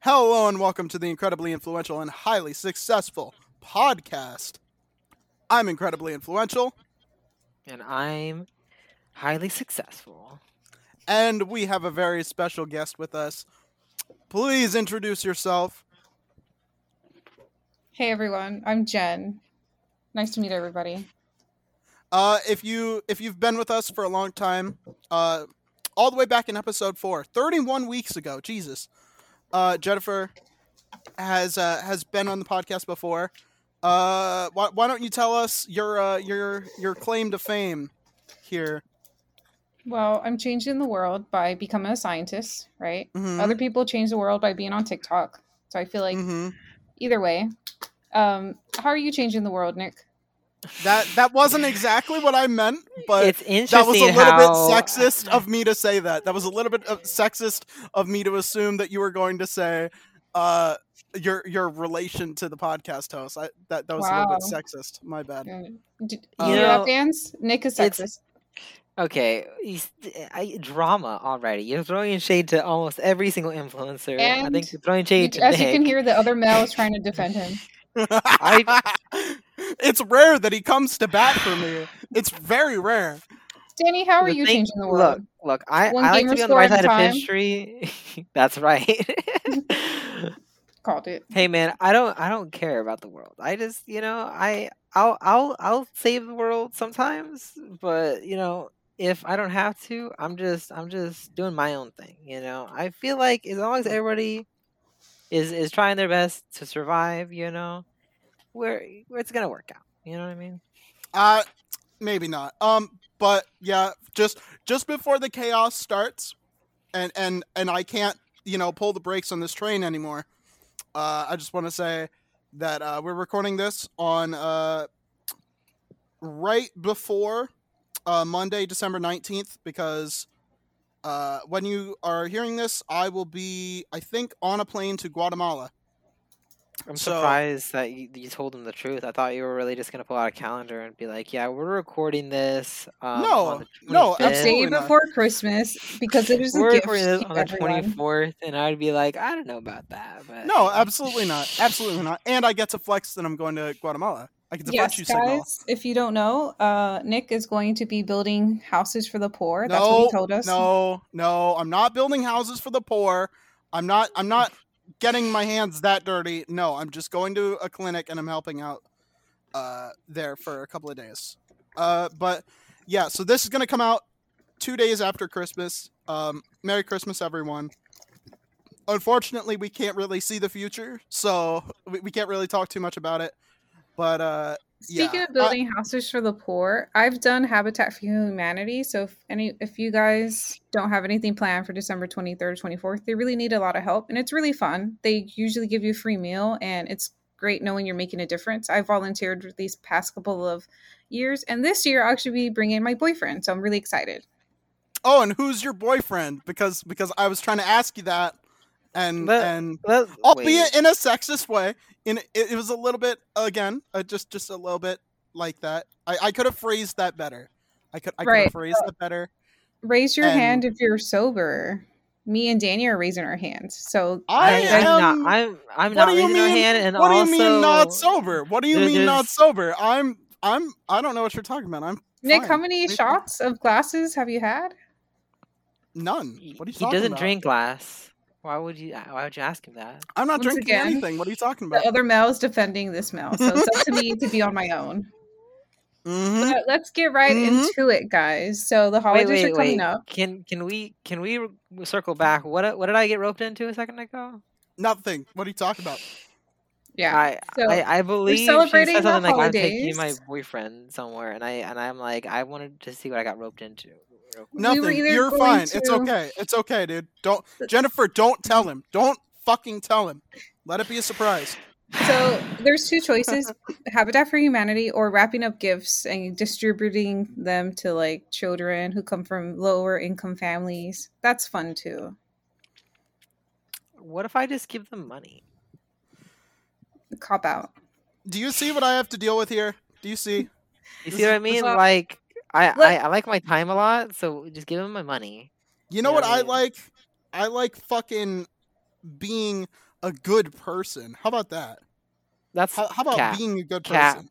Hello and welcome to the incredibly influential and highly successful podcast. I'm incredibly influential, And I'm highly successful. and we have a very special guest with us. Please introduce yourself. Hey everyone, I'm Jen. Nice to meet everybody. Uh, if you if you've been with us for a long time, uh, all the way back in episode four, 31 weeks ago, Jesus, uh, Jennifer has uh, has been on the podcast before. Uh, why, why don't you tell us your uh, your your claim to fame here? Well, I'm changing the world by becoming a scientist, right? Mhm. Other people change the world by being on TikTok. So I feel like Mhm. either way. Um, how are you changing the world, Nick? That that wasn't exactly what I meant, but it's that was a little how bit sexist of me to say that. That was a little bit of sexist of me to assume that you were going to say uh your your relation to the podcast host. I that that was a little bit sexist. My bad. Uh, d- Uh, you You know that fans? Nick is sexist. Okay, he's, I, drama already. You're throwing shade to almost every single influencer. I And think you're throwing You- shade to as you can hear, the other male is trying to defend him. it's rare that he comes to bat for me. It's very rare. Danny, how are The you thing- changing the world? Look, look. I, One I like to be on the right at a side of history. That's right. Called it. hey man, I don't I don't care about the world. I just you know I I'll I'll I'll save the world sometimes, but you know if I don't have to, I'm just I'm just doing my own thing. You know I feel like as long as everybody is is trying their best to survive, you know, where it's gonna work out. You know what I mean? Uh maybe not. Um but yeah, just just before the chaos starts and and and I can't, you know, pull the brakes on this train anymore. Uh I just want to say that uh we're recording this on uh right before uh Monday, December 19th because uh when you are hearing this, I will be I think on a plane to Guatemala. I'm So- surprised that you, you told them the truth. I thought you were really just gonna pull out a calendar and be like, "Yeah, we're recording this." Um, No, no, 25th. The Absolutely day not. before Christmas because it is a We're recording this on the everyone. 24th, and I'd be like, I don't know about that, but No, absolutely not. Absolutely not. And I get to flex that I'm going to Guatemala. I get the Yes, virtue signal. if you don't know, uh, Nick is going to be building houses for the poor. That's what No, he told us. no, no. I'm not building houses for the poor. I'm not. I'm not getting my hands that dirty. No, I'm just going to a clinic and I'm helping out uh, there for a couple of days. Uh, but yeah, so this is gonna come out two days after Christmas. Um, Merry Christmas, everyone. Unfortunately, we can't really see the future, so we, we can't really talk too much about it. But uh, Speaking yeah, of building houses for the poor, I've done Habitat for Humanity. So if any, if you guys don't have anything planned for December twenty third, twenty fourth, they really need a lot of help, and it's really fun. They usually give you a free meal, and it's great knowing you're making a difference. I volunteered these past couple of years, and this year I'll actually be bringing my boyfriend, so I'm really excited. Oh, and who's your boyfriend? Because because I was trying to ask you that, and But- and Well, albeit wait. in a sexist way. In it, it was a little bit again, uh, just just a little bit like that. I, I could have phrased that better. I could I could Right. have phrased that better. Raise your And- hand if you're sober. Me and Danny are raising our hands. So I I, I- am am- not. I'm. I'm not raising my mean- hand, and what also, do you mean not sober? What do you mean not sober? I'm I'm I don't know what you're talking about. I'm Nick, fine. how many What shots of glasses have you had? None. He, What are you he talking doesn't about? drink glass. Why would you? Why would you ask him that? I'm not Once drinking again, anything. What are you talking about? The about? other male is defending this male, so it's up to me to be on my own. hmm But let's get right Mhm. into it, guys. So the Wait, holidays wait, are coming wait. up. Can can we can we circle back? What what did I get roped into a second ago? Nothing. What are you talking about? Yeah. I, So, I I believe she said something like I'm taking my boyfriend somewhere, and I and I'm like I wanted to see what I got roped into. Real quick. We Nothing. You're going fine. It's okay. It's okay, dude. Don't Jennifer. Don't tell him. Don't fucking tell him. Let it be a surprise. So there's two choices: Habitat for Humanity or wrapping up gifts and distributing them to like children who come from lower income families. That's fun too. What if I just give them money? Cop out. Do you see what I have to deal with here? Do you see? You This see what I mean? like I, I I like my time a lot, so just give him my money. You know Yeah, what I right. like? I like fucking being a good person. How about that? That's How, how about cap. being a good person?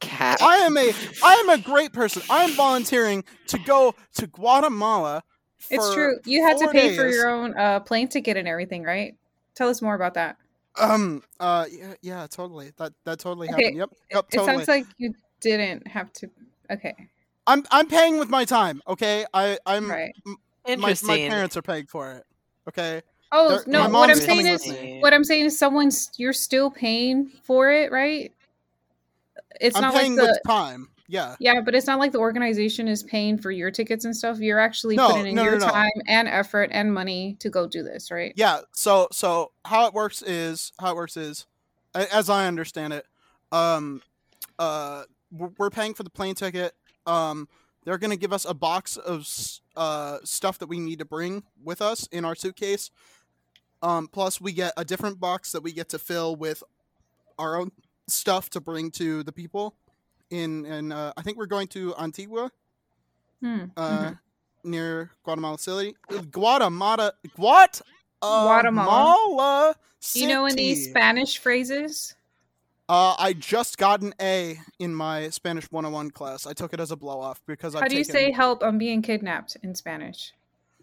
cap. cap. I am a I am a great person. I am volunteering to go to Guatemala. It's true. You had to four pay for your own uh, plane ticket and everything, right? Tell us more about that. Um. Uh. Yeah. Yeah. Totally. That. That totally Okay, happened. Yep. Yep. It Totally. sounds like you didn't have to. Okay, I'm. I'm paying with my time. Okay. I. I'm. right. My, Interesting. my parents are paying for it. Okay. Oh They're- no! What I'm saying is, what I'm saying is, someone's you're still paying for it, right? It's I'm not paying like the with time. Yeah. yeah, but it's not like the organization is paying for your tickets and stuff. You're actually No, putting in no, no, your no. time and effort and money to go do this, right? Yeah. So. So how it works is how it works is, as I understand it, um, uh, we're we're paying for the plane ticket. Um, they're gonna give us a box of uh stuff that we need to bring with us in our suitcase. Um, plus we get a different box that we get to fill with our own stuff to bring to the people. In and uh, I think we're going to Antigua, Hmm. uh, mhm. near Guatemala City. Guatemala, what? Guatemala. Guatemala Do you know any City. Spanish phrases? Uh, I just got an A in my Spanish 101 class. I took it as a blow off because I've How do you taken- say "help"? I'm being kidnapped in Spanish.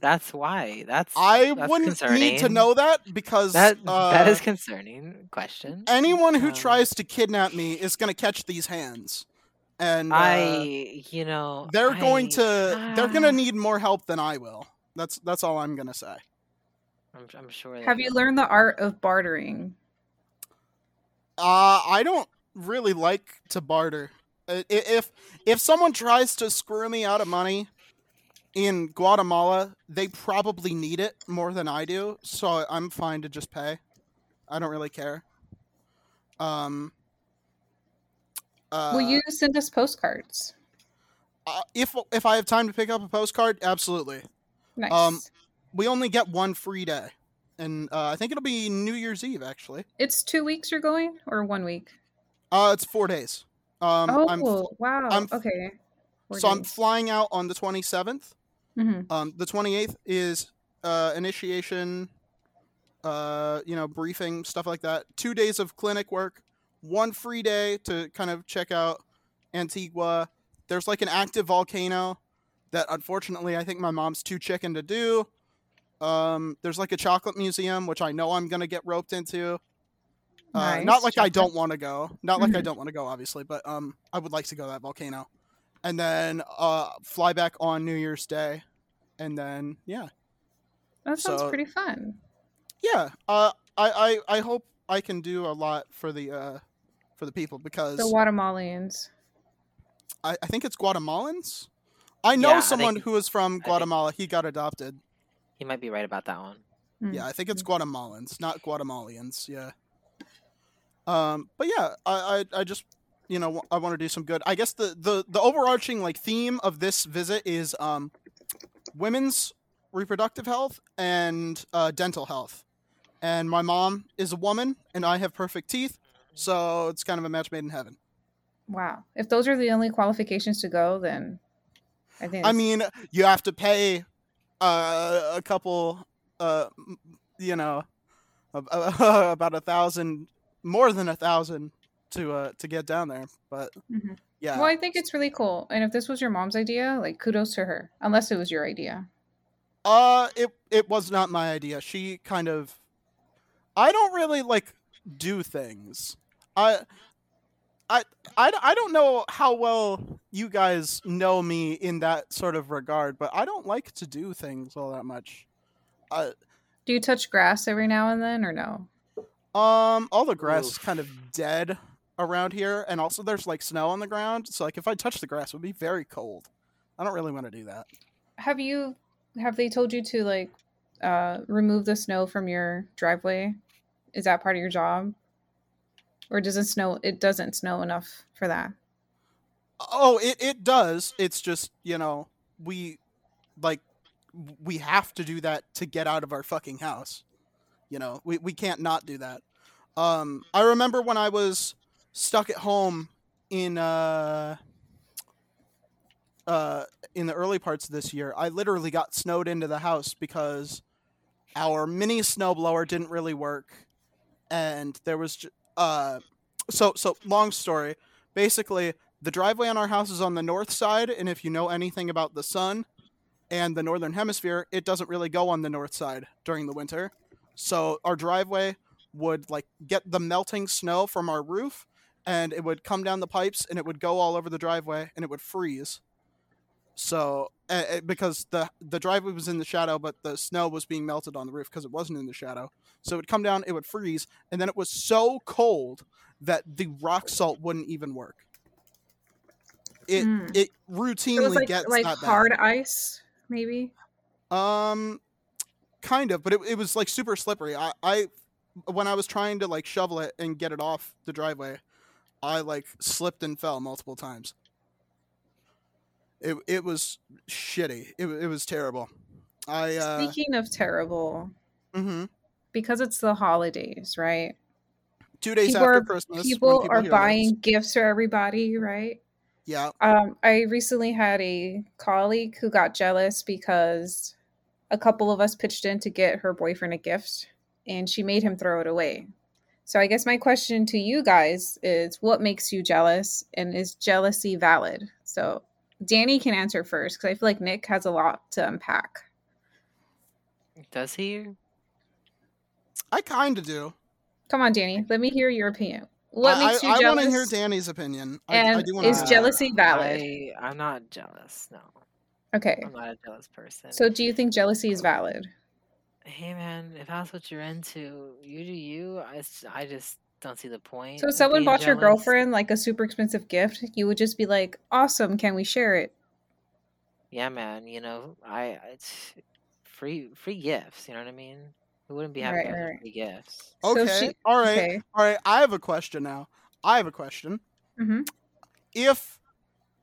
That's why. That's I that's wouldn't concerning. need to know that because that. uh, that is concerning. Question. anyone who Um, tries to kidnap me is going to catch these hands, and uh, I, you know, they're going I- to they're going to need more help than I will. That's that's all I'm going to say. I'm, I'm sure. Have you learned the art of bartering? Uh, I don't really like to barter. If if someone tries to screw me out of money in Guatemala, they probably need it more than I do, so I'm fine to just pay. I don't really care. Um. Uh, Will you send us postcards? uh, if if I have time to pick up a postcard, absolutely. Nice. um, We only get one free day, and uh, I think it'll be New Year's Eve actually. it's two weeks you're going, or one week? Uh, it's four days. Um, oh, I'm wow. I'm- okay. so I'm flying out on the 27th. hmm Um, the 28th is uh, initiation, uh, you know, briefing, stuff like that. Two days of clinic work, one free day to kind of check out Antigua. There's like an active volcano that unfortunately I think my mom's too chicken to do. Um, there's like a chocolate museum, which I know I'm going to get roped into. Uh, Nice, not like I don't want to go. Not like I Mhm. don't want to go, obviously, but um, I would like to go to that volcano, and then uh, fly back on New Year's Day, and then yeah, That sounds so- pretty fun. yeah. Uh, I, I I hope I can do a lot for the uh for the people because The Guatemalans. I, I think it's Guatemalans. I know Yeah, I someone think- who is from think- Guatemala. He got adopted. You might be right about that one. Yeah, I think it's Guatemalans, not Guatemalans. Yeah. Um, but yeah, I, I, I just, you know, I want to do some good. I guess the, the, the overarching like theme of this visit is um, women's reproductive health and uh, dental health. And my mom is a woman, and I have perfect teeth, so it's kind of a match made in heaven. Wow. If those are the only qualifications to go, then I think. I mean, you have to pay uh, a couple, uh, you know, about a thousand, more than a thousand to uh, to get down there. But Mhm. yeah, Well, I think it's really cool. And if this was your mom's idea, like kudos to her. Unless it was your idea. uh, it it was not my idea. She kind of, I don't really like do things. I. I, I, I don't know how well you guys know me in that sort of regard, but I don't like to do things all that much. I, Do you touch grass every now and then or no? Um, all the grass is kind of dead around here, and also there's like snow on the ground. So like, if I touch the grass, it would be very cold. I don't really want to do that. Have you have they told you to like uh remove the snow from your driveway? Is that part of your job? Or does it snow it doesn't snow enough for that? Oh, it it does. It's just you know we like we have to do that to get out of our fucking house. You know, we we can't not do that. Um, I remember when I was stuck at home in uh uh in the early parts of this year, I literally got snowed into the house because our mini snowblower didn't really work and there was j- uh, so so long story. Basically, the driveway on our house is on the north side, and if you know anything about the sun and the northern hemisphere, it doesn't really go on the north side during the winter. So our driveway would like get the melting snow from our roof and it would come down the pipes and it would go all over the driveway and it would freeze. So uh, because the the driveway was in the shadow, but the snow was being melted on the roof because it wasn't in the shadow. So it would come down, it would freeze, and then it was so cold that the rock salt wouldn't even work. It Mm. it It routinely was like gets like that bad. hard ice, maybe. Um, kind of, but it, it was like super slippery. I, I, when I was trying to like shovel it and get it off the driveway, I like slipped and fell multiple times. It it was shitty. It it was terrible. I uh, Speaking of terrible, mhm. because it's the holidays, right? two days People after are Christmas, when people are buying this. gifts for everybody, right? Yeah, Um, I recently had a colleague who got jealous because a couple of us pitched in to get her boyfriend a gift and she made him throw it away. So I guess my question to you guys is what makes you jealous and is jealousy valid? So Danny can answer first because I feel like Nick has a lot to unpack. Does he? I kind of do. Come on, Danny, let me hear your opinion. What I, makes you I, jealous? want to hear Danny's opinion. I, I And do wanna is know. jealousy valid? I, I'm not jealous. No, Okay. I'm not a jealous person. So do you think jealousy is valid? hey, man, if that's what you're into, you do you. I, I just don't see the point. So if someone being bought your girlfriend like a super expensive gift, you would just be like, "Awesome, can we share it?" Yeah, man. You know, I it's free free gifts. You know what I mean? Who wouldn't be happy Right, to right. free gifts? So Okay, she- all right, Okay. all right. I have a question now. I have a question. hmm if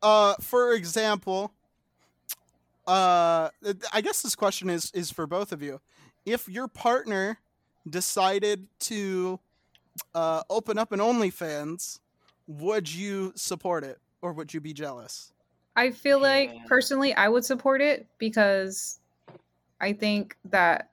uh for example uh i guess this question is is for both of you if your partner decided to uh open up an onlyfans would you support it or would you be jealous? I feel like personally, I would support it because I think that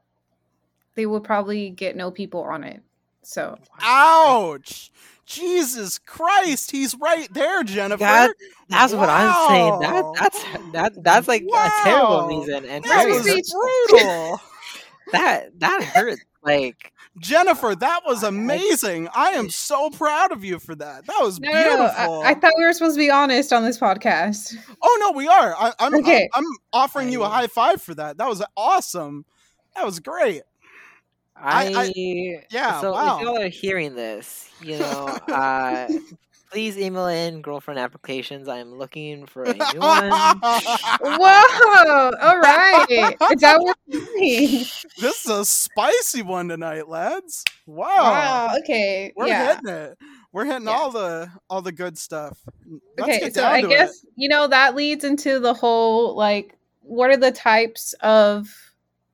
they would probably get no people on it. So ouch! Jesus christ he's right there jennifer. That- That's what I'm saying. That that's that that's like a terrible reason and that very was brutal. That that hurts. Like jennifer that was amazing i am so proud of you for that that was no, no, no, beautiful I, I thought we were supposed to be honest on this podcast. Oh no, we are. I, I'm Okay. I'm offering you a high five for that. That was awesome. That was great. I- I, I- yeah, So wow. if y'all are hearing this, you know, uh, please email in girlfriend applications. I am looking for a new one. Whoa! All right, is that what you mean? this is a spicy one tonight, lads. Wow. Wow. Okay. We're yeah. hitting it. We're hitting Yeah. all the all the good stuff. Let's okay get so down i guess it. you know that leads into the whole like what are the types of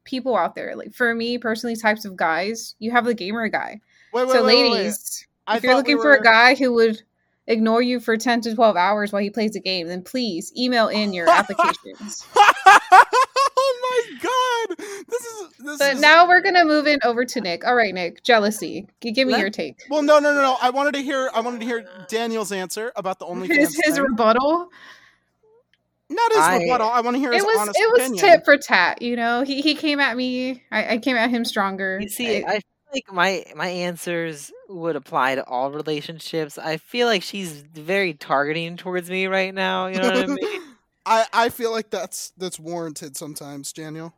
people out there like for me personally types of guys you have the gamer guy Wait, wait, so wait, wait, wait. ladies I if you're looking we for a guy who would ignore you for 10 to 12 hours while he plays the game then please email in your applications oh my god. This is this but is now we're gonna move in over to nick all right nick jealousy give me Let- your take Well, no, no, no, no. I wanted to hear. I wanted to hear Daniel's answer about the only his, his rebuttal Not his I- rebuttal. I want to hear his it was it was opinion. tit for tat you know he, he came at me I, I came at him stronger You see, I- I feel like my my answers would apply to all relationships. I feel like she's very targeting towards me right now. You know what I mean? I, I feel like that's that's warranted sometimes, Daniel.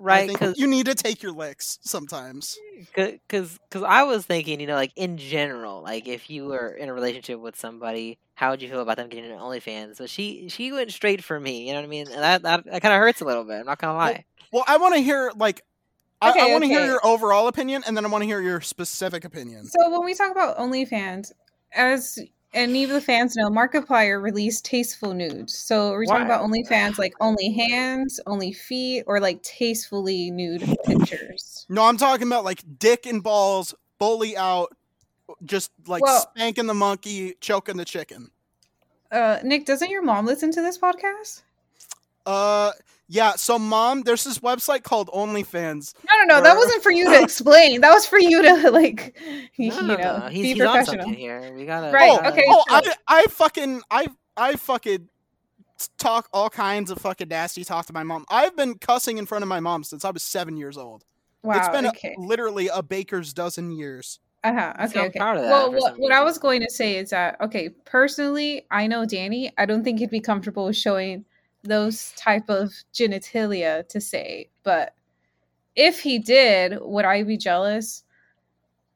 Right? Because you need to take your licks sometimes. because because I was thinking, you know, like in general, like if you were in a relationship with somebody, how would you feel about them getting an OnlyFans? So she she went straight for me. You know what I mean? And that that, that kind of hurts a little bit. I'm not gonna lie. Well, I want to hear like I, I Okay, want to hear your overall opinion, and then I want to hear your specific opinion. So when we talk about OnlyFans, as any of the fans know, Markiplier released tasteful nudes. So we're talking Why? about OnlyFans like only hands, only feet, or like tastefully nude pictures. No, I'm talking about like dick and balls, bully out, just like Well- spanking the monkey, choking the chicken. Uh, Nick, doesn't your mom listen to this podcast? Uh, yeah. So, mom, there's this website called OnlyFans. No, no, no. That wasn't for you to explain. That was for you to like, you No, no, know, no. He's, be he's on professional. here. We gotta. Right, we Oh, gotta- okay, oh, so- I, I fucking, I, I fucking talk all kinds of fucking nasty talk to my mom. I've been cussing in front of my mom since I was seven years old. Wow. it's been a- literally a baker's dozen years. Uh huh. Okay. I'm Okay. proud of that Well, what, what I was going to say is that okay, personally, I know Danny. I don't think he'd be comfortable with showing those type of genitalia to say, but if he did, would I be jealous?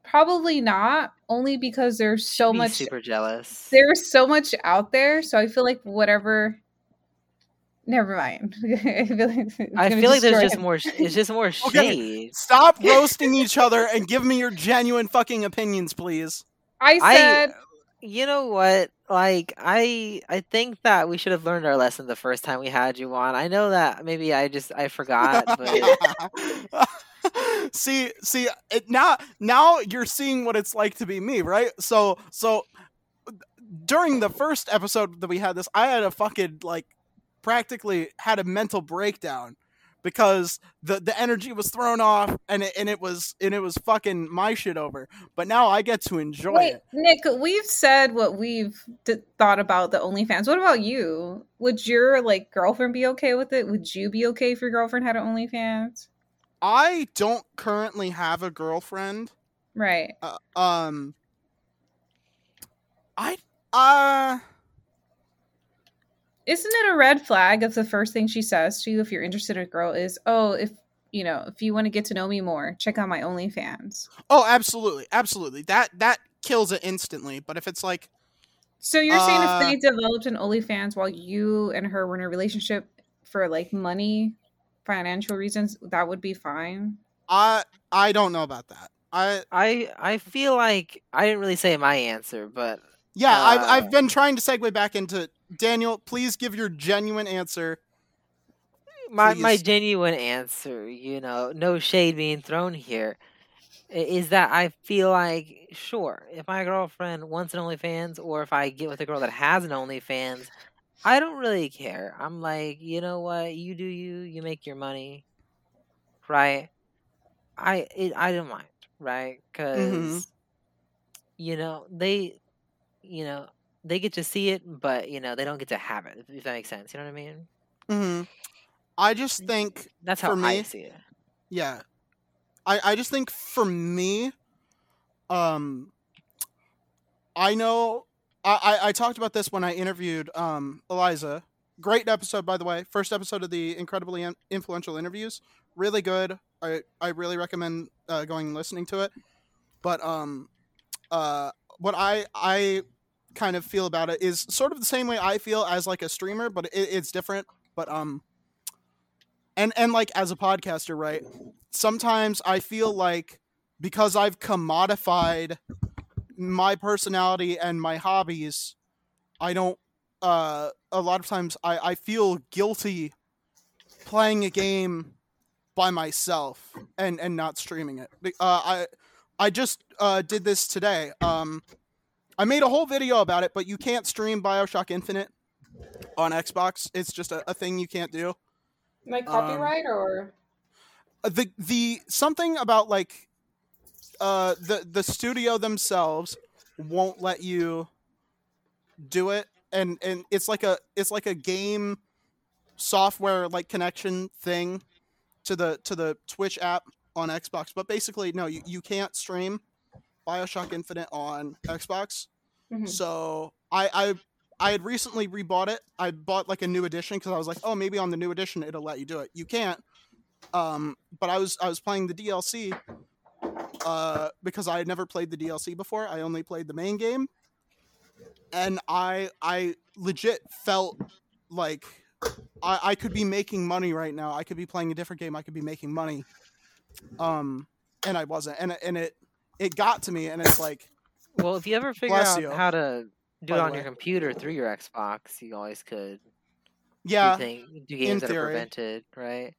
Probably not. Only because there's so Be much. super jealous. There's so much out there, so I feel like whatever. Never mind. I feel like, I feel like there's destroy just more. It's just more Okay. shade. Stop roasting each other and give me your genuine fucking opinions, please. I I- said. You know what? Like I, I think that we should have learned our lesson the first time we had you on. I know that maybe I just I forgot, but see, see, it, now, now you're seeing what it's like to be me, right? So, so during the first episode that we had this, I had a fucking like practically had a mental breakdown because the the energy was thrown off and it and it was and it was fucking my shit over. But now I get to enjoy Wait, it. Nick, we've said what we've d- thought about the OnlyFans. What about you? Would your like girlfriend be okay with it? Would you be okay if your girlfriend had an OnlyFans? I don't currently have a girlfriend. Right. Uh, um, I uh. Isn't it a red flag if the first thing she says to you if you're interested in a girl is, "Oh, if you know, if you want to get to know me more, check out my OnlyFans." Oh, absolutely, absolutely. That that kills it instantly. But if it's like, So you're saying Uh, if they developed an OnlyFans while you and her were in a relationship for like money, financial reasons, that would be fine? I I don't know about that. I I I feel like I didn't really say my answer, but yeah, I've Uh, I've been trying to segue back into Daniel. Please give your genuine answer. my my genuine answer, you know, no shade being thrown here, is that I feel like sure, if my girlfriend wants an OnlyFans or if I get with a girl that has an OnlyFans, I don't really care. I'm like, you know what, you do you, you make your money, right? I it, I don't mind, right? Mm-hmm. Because you know they, you know they get to see it, but you know they don't get to have it. If that makes sense, you know what I mean? hmm I just think That's how For I me, see it. yeah, I I just think for me, um, I know I I, I talked about this when I interviewed um Eliza. Great episode, by the way. First episode of the incredibly influential interviews. Really good. I I really recommend uh, going and listening to it. But um, uh, what I I kind of feel about it is sort of the same way I feel as like a streamer, but it, it's different. But um, and and like as a podcaster, right? Sometimes I feel like because I've commodified my personality and my hobbies, I don't. Uh, a lot of times I I feel guilty playing a game by myself and and not streaming it. Uh, I I just uh, did this today. Um, I made a whole video about it, but you can't stream Bioshock Infinite on Xbox. It's just a, a thing you can't do. Like Um, copyright or Uh, the the something about like uh the the studio themselves won't let you do it and and it's like a it's like a game software like connection thing to the to the Twitch app on Xbox but basically no you, you can't stream BioShock Infinite on Xbox Mhm. so I I I had recently rebought it. I bought like a new edition because I was like, oh, maybe on the new edition it'll let you do it. You can't. Um, but I was I was playing the DLC uh, because I had never played the DLC before. I only played the main game, and I I legit felt like I, I could be making money right now. I could be playing a different game. I could be making money. Um, and I wasn't, and and it it got to me, and it's like Well, if you ever figure Bless out you, how to do by it on your computer through your Xbox, you always could. yeah, do, thing, do games that are theory. prevented, right?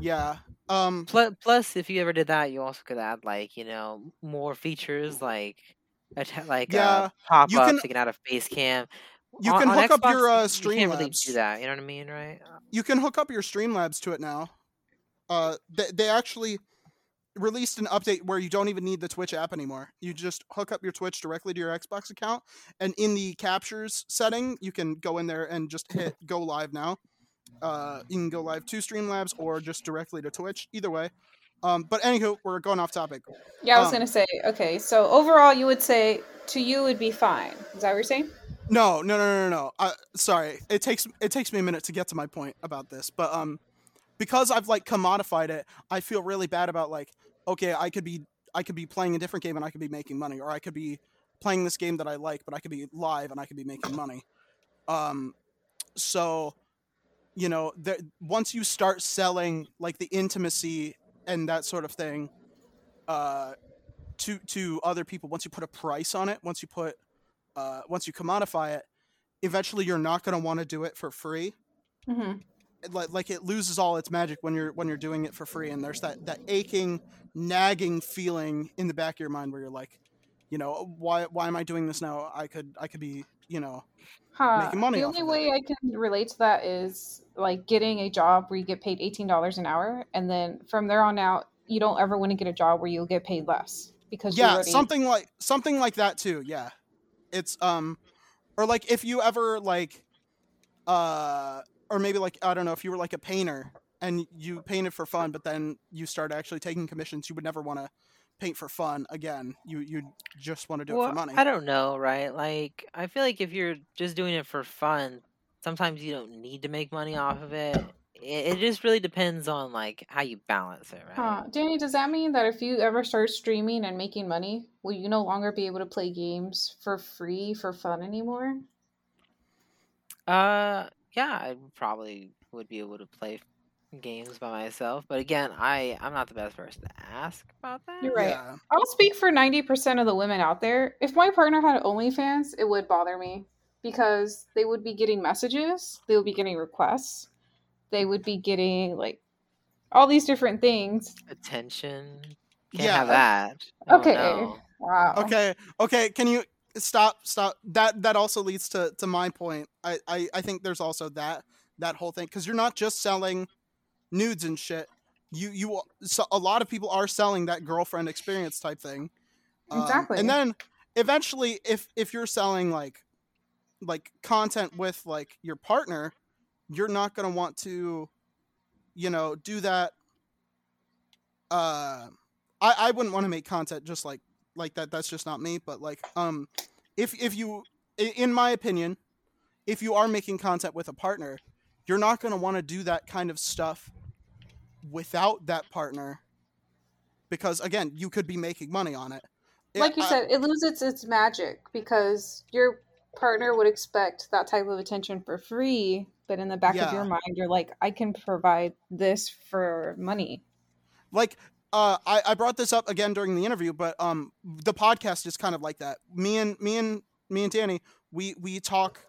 yeah. Um, Plus, plus, if you ever did that, you also could add like you know more features like like Yeah, uh, pop you ups can- to get out of face cam. You On- can on hook up Xbox, your uh, You can't really Streamlabs. do that. You know what I mean, right? You can hook up your Streamlabs to it now. Uh, they, they actually released an update where you don't even need the Twitch app anymore. You just hook up your Twitch directly to your Xbox account, and in the captures setting, you can go in there and just hit go live now. Uh, you can go live to Streamlabs or just directly to Twitch. Either way. Um, but anywho, we're going off topic. Yeah, I was Um, gonna say. Okay, so overall, you would say to you would be fine. Is that what you're saying? No, no, no, no, no. I, sorry, it takes it takes me a minute to get to my point about this, but um, because I've like commodified it, I feel really bad about like, okay, I could be I could be playing a different game and I could be making money, or I could be playing this game that I like, but I could be live and I could be making money. Um, so, you know, there, once you start selling like the intimacy and that sort of thing, uh, to to other people, once you put a price on it, once you put uh, once you commodify it, eventually you're not going to want to do it for free. Mm-hmm. Like, like it loses all its magic when you're when you're doing it for free, and there's that that aching, nagging feeling in the back of your mind where you're like, you know, why why am I doing this now? I could I could be you know Huh. Making money the only way I can relate to that is like getting a job where you get paid eighteen dollars an hour, and then from there on out, you don't ever want to get a job where you'll get paid less because yeah already- something like something like that too yeah it's um or like if you ever like uh or maybe like i don't know if you were like a painter and you painted for fun but then you start actually taking commissions you would never want to paint for fun again you you just want to do it for money I don't know, right? Like, I feel like if you're just doing it for fun, sometimes you don't need to make money off of it. It, it just really depends on like how you balance it, right? Huh. Danny, does that mean that if you ever start streaming and making money, will you no longer be able to play games for free for fun anymore? Uh, yeah, I probably would be able to play games by myself, but again, I I'm not the best person to ask about that. You're right. yeah I'll speak for 90% of the women out there. If my partner had OnlyFans, it would bother me because they would be getting messages, they would be getting requests, they would be getting like all these different things. Attention. Can't Yeah. have that. Oh, Okay. no. Wow. okay okay can you stop stop that that also leads to to my point. I i, I think there's also that that whole thing because you're not just selling nudes and shit. You you so a lot of people are selling that girlfriend experience type thing. Um, Exactly. and then eventually if if you're selling like like content with like your partner you're not going to want to you know do that uh i i wouldn't want to make content just like like that that's just not me but like um if if you in my opinion if you are making content with a partner you're not going to want to do that kind of stuff without that partner because again you could be making money on it It- like you I- said, it loses its magic because your partner would expect that type of attention for free, but in the back of your mind, you're like, I can provide this for money. like uh I, I brought this up again during the interview but um the podcast is kind of like that. Me and me and me and danny we we talk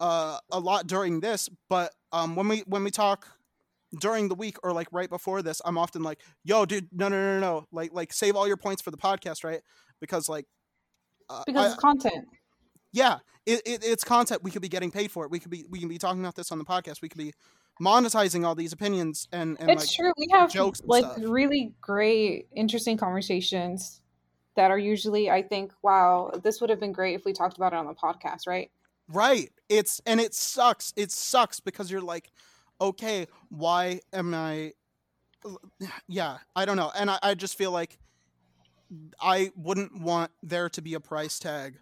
uh a lot during this but um when we when we talk during the week or like right before this i'm often like yo dude no no no no no. Like like save all your points for the podcast right? Because like uh, Because I- it's content. yeah it, it, it's content. We could be getting paid for it. We could be we can be talking about this on the podcast. We could be monetizing all these opinions and and it's like true. We have jokes like stuff. really great, interesting conversations that are usually, I think, wow, this would have been great if we talked about it on the podcast, right? Right. It's and it sucks. It sucks because you're like, okay, why am I yeah, I don't know. And I, I just feel like I wouldn't want there to be a price tag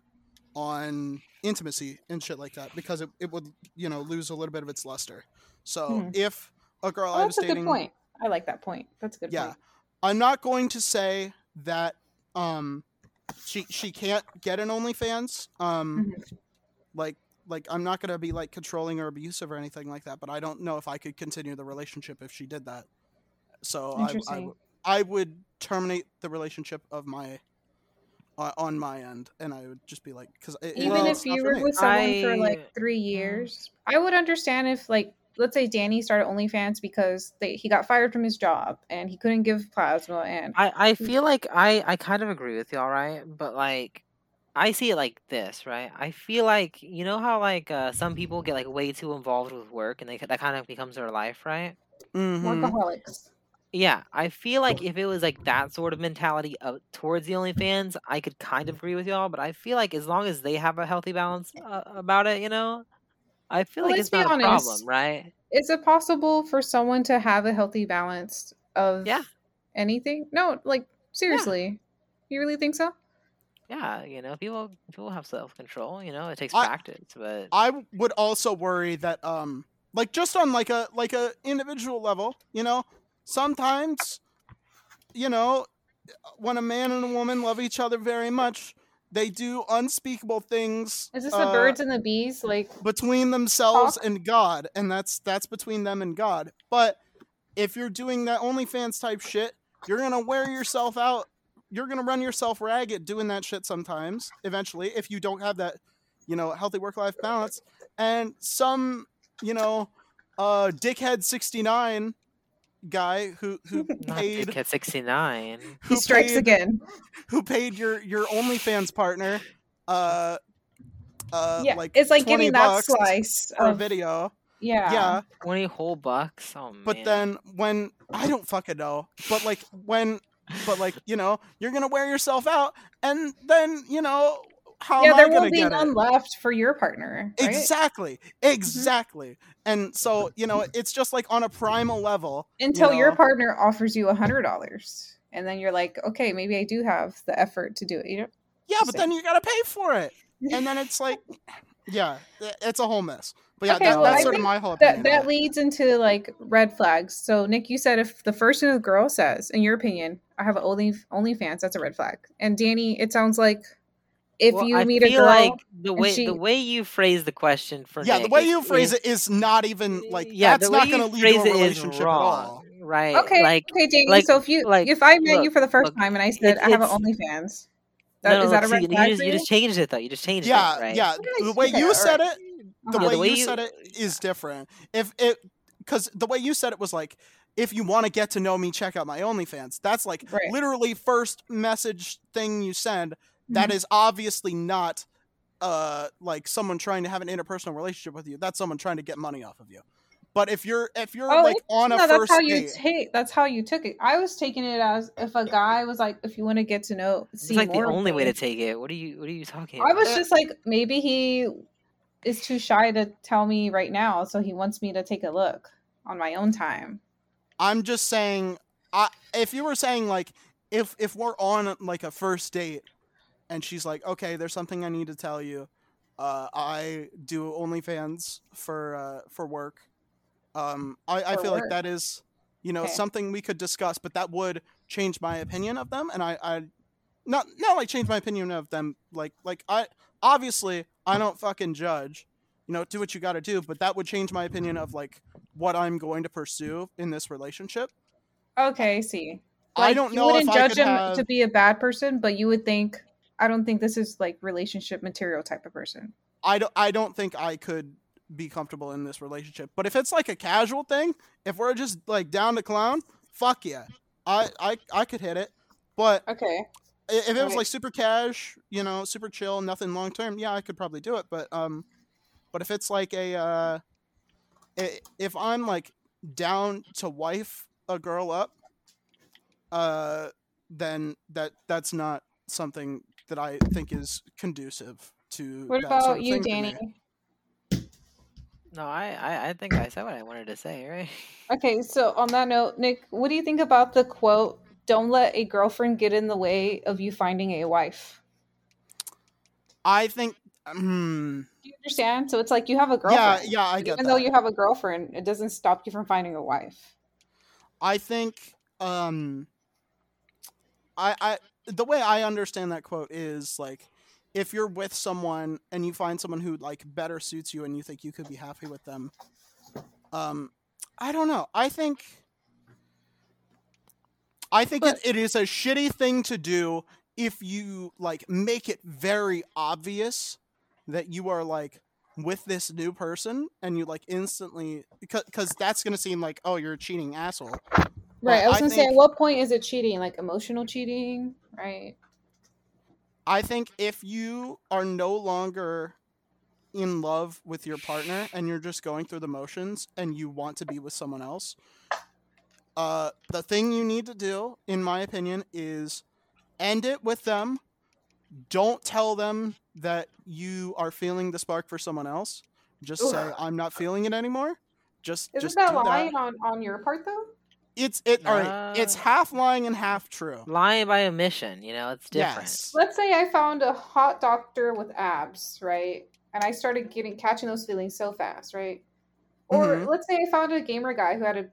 on intimacy and shit like that because it, it would, you know, lose a little bit of its luster. So Mhm. if a girl Oh, I was that's a dating good point. I like that point. That's a good yeah point. i'm not going to say that um she she can't get an onlyfans um Mhm. like like i'm not going to be like controlling or abusive or anything like that but i don't know if i could continue the relationship if she did that so I, I, Interesting. w- I would terminate the relationship of my uh, on my end and i would just be like because Even Well, if you were with someone for like three years, I would understand if like let's say Danny started OnlyFans because they, he got fired from his job and he couldn't give plasma and I, I feel like I, I kind of agree with you, all right? But like I see it like this, right? I feel like you know how like uh, some people get like way too involved with work and they that kind of becomes their life, right? Mhm. Workaholics. Yeah, I feel like if it was like that sort of mentality of, towards the OnlyFans, I could kind of agree with y'all. But I feel like as long as they have a healthy balance uh, about it, you know, I feel Well, like it's be not a honest. problem, right? Is it possible for someone to have a healthy balance of Yeah. anything? No, like seriously. You really think so? Yeah, you know, people people have self control. You know, it takes I- practice, but I would also worry that um like just on like a like a individual level, you know, sometimes you know, when a man and a woman love each other very much, they do unspeakable things Is this uh, the birds and the bees? Like between themselves Talk? and God, and that's that's between them and God. But if you're doing that OnlyFans type shit, you're gonna wear yourself out. You're gonna run yourself ragged doing that shit sometimes. Eventually, if you don't have that, you know, healthy work life balance, and some, you know, uh, dickhead sixty nine guy who who not paid Dickhead sixty nine. he who strikes paid- again. who paid your your OnlyFans partner, uh, uh, yeah, like it's like 20 getting that bucks slice for a of video. Yeah. yeah Twenty whole bucks. Oh man. but then when i don't fucking know but like when but like you know you're gonna wear yourself out and then you know how yeah, there won't be none it left for your partner. Right? exactly exactly and so you know it's just like on a primal level you Until your partner offers you a hundred dollars. And then you're like, okay, maybe I do have the effort to do it. You know? yeah but then you gotta pay for it and then it's like yeah it's a whole mess but yeah Okay, that, well, that's I sort of my whole that opinion that leads into like red flags. So Nick, you said if the first thing the girl says, in your opinion, I have only OnlyFans, that's a red flag. And Danny, it sounds like if Well, you I meet a feel girl, like the way she- the way you phrase the question for yeah the way is- you phrase is- it is not even like yeah, that's not gonna lead to a it is relationship at all. Right? okay, like okay, Danny. like- so if you like, if I met you for the first look, time and I said it's- I have an it's- OnlyFans, that, no, is no, that a red you flag just you you? just changed it though. You just changed yeah it, right? yeah oh, Okay, the way you said it the way, the way you, you- said it is different. If it because the way you said it was like if you want to get to know me, check out my OnlyFans. That's like Right. literally first message thing you send. That Mhm. is obviously not uh like someone trying to have an interpersonal relationship with you. That's someone trying to get money off of you. But if you're if you're Oh, like on a no, that's first how you date, take. That's how you took it. I was taking it as if a guy was like, if you want to get to know, It's see like the more of only way to take it. What are you What are you talking About? I was just like, maybe he is too shy to tell me right now, so he wants me to take a look on my own time. I'm just saying I if you were saying like if if we're on like a first date and she's like, "Okay, there's something I need to tell you. Uh I do OnlyFans for uh for work." Um I I For feel like that is you know Okay. something we could discuss, but that would change my opinion of them and I I not not like change my opinion of them like like I obviously I don't fucking judge. You know, do what you got to do, but that would change my opinion of like what I'm going to pursue in this relationship. Okay, I see. I don't know if wouldn't judge him have. to be a bad person, but you would think, I don't think this is like relationship material type of person. I don't. I don't think I could be comfortable in this relationship. But if it's like a casual thing, if we're just like down to clown, fuck yeah, I I I could hit it. But Okay. if it was Alright. like super cash, you know, super chill, nothing long term, yeah, I could probably do it. But um, but if it's like a uh, if I'm like down to wife a girl up, uh, then that that's not something that I think is conducive to. What that sort about of you, thing. Danny? no, I, I I think I said what I wanted to say, right? Okay, so on that note, Nick, what do you think about the quote, don't let a girlfriend get in the way of you finding a wife? I think. Hmm. Do you understand? So it's like you have a Yeah, girlfriend. yeah, I Like, get Even that. though you have a girlfriend, it doesn't stop you from finding a wife. I think um I I the way I understand that quote is like if you're with someone and you find someone who like better suits you and you think you could be happy with them um I don't know. I think I think it, it is a shitty thing to do if you like make it very obvious that you are like with this new person and you like instantly because that's gonna seem like oh you're a cheating asshole Right. I was I gonna say, at what point is it cheating? Like emotional cheating, right? I think if you are no longer in love with your partner and you're just going through the motions and you want to be with someone else, uh, the thing you need to do, in my opinion, is end it with them. Don't tell them that you are feeling the spark for someone else. Just say I'm not feeling it anymore. Just Isn't just that lying that. on on your part though? It's it. all right. It's half lying and half true. Lying by omission, you know, it's different. Yes. Let's say I found a hot doctor with abs, right? And I started getting catching those feelings so fast, right? Or Mhm. let's say I found a gamer guy who had a,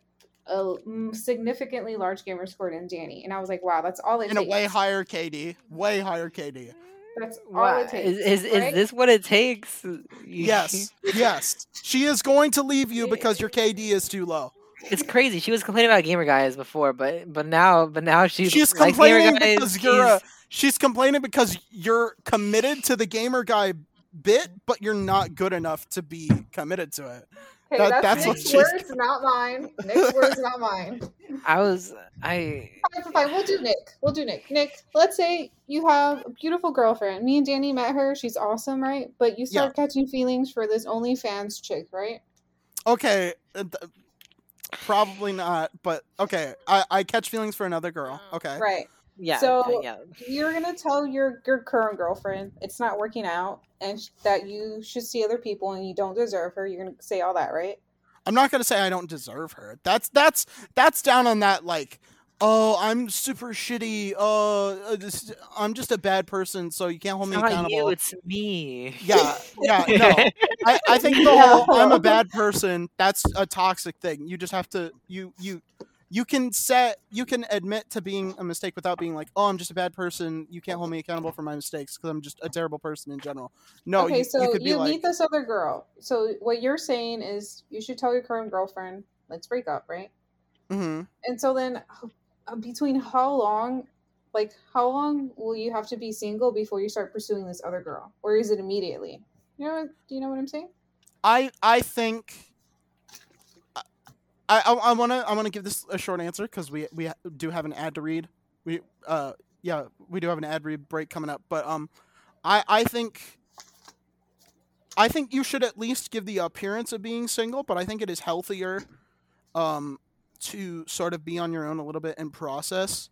a mm, significantly large gamer score than Danny, and I was like, wow, that's all it In a takes. way higher KD. Way higher KD. That's all Why- it takes. is is, right? is this what it takes? Yes. yes. She is going to leave you because your KD is too low. It's crazy. She was complaining about gamer guys before, but but now but now she's She's likes gamer complaining guys. because you're a, she's- she's complaining because you're committed to the gamer guy bit, but you're not good enough to be committed to it. Hey, that- that's, that's what Nick's she's- words, not mine. Nick's words, not mine. I was I Fine, fine, fine. We'll do Nick. We'll do Nick. Nick, let's say you have a beautiful girlfriend. Me and Danny met her. She's awesome, right? But you start catching feelings for this OnlyFans chick, right? Okay. Th- Probably not, but okay. I, I catch feelings for another girl. Oh. Okay. Right. yeah So- yeah. You're gonna tell your your current girlfriend it's not working out, and sh- that you should see other people and you don't deserve her. You're gonna say all that, right? I'm not gonna say I don't deserve her. That's that's that's down on that like, oh, I'm super shitty. This, I'm just a bad person, so you can't hold It's me not accountable. you, it's me. Yeah, yeah, no. I, I think the whole I'm a bad person, that's a toxic thing. You just have to you you you can set you can admit to being a mistake without being like, oh, I'm just a bad person. You can't hold me accountable for my mistakes because I'm just a terrible person in general. No, okay, you, so you you, could be like, meet this other girl. So what you're saying is you should tell your current girlfriend, let's break up, right? hmm And so then, between how long, like how long will you have to be single before you start pursuing this other girl, or is it immediately? You know, do you know what I'm saying? I I think I I, I want to I want to give this a short answer because we we do have an ad to read. We uh yeah we do have an ad read break coming up, but um I I think I think you should at least give the appearance of being single, but I think it is healthier um to sort of be on your own a little bit and process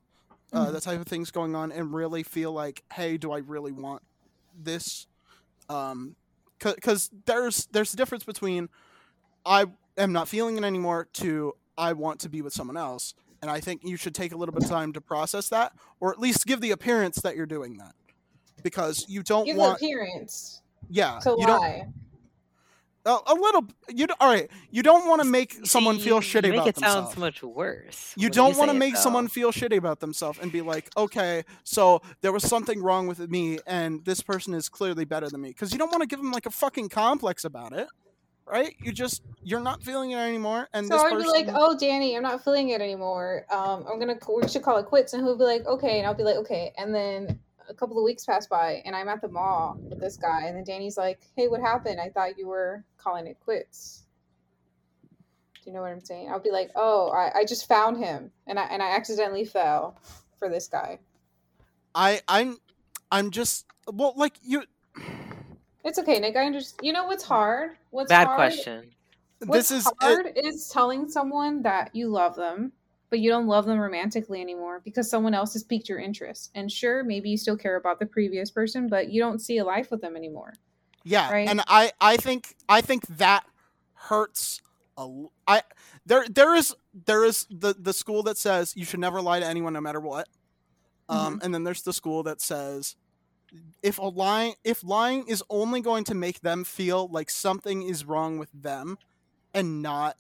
uh, Mhm. the type of things going on and really feel like hey do I really want this um because there's there's a difference between I am not feeling it anymore to I want to be with someone else, and I think you should take a little bit of time to process that, or at least give the appearance that you're doing that, because you don't Give want the appearance yeah to you don't lie. A, a little you don't, all right you don't want to make You someone feel you- shitty you make about it sound themselves. so much worse. You don't want to make though. someone feel shitty about themselves and be like, okay, so there was something wrong with me, and this person is clearly better than me. Because you don't want to give them like a fucking complex about it, right? You just you're not feeling it anymore, and So this I'd person. be like, "Oh, Danny, I'm not feeling it anymore. Um, I'm gonna we should call it quits." And he'll be like, "Okay," and I'll be like, "Okay." And then a couple of weeks pass by, and I'm at the mall with this guy, and then Danny's like, "Hey, what happened? I thought you were calling it quits." Do you know what I'm saying? I'll be like, "Oh, I, I just found him, and I and I accidentally fell for this guy." I I'm I'm just well like you. It's okay, Nick. I understand. You know what's hard? What's Bad hard? question. What's this is hard is telling someone that you love them, but you don't love them romantically anymore because someone else has piqued your interest. And sure, maybe you still care about the previous person, but you don't see a life with them anymore. Yeah, right? and I I think I think that hurts a I there there is there is the the school that says you should never lie to anyone no matter what. Um and then there's the school that says if a lying if lying is only going to make them feel like something is wrong with them and not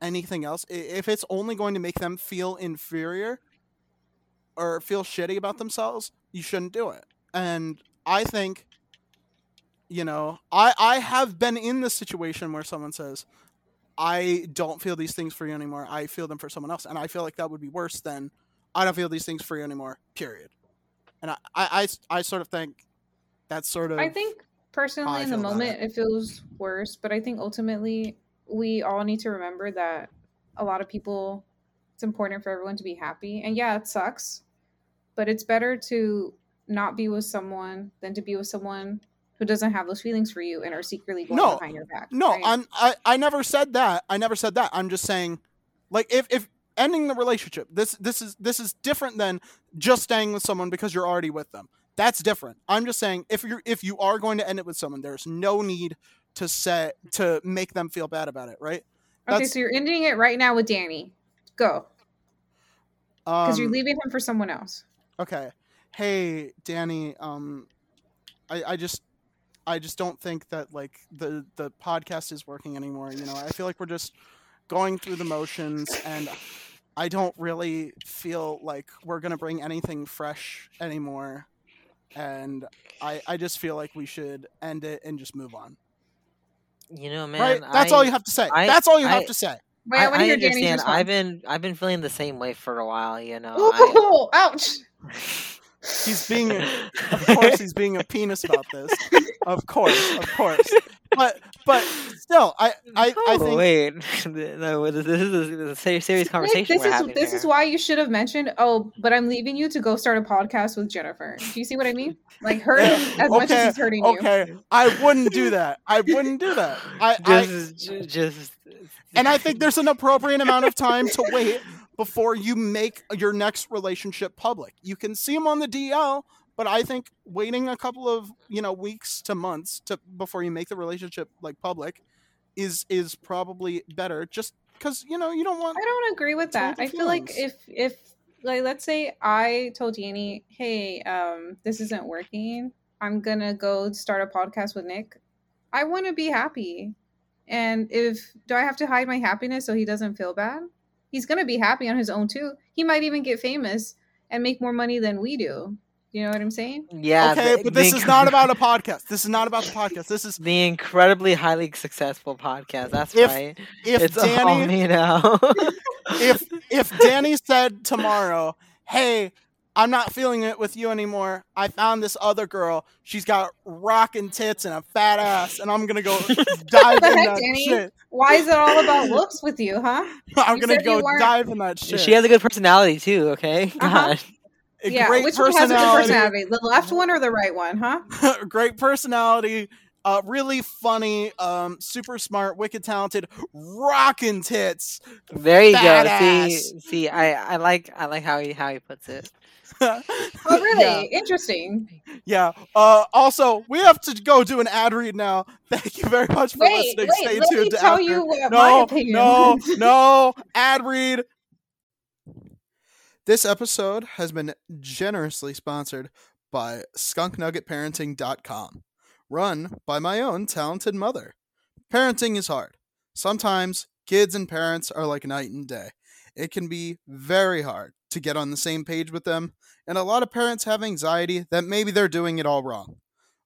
anything else if it's only going to make them feel inferior or feel shitty about themselves you shouldn't do it. And i think you know i i have been in this situation where someone says i don't feel these things for you anymore. I feel them for someone else. And i feel like that would be worse than i don't feel these things for you anymore period. And i i i, I sort of think that's sort of I think personally, in the moment, it feels worse, but I think ultimately, we all need to remember that a lot of people, it's important for everyone to be happy. And yeah, it sucks, but it's better to not be with someone than to be with someone who doesn't have those feelings for you and are secretly going No, behind your back. No, right? I'm I, I never said that. I never said that. I'm just saying like if if ending the relationship, this this is this is different than just staying with someone because you're already with them. That's different. I'm just saying if you're if you are going to end it with someone, there's no need to set to make them feel bad about it, right? okay, so you're ending it right now with Danny. Go. Because you're Um, leaving him for someone else. Okay. Hey, Danny, um I I just I just don't think that like the the podcast is working anymore, you know. I feel like we're just going through the motions and I don't really feel like we're going to bring anything fresh anymore. And I I just feel like we should end it and just move on. You know, man. right? That's all you have to say. I- That's all you have to say. Wait, I, I, want to I hear Danny's understand. response. I've been I've been feeling the same way for a while. You know. I, Ooh, ouch. He's being of course he's being a penis about this. Of course, of course. But but still, I I, I Oh, think wait, no, this is a, this is a serious, serious conversation this we're is having this here. is why you should have mentioned. Oh, but I'm leaving you to go start a podcast with Jennifer. Do you see what I mean? Like hurt him as much as he's hurting you. okay. I wouldn't do that. I wouldn't do that. I, I just, ju- just, and I think there's an appropriate amount of time to wait before you make your next relationship public. You can see them on the DL, but I think waiting a couple of you know weeks to months to before you make the relationship like public is is probably better. Just because you know you don't want. I don't agree with that. I feel like if if like let's say I told Danny, hey, um, this isn't working. I'm gonna go start a podcast with Nick. I want to be happy, and if do I have to hide my happiness so he doesn't feel bad? He's gonna be happy on his own too. He might even get famous and make more money than we do. You know what I'm saying? yeah. okay, the- but the this is inc- not about a podcast. This is not about the podcast. This is the incredibly highly successful podcast. That's If right. if it's all Danny me now. if if Danny said tomorrow, "Hey, I'm not feeling it with you anymore. I found this other girl. She's got rockin' tits and a fat ass, and I'm gonna go dive the in heck, that Danny? shit. Why is it all about looks with you, huh? I'm You gonna go dive in that shit. she has a good personality too. Okay. Uh-huh. God. Yeah, great which one has a good personality, personality? The left one or the right one, huh? great personality. Uh, really funny, um, super smart, wicked talented, rockin' tits. There you go. Badass. See, see, I, I like, I like how he, how he puts it. Oh, really? Yeah. Interesting. Yeah. Uh, also, we have to go do an ad read now. Thank you very much for Wait, listening. wait. Stay let tuned me to tell after. you what my No, opinion. no, no. Ad read. This episode has been generously sponsored by skunknuggetparenting.com, run by my own talented mother. Parenting is hard. Sometimes kids and parents are like night and day. It can be very hard to get on the same page with them, and a lot of parents have anxiety that maybe they're doing it all wrong.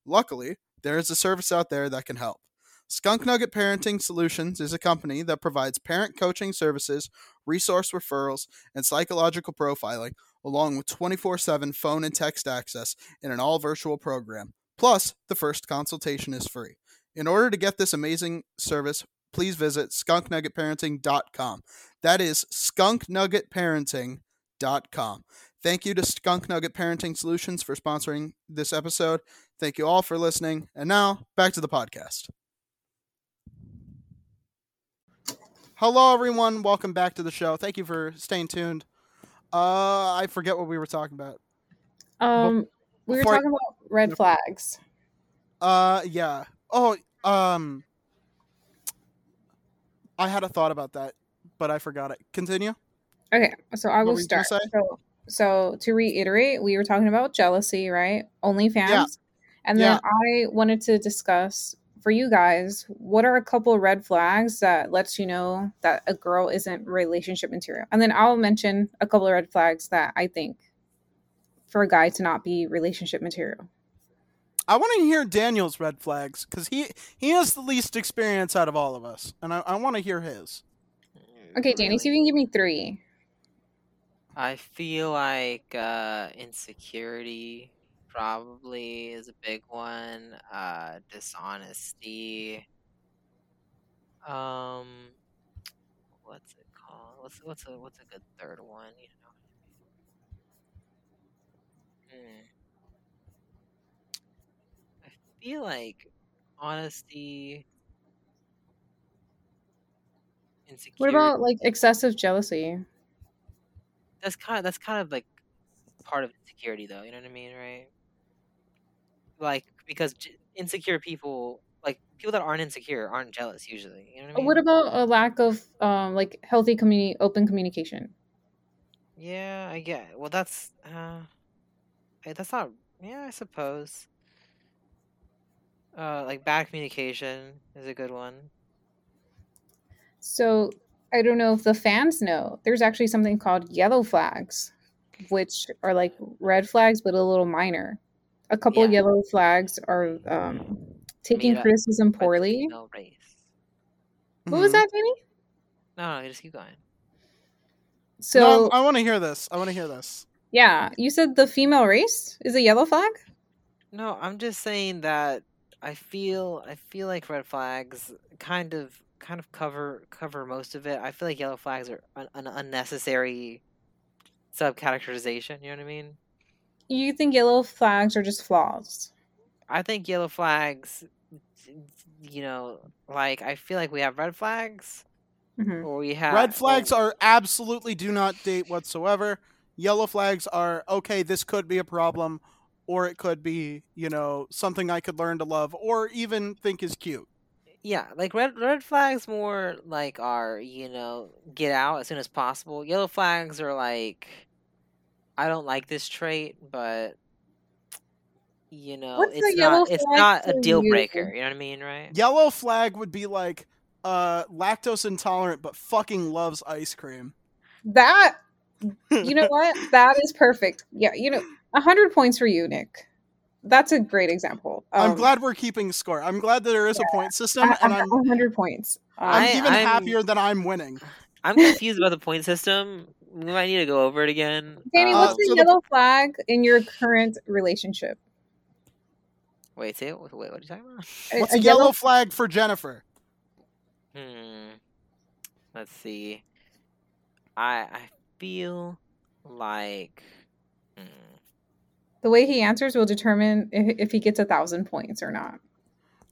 Luckily, there is a service out there that can help. Skunk Nugget Parenting Solutions is a company that provides parent coaching services, resource referrals, and psychological profiling, along with 24 7 phone and text access in an all virtual program. Plus, the first consultation is free. In order to get this amazing service, please visit skunknuggetparenting.com. That is skunknuggetparenting.com. Thank you to Skunk Nugget Parenting Solutions for sponsoring this episode. Thank you all for listening. And now, back to the podcast. Hello, everyone. Welcome back to the show. Thank you for staying tuned. Uh, I forget what we were talking about. Um, we were Before I- talking about red flags. Uh, yeah. Oh, um, I had a thought about that, but I forgot it. Continue. Okay, so I will were you gonna start. So, so to reiterate, we were talking about jealousy, right? OnlyFans, Yeah. and then I wanted to discuss for you guys what are a couple red flags that lets you know that a girl isn't relationship material, and then I'll mention a couple of red flags that I think for a guy to not be relationship material. I want to hear Daniel's red flags because he he has the least experience out of all of us, and I, I want to hear his. Okay, Danny, see if you can give me three. I feel like uh, insecurity probably is a big one. Uh, dishonesty. Um, what's it called? What's what's a what's a good third one? You know. Hmm. I feel like honesty, insecurity. What about like excessive jealousy? that's kind of that's kind of like part of insecurity, though. You know what I mean, right? Like because insecure people, like people that aren't insecure, aren't jealous usually. You know what I mean? What about a lack of um like healthy community open communication? Yeah, I get. It. Well, that's uh, that's not. Yeah, I suppose. Uh, like bad communication is a good one. So I don't know if the fans know. There's actually something called yellow flags, which are like red flags but a little minor. A couple of Yeah. yellow flags are um, taking Made criticism by the poorly. female race. What was Mhm. that, Danny? No, no, just keep going. So no, I want to hear this. I want to hear this. yeah, you said the female race is a yellow flag. No, I'm just saying that I feel I feel like red flags kind of kind of cover cover most of it. I feel like yellow flags are an, an unnecessary subcategorization. You know what I mean? You think yellow flags are just flaws? I think yellow flags, you know, like I feel like we have red flags, hmm or we have Red flags or- are absolutely do not date whatsoever. Yellow flags are okay, this could be a problem, or it could be, you know, something I could learn to love, or even think is cute. Yeah, like red red flags more like are you know get out as soon as possible. Yellow flags are like I don't like this trait, but you know What's it's yellow not it's flag not a for deal you? breaker. You know what I mean, right? Yellow flag would be like uh lactose intolerant but fucking loves ice cream. That you know what? That is perfect. Yeah, you know, hundred points for you, Nick. That's a great example. I'm Um, glad we're keeping score. I'm glad that there is a point system I, and I'm I'm one hundred points. Um, I'm I- even I'm- happier that I'm winning. I'm confused about the point system. We might need to go over it again. Danny, Uh, what's Uh, the so the- yellow flag in your current relationship? wait, say it. Wait, what are you talking about? What's a a yellow flag for Jennifer? Hmm. Let's see. I I feel like. Hmm. The way he answers will determine if, if he gets a thousand points or not.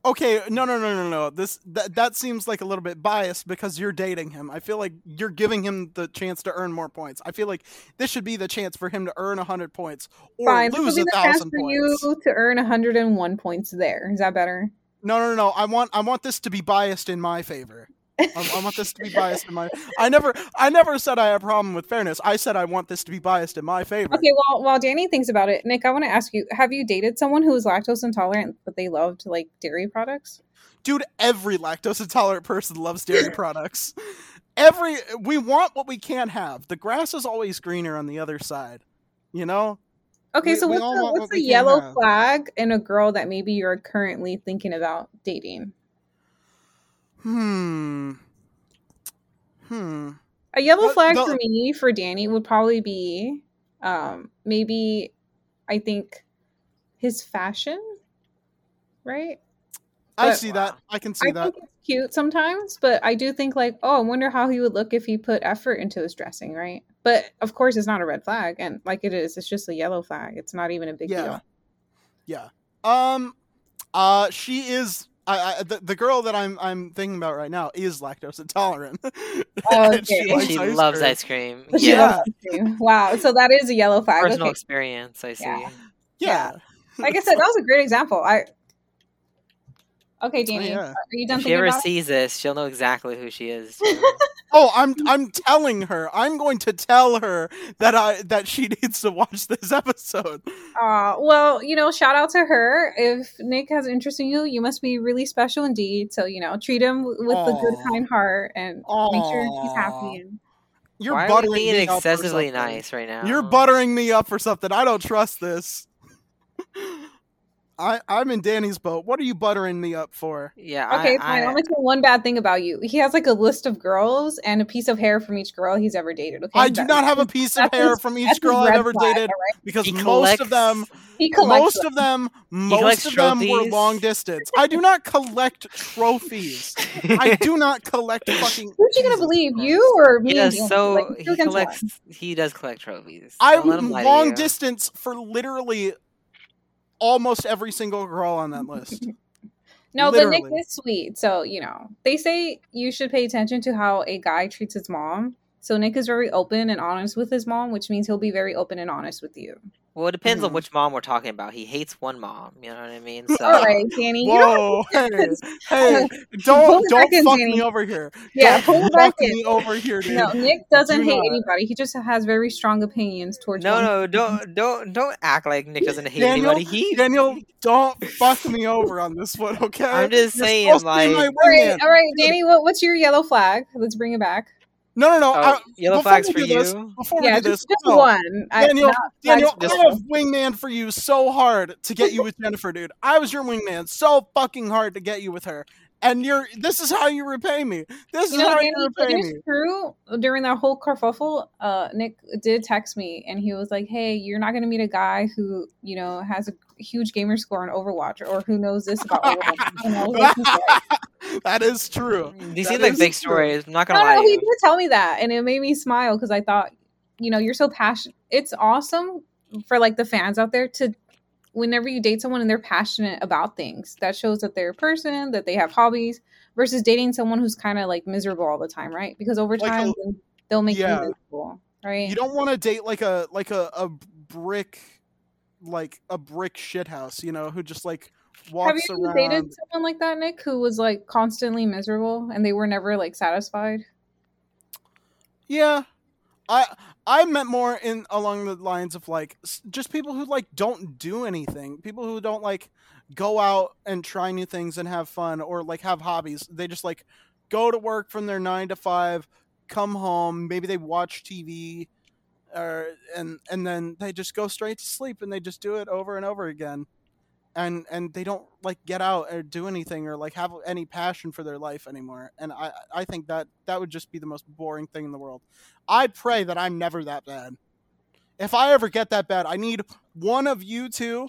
Okay, no, no, no, no, no. This that that seems like a little bit biased because you're dating him. I feel like you're giving him the chance to earn more points. I feel like this should be the chance for him to earn hundred points or Fine, lose a thousand for points. you to earn hundred and one points. There is that better? No, no, no. I want I want this to be biased in my favor. I, I want this to be biased in my. I never I never said I have a problem with fairness. I said I want this to be biased in my favor. Okay, well, while Danny thinks about it, Nick, I want to ask you: Have you dated someone who was lactose intolerant but they loved like dairy products? Dude, every lactose intolerant person loves dairy products. Every we want what we can't have. The grass is always greener on the other side. You know? Okay, We- so what's the, what's what the yellow flag in a girl that maybe you're currently thinking about dating? Hmm. Hmm. A yellow The- flag the- for me for Danny would probably be um maybe I think his fashion, right? I But- see that. I can see I that. think it's cute sometimes, but I do think like, oh, I wonder how he would look if he put effort into his dressing, right? But of course, it's not a red flag, and like it is, it's just a yellow flag. It's not even a big Yeah. deal. Yeah. Um. Uh. She is. I, I the, the girl that I'm I'm thinking about right now is lactose intolerant. Oh, and Okay. And likes she ice loves cream. ice cream. She Yeah. loves ice cream. Wow. So that is a yellow flag. Personal Okay. experience, I see. Yeah. Yeah. Like I said, that was a great example. I. Okay, Danny, yeah. are you done If she ever about it? sees this, she'll know exactly who she is. Oh, I'm I'm telling her. I'm going to tell her that I that she needs to watch this episode. Uh, well, you know, shout out to her. If Nick has interest in you, you must be really special indeed. So, you know, treat him w- with a good, kind heart and make sure he's happy. And You're Why are buttering we being me up excessively nice right now? You're buttering me up for something. I don't trust this. I I'm in Danny's boat. What are you buttering me up for? Yeah. okay, I, fine. I, I'll mention one bad thing about you. He has like a list of girls and a piece of hair from each girl he's ever dated. Okay, I do not have a piece of that's hair his- from each girl I've ever flag, dated all right? because he most of them He collects most them. of them most collects of them were long distance. I do not collect trophies. I do not collect fucking Who's you gonna believe, you or me? Yeah, so Like, he two against one. collects. He does collect trophies. I'm Don't let him lie to long distance for literally almost every single girl on that list. No, but Nick is sweet. So, you know, they say you should pay attention to how a guy treats his mom. So Nick is very open and honest with his mom, which means he'll be very open and honest with you. Well, it depends Mhm. on which mom we're talking about. He hates one mom. You know what I mean? So All right, Danny. You don't, Whoa, hey, hey, Pull don't don't in, fuck Danny. me over here. Yeah, don't pull fuck in. me over here, dude. no, Nick doesn't Do hate not. anybody. He just has very strong opinions towards no, women. no, don't, don't, don't act like Nick doesn't hate Daniel, anybody. He, Daniel, don't fuck me over on this one, okay? I'm just You're saying, supposed to be like- all right, all right, Danny. What, what's your yellow flag? Let's bring it back. No, no, no. oh, I- yellow flags for this- you. Before yeah, we do just, this, just no. one. I- Daniel, not Daniel, I have wingman for you so hard to get you with Jennifer, dude. I was your wingman so fucking hard to get you with her, and you're. This is how you repay me. This You is know, how Danny, you repay it me. is true. During that whole kerfuffle, uh, Nick did text me, and he was like, "Hey, you're not going to meet a guy who, you know, has a huge gamer score on Overwatch, or who knows this about Overwatch." And I was like, that is true. These That seem like big true. stories. I'm not gonna No, lie no, to he you. did tell me that, and it made me smile because I thought, you know, you're so passionate. It's awesome for like the fans out there to, whenever you date someone and they're passionate about things, that shows that they're a person, that they have hobbies, versus dating someone who's kind of like miserable all the time, right? Because over Like time then they'll make Yeah. you miserable, right? You don't want to date like a like a, a brick, like a brick shithouse. You know, who just like walks Have you around. dated someone like that, Nick, who was like constantly miserable and they were never like satisfied? Yeah, I I meant more in along the lines of like just people who like don't do anything. People who don't like go out and try new things and have fun or like have hobbies. They just like go to work from their nine to five, come home. Maybe they watch TV, or er, and and then they just go straight to sleep and they just do it over and over again. And and they don't like get out or do anything or like have any passion for their life anymore. And I I think that that would just be the most boring thing in the world. I pray that I'm never that bad. If I ever get that bad, I need one of you two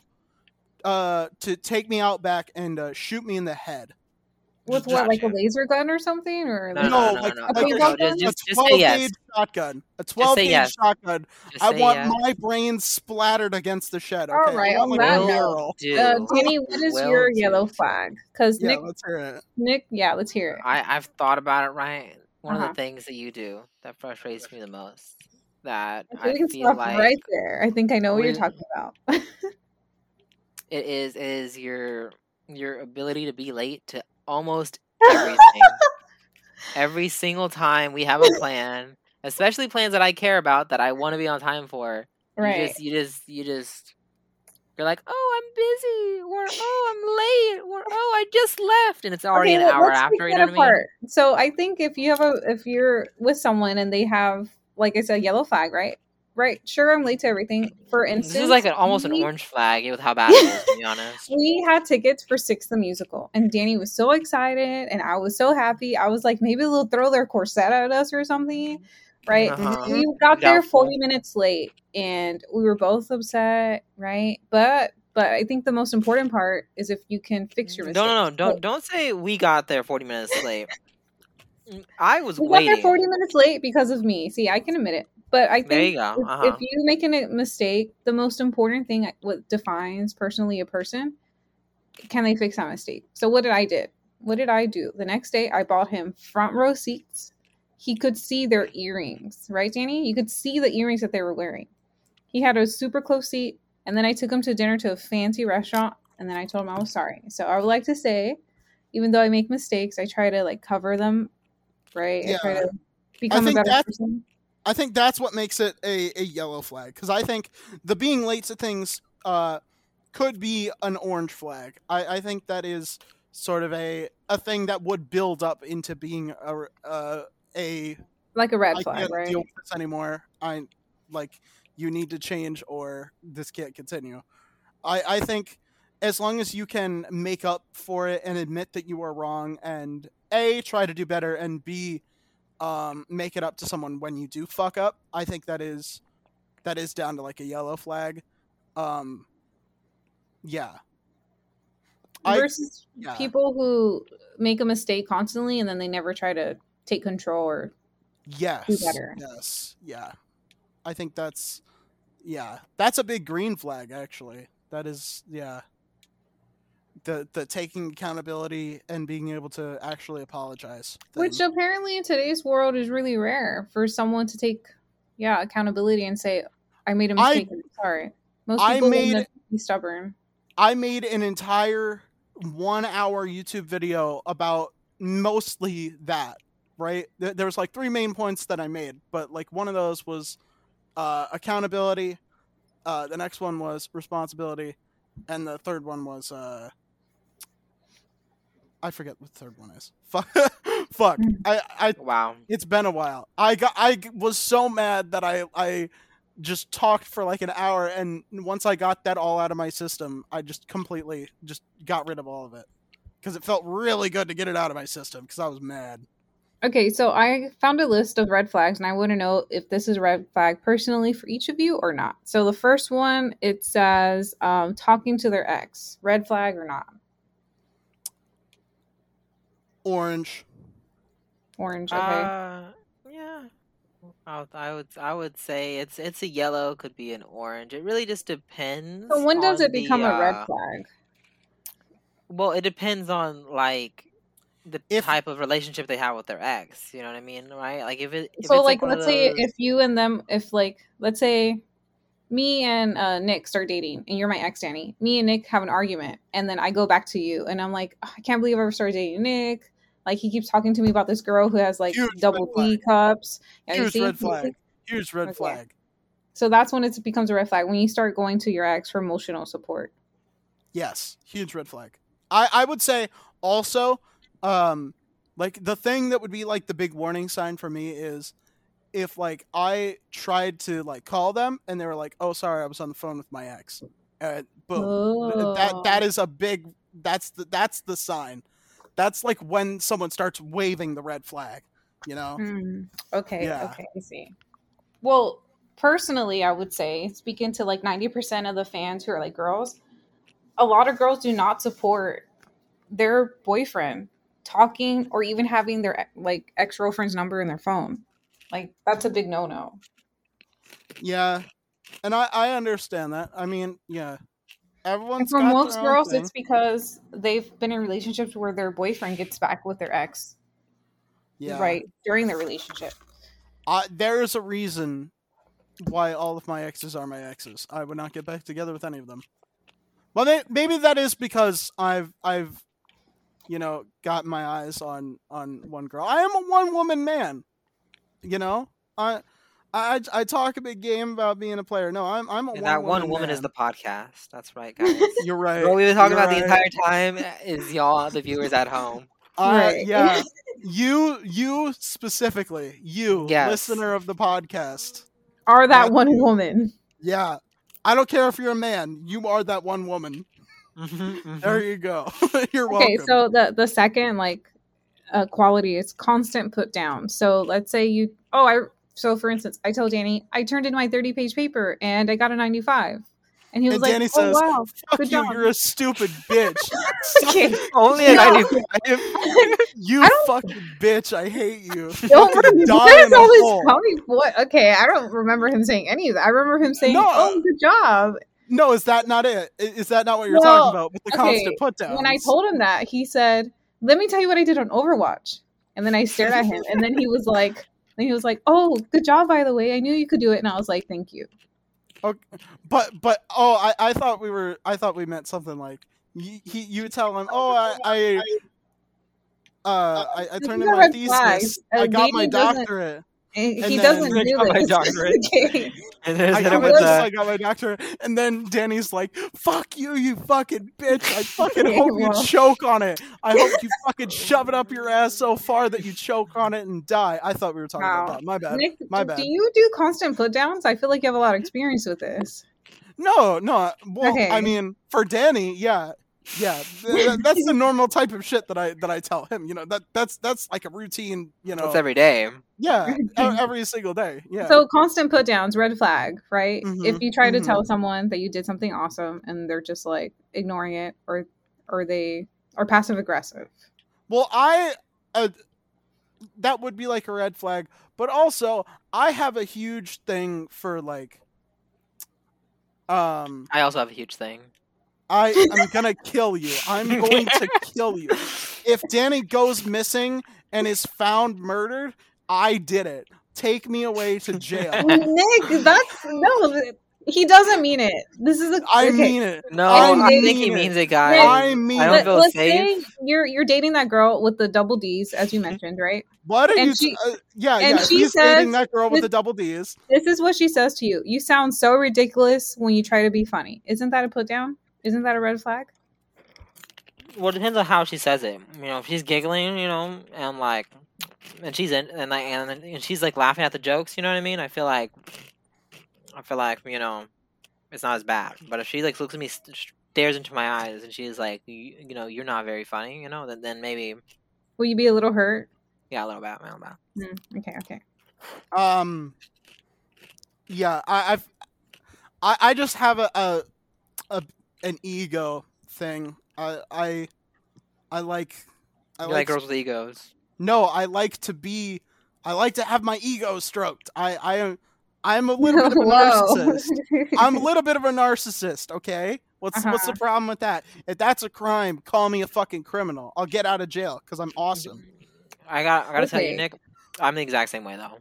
uh, to take me out back and uh, shoot me in the head. With what, like a laser gun or something, or No, like, No, no, no, like, no, like no, a, no, just- a just- just 12 say yes. gauge shotgun. A twelve gauge yes. shotgun. Just I want yes. my brain splattered against the shed. Okay? All right, I want, on like, that note, uh, Danny, what is Will your do. yellow flag? Because Yeah, Nick, let's hear it. Nick, yeah, let's hear it. I, I've thought about it, right? One of Uh-huh. the things that you do that frustrates me the most. That Okay, we I feel like right there. I think I know what you're talking about. it is is your your ability to be late to almost everything. Every single time we have a plan, especially plans that I care about that I want to be on time for, right. you just you just you just you're like, oh, I'm busy, or oh, I'm late, or oh, I just left, and it's already Okay, an hour after. You know what I mean? So I think if you have a if you're with someone and they have like I said, yellow flag, right? Right. Sure, I'm late to everything. For instance, This is like an, almost an orange flag with how bad it is, to be honest. We had tickets for Six the Musical, and Danny was so excited, and I was so happy. I was like, maybe they'll throw their corset at us or something, right? Uh-huh. We got there Doubtful. 40 minutes late, and we were both upset, right? But but I think the most important part is if you can fix your mistakes. No, no, no! Don't don't say we got there forty minutes late. Mm, I was We got waiting. there 40 minutes late because of me. See, I can admit it. But I think There you go, if, uh-huh. if you make a mistake, the most important thing, what defines personally a person, can they fix that mistake? So what did I did? What did I do? The next day, I bought him front row seats. He could see their earrings, right, Danny? You could see the earrings that they were wearing. He had a super close seat, and then I took him to dinner to a fancy restaurant, and then I told him I was sorry. So I would like to say, even though I make mistakes, I try to like cover them, right? I try Yeah. to become a think better that's- person. I think that's what makes it a, a yellow flag because I think the being late to things uh, could be an orange flag. I, I think that is sort of a a thing that would build up into being a uh, a Like a red I flag, can't right? deal with this anymore. I like you need to change or this can't continue. I I think as long as you can make up for it and admit that you are wrong and a try to do better and b um, make it up to someone when you do fuck up. I think that is that is down to like a yellow flag. Um, yeah. I- Versus yeah. people who make a mistake constantly and then they never try to take control or Yes. better. Yes. Yeah. I think that's yeah. That's a big green flag actually. that is yeah. The the taking accountability and being able to actually apologize. Which apparently in today's world is really rare for someone to take, yeah, accountability and say, "I made a mistake. I'm sorry." Most I people made- will be stubborn. I made an entire one hour YouTube video about mostly that, right? There was like three main points that I made, but like one of those was uh, accountability. Uh, the next one was responsibility, and the third one was uh, I forget what the third one is. Fuck, fuck. Mm. I, I Wow. it's been a while. I got I was so mad that I I just talked for like an hour and once I got that all out of my system, I just completely just got rid of all of it. Cuz it felt really good to get it out of my system cuz I was mad. Okay, so I found a list of red flags, and I want to know if this is a red flag personally for each of you or not. So the first one, it says um, talking to their ex, red flag or not? Orange. Orange. Okay. Uh, yeah. I would, I would say it's it's a yellow, could be an orange. It really just depends. so when does on it become the, a red uh, flag? Well, it depends on like the If- type of relationship they have with their ex. You know what I mean, right? Like if it. If so it's like one let's say if you and them if like let's say me and uh, nick start dating and you're my ex danny me and nick have an argument and then i go back to you and i'm like "Oh, i can't believe i ever started dating nick like he keeps talking to me about this girl who has like Huge double d cups and Huge red flag. Huge red Okay. flag. so that's when it becomes a red flag when you start going to your ex for emotional support Yes, huge red flag. I I would say also um like the thing that would be like the big warning sign for me is if like I tried to like call them and they were like, "Oh, sorry, I was on the phone with my ex." Uh, boom. Th- That that Oh. a big that's the that's the sign. That's like when someone starts waving the red flag, you know? Hmm. Okay. Yeah. Okay. I see. Well, personally, I would say, speaking to like 90% of the fans who are like girls, a lot of girls do not support their boyfriend talking or even having their like ex girlfriend's number in their phone. Like, that's a big no no. Yeah. And I I understand that. I mean, yeah. And Everyone's for got most girls, thing. it's because they've been in relationships where their boyfriend gets back with their ex yeah. right during their relationship. I, there is a reason why all of my exes are my exes. I would not get back together with any of them. Well, may, maybe that is because I've I've you know got my eyes on on one girl. I am a one woman man. You know, I I I talk a big game about being a player. No, I'm I'm a And one that one woman woman is the podcast. That's right, guys. You're right. What we've been talking You're about the entire time is y'all, the viewers at home. Uh, Right. Yeah, you you specifically, you Yes. listener of the podcast. Are that Fuck one you. woman? Yeah, I don't care if you're a man. You are that one woman. Mhm, There mhm. you go. you're welcome. Okay, so the the second like uh, quality is constant put down. So let's say you oh I so for instance I tell Danny I turned in my thirty page paper and I got a ninety five, and he was And like Danny oh says, wow Fuck good you. job. You're a stupid bitch. okay Only a No. 95. you I don't- fucking bitch. I hate you. don't Fucking remember die there's in a all this hole. comedy boy okay I don't remember him saying any of that I remember him saying No. oh uh, good job No, is that not it? Is that not what you're Well, talking about with the okay, constant put down? when I told him that he said let me tell you what I did on Overwatch and then I stared at him and then he was like then he was like oh good job by the way. I knew you could do it. And I was like thank you. Okay, but but oh, I, I thought we were I thought we meant something like he, he you tell him oh I I uh I, I turned in my thesis. I got my doctorate And he doesn't do got my doctorate. okay. And then I got, my, I got my doctorate, and then Danny's like, "Fuck you, you fucking bitch! I fucking hope well. you choke on it. I hope you fucking shove it up your ass so far that you choke on it and die." I thought we were talking Wow. about that. My bad. Nick, my bad. do you do constant put downs? I feel like you have a lot of experience with this. No, no. Well, Okay. I mean, for Danny, yeah, yeah. th- that's the normal type of shit that I that I tell him. You know, that that's that's like a routine. You know, That's every day. Yeah, every single day. Yeah. So constant put downs, red flag, right? Mhm, If you try to mhm. tell someone that you did something awesome and they're just like ignoring it or or they are passive aggressive. Well, I uh, that would be like a red flag, but also I have a huge thing for like um I also have a huge thing. I am gonna kill you. I'm going to kill you. If Danny goes missing and is found murdered, I did it. Take me away to jail. Nick, that's no. He doesn't mean it. This is a. I okay. mean it. No, I I, think he it. means it, guys. I mean I don't Let, feel let's safe. say you're you're dating that girl with the double D's, as you mentioned, right? What are And you? she- uh, yeah, and yeah. she He's says dating that girl with this- the double D's. This is what she says to you. You sound so ridiculous when you try to be funny. Isn't that a put down? Isn't that a red flag? Well, it depends on how she says it. You know, if she's giggling, you know, and like, and she's in, and like, and, and she's like laughing at the jokes. You know what I mean? I feel like, I feel like you know, it's not as bad. But if she like looks at me, stares into my eyes, and she's like, you, you know, you're not very funny. You know, then then maybe, Will you be a little hurt? yeah, a little bit, a little bit. Hmm, okay, okay. Um. Yeah, I, I've, I, I just have a, a, a an ego thing. I, I, I like, I like, like girls with egos. No, I like to be, I like to have my ego stroked. I, I am, I'm a little bit of a narcissist. I'm a little bit of a narcissist. Okay, what's what's the Uh-huh. problem with that? If that's a crime, call me a fucking criminal. I'll get out of jail because I'm awesome. I got, I gotta tell you, Nick, I'm the exact same way though.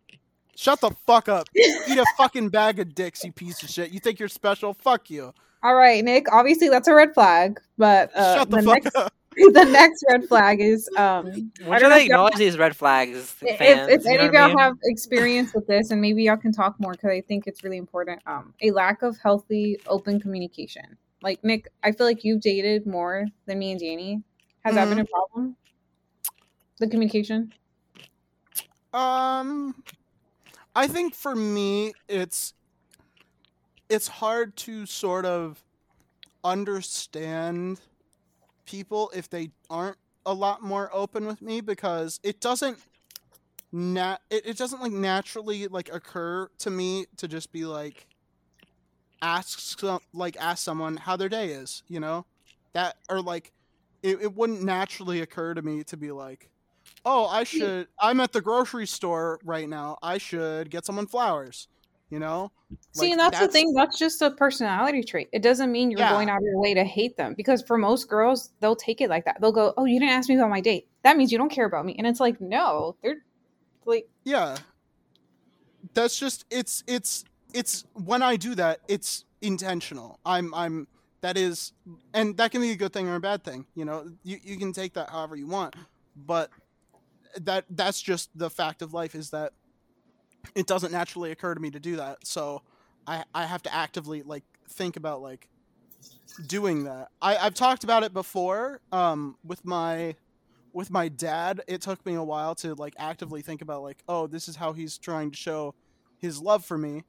Shut the fuck up. Eat a fucking bag of dicks, you piece of shit. You think you're special? Fuck you. All right, Nick. Obviously, that's a red flag. But uh, Shut the, the, fuck next up. the next red flag is um, When I should don't know if y'all- acknowledge these red flags, if, fans? if you any of y'all mean? have experience with this, and maybe y'all can talk more because I think it's really important. Um, a lack of healthy, open communication. Like Nick, I feel like you've dated more than me and Danny. Has that been Mm-hmm. a problem? The communication. Um, I think for me, it's it's hard to sort of understand people if they aren't a lot more open with me because it doesn't nat it, it doesn't like naturally like occur to me to just be like ask some, like ask someone how their day is you know? That or like it, it wouldn't naturally occur to me to be like oh i should i'm at the grocery store right now. I should get someone flowers you know See, Like, and that's, the thing. That's just a personality trait. It doesn't mean you're Yeah. going out of your way to hate them because for most girls, they'll take it like that. They'll go, "Oh, you didn't ask me about my date. That means you don't care about me." And it's like, no, they're like, yeah that's just it's it's it's when i do that it's intentional i'm i'm that is and that can be a good thing or a bad thing you know you, you can take that however you want but that that's just the fact of life is that it doesn't naturally occur to me to do that. So i i have to actively like think about like doing that. I i've talked about it before um with my with my dad. It took me a while to like actively think about like oh this is how he's trying to show his love for me.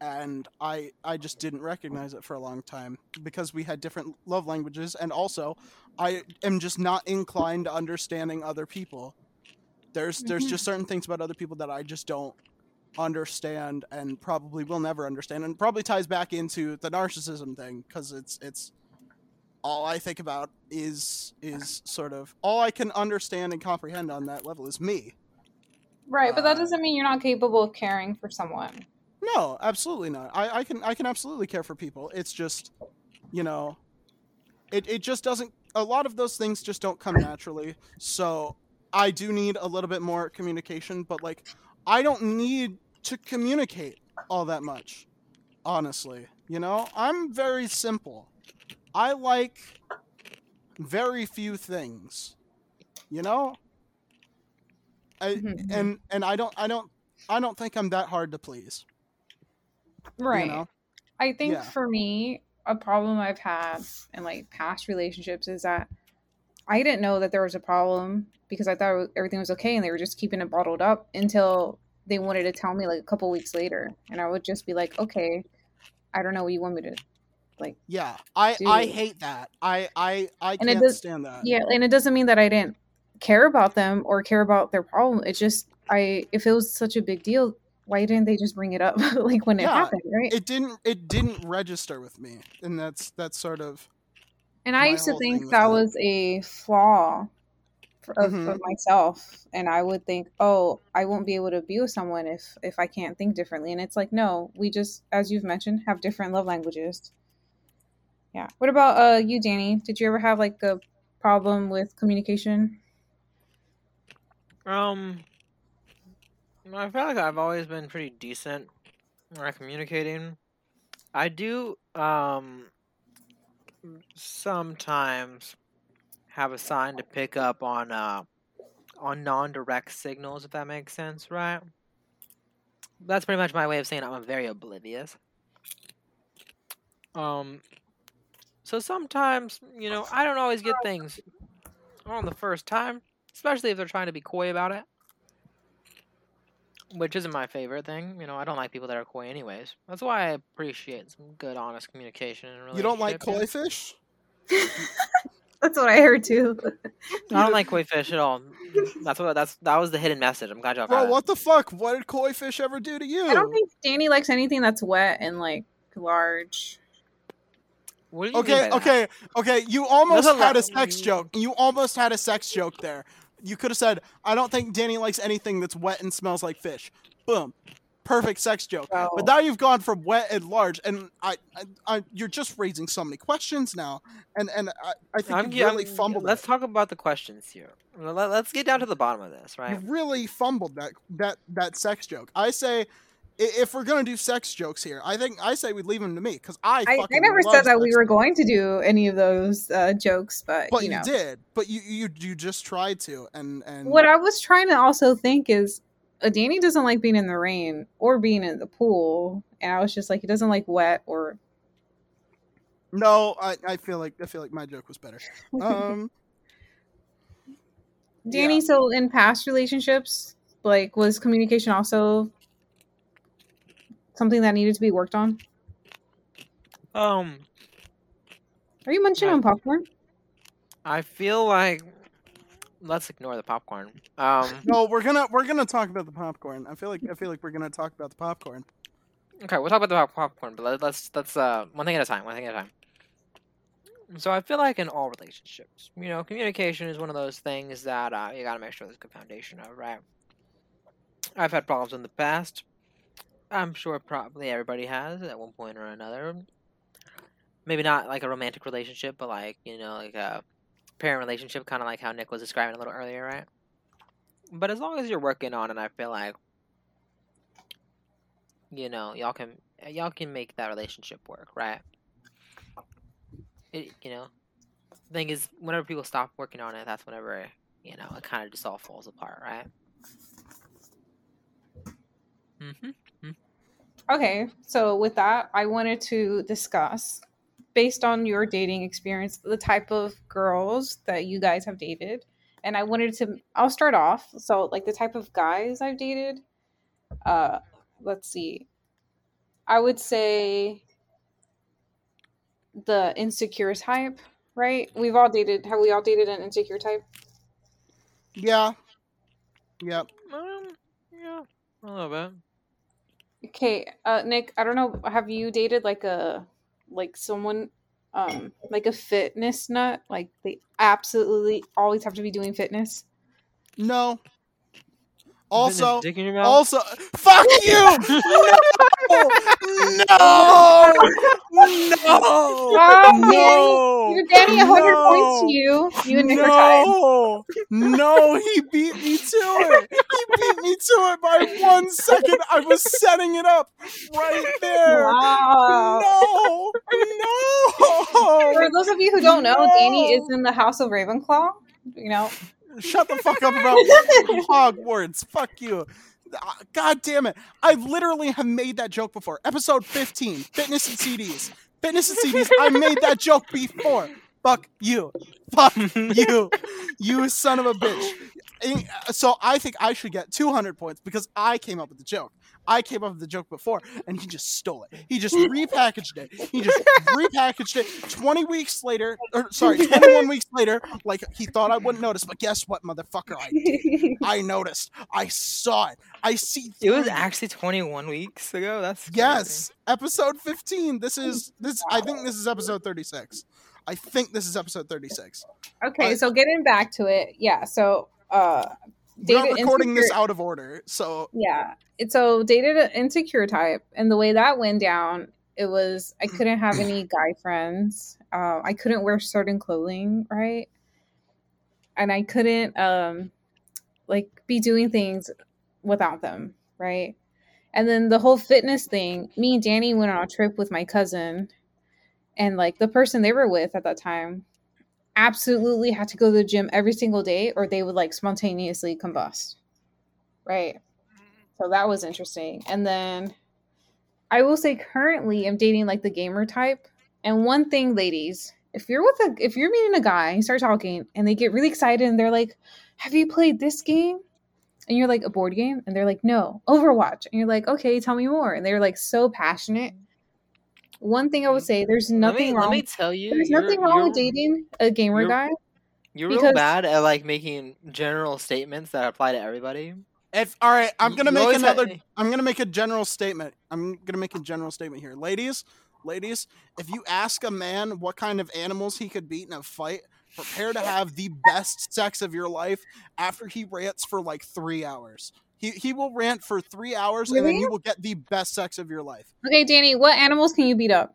And i i just didn't recognize it for a long time because we had different love languages. And also i am just not inclined to understanding other people there's there's Mhm. just certain things about other people that i just don't understand and probably will never understand and probably ties back into the narcissism thing because it's it's all I think about is is sort of all I can understand and comprehend on that level is me. right, but that Uh, doesn't mean you're not capable of caring for someone. No, absolutely not. I, I can I can absolutely care for people. It's just, you know, it, it just doesn't a lot of those things just don't come naturally. So I do need a little bit more communication, but like I don't need to communicate all that much. Honestly. You know? I'm very simple. I like very few things. You know? I, Mhm, mhm. and and I don't I don't I don't think I'm that hard to please. Right. You know? I think Yeah. for me, a problem I've had in like past relationships is that I didn't know that there was a problem because I thought everything was okay and they were just keeping it bottled up until they wanted to tell me like a couple weeks later, and I would just be like, okay, I don't know what you want me to like. Yeah, I I hate that. I I I And it can't does- stand that. Yeah, and it doesn't mean that I didn't care about them or care about their problem. It's just I if it was such a big deal, why didn't they just bring it up like when it happened, right? It didn't it didn't register with me, and that's that's sort of And I used to think with that that. was a flaw for, of, Mhm. of myself, and I would think, oh, I won't be able to be with someone if if I can't think differently. And it's like, no, we just, as you've mentioned, have different love languages. Yeah. What about uh you, Danny? Did you ever have like a problem with communication? Um, I feel like I've always been pretty decent when communicating. I do um sometimes have a sign to pick up on uh on non-direct signals if that makes sense, right? That's pretty much my way of saying I'm very oblivious. Um so sometimes, you know, I don't always get things on the first time, especially if they're trying to be coy about it. Which isn't my favorite thing. You know, I don't like people that are coy anyways. That's why I appreciate some good, honest communication in a You don't like relationship, koi fish? That's what I heard too. I don't like koi fish at all. That's what that's that was the hidden message. I'm glad y'all Bro, got it. what the fuck? What did koi fish ever do to you? I don't think Danny likes anything that's wet and like large. What you mean Okay, that? okay, okay. You almost a had a sex joke. You almost had a sex joke there. You could have said, "I don't think Danny likes anything that's wet and smells like fish." Boom, perfect sex joke. Oh. But now you've gone from wet and large, and I, I, I you're just raising so many questions now, and and I, I think I'm, you really I'm- fumbled. Let's it. talk about the questions here. Let, us get down to the bottom of this, right? You really fumbled that that that sex joke. I say, if we're gonna do sex jokes here, I think I say we'd leave them to me because I. I, I never said that we were jokes. going to do any of those uh, jokes, but, But you you, know. did. But you you you just tried to, and and What I was trying to also think is uh, Danny doesn't like being in the rain or being in the pool. And I was just like, he doesn't like wet or. No, I, I feel like I feel like my joke was better. Um, Danny, yeah. so in past relationships, like, was communication also something that needed to be worked on? Um, Are you munching Right. on popcorn? I feel like let's ignore the popcorn. Um, no, we're gonna we're gonna talk about the popcorn. I feel like I feel like we're gonna talk about the popcorn. okay, we'll talk about the popcorn, but let, let's let's uh one thing at a time. One thing at a time. So I feel like in all relationships, you know, communication is one of those things that uh, you gotta make sure there's a good foundation of, right? I've had problems in the past. I'm sure probably everybody has at one point or another. Maybe not like a romantic relationship, but like you know, like a parent relationship, kind of like how Nick was describing a little earlier, right? But as long as you're working on it, I feel like you know y'all can y'all can make that relationship work, right? It, you know, the thing is, whenever people stop working on it, that's whenever you know it kind of just all falls apart, right? Mm-hmm. Okay, so with that, I wanted to discuss, based on your dating experience, the type of girls that you guys have dated. And I wanted to, I'll start off. So, like the type of guys I've dated, uh, let's see. I would say the insecure type, right? We've all dated, have we all dated an insecure type? Yeah, yep. Um, yeah, a little bit. Okay, uh Nick, I don't know, have you dated like a like someone um like a fitness nut? Like they absolutely always have to be doing fitness? No. Fitness Also, dick in your mouth? also, fuck you! No! No! No! You Danny, a hundred points to you. You and Nick are. No! No, he beat me to it. He beat me to it by one second. I was setting it up right there. Wow. No! No! For those of you who don't know, Danny is in the House of Ravenclaw. You know, Shut the fuck up about Hogwarts. Fuck you. Ah, God damn it. I literally have made that joke before. Episode 15, Fitness and CDs. Fitness and CDs. I made that joke before. Fuck you. Fuck you. You son of a bitch. Eh, So I think I should get 200 points because I came up with the joke. I came up with the joke before and he just stole it. He just repackaged it. He just repackaged it 20 weeks later, or sorry, 21 weeks later, like he thought I wouldn't notice. But guess what, motherfucker? I did. I noticed. I saw it. I see. It was actually 21 weeks ago. That's crazy. Yes, episode 15. This is this. I think this is episode 36. I think this is episode 36. okay, so getting back to it, yeah. So, uh, We're dated recording this out of order, so Yeah. So dated an insecure type, and the way that went down, it was I couldn't have any guy friends uh, I couldn't wear certain clothing, right? And I couldn't um like be doing things without them, right? And then the whole fitness thing, me and Danny went on a trip with my cousin and like the person they were with at that time absolutely had to go to the gym every single day or they would like spontaneously combust. Right. So that was interesting. And then I will say currently I'm dating like the gamer type. And one thing, ladies, if you're with a if you're meeting a guy you start talking and they get really excited and they're like, Have you played this game? And you're like, a board game? And they're like, No, Overwatch. And you're like, Okay, tell me more. And they're like so passionate. One thing I would mm. say, there's Let nothing me, wrong. let me tell you, there's nothing wrong with dating a gamer you're- guy. you're real because- bad at like making general statements that apply to everybody. If all right, I'm gonna you make always ha- another. I'm gonna make a general statement. I'm gonna make a general statement here, ladies. Ladies, if you ask a man what kind of animals he could beat in a fight, prepare to have the best sex of your life after he rants for like three hours. He he will rant for three hours, and then you will get the best sex of your life. Okay, Danny, what animals can you beat up?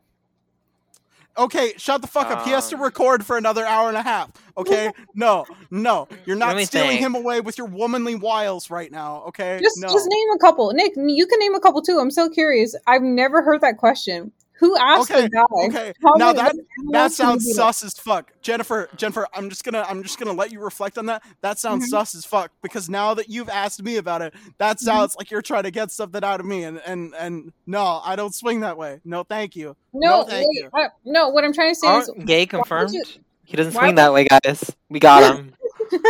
Okay, shut the fuck up. He has to Um. record for another hour and a half. Okay, no, no, you're not stealing think. him away with your womanly wiles right now. Okay, Just no. just name a couple. Nick, you can name a couple too. I'm so curious. I've never heard that question. Who asked Okay, the guy? okay. How Now that That animals can you sounds sus as fuck, Jennifer. Jennifer, I'm just gonna I'm just gonna let you reflect on that. That sounds Mhm. sus as fuck because now that you've asked me about it, that Mm-hmm. sounds like you're trying to get something out of me, and and and no, I don't swing that way. No, thank you. No, No, thank wait, you. uh, no. What I'm trying to say is, Aren't gay confirmed? you- He doesn't swing that way, guys. We got him.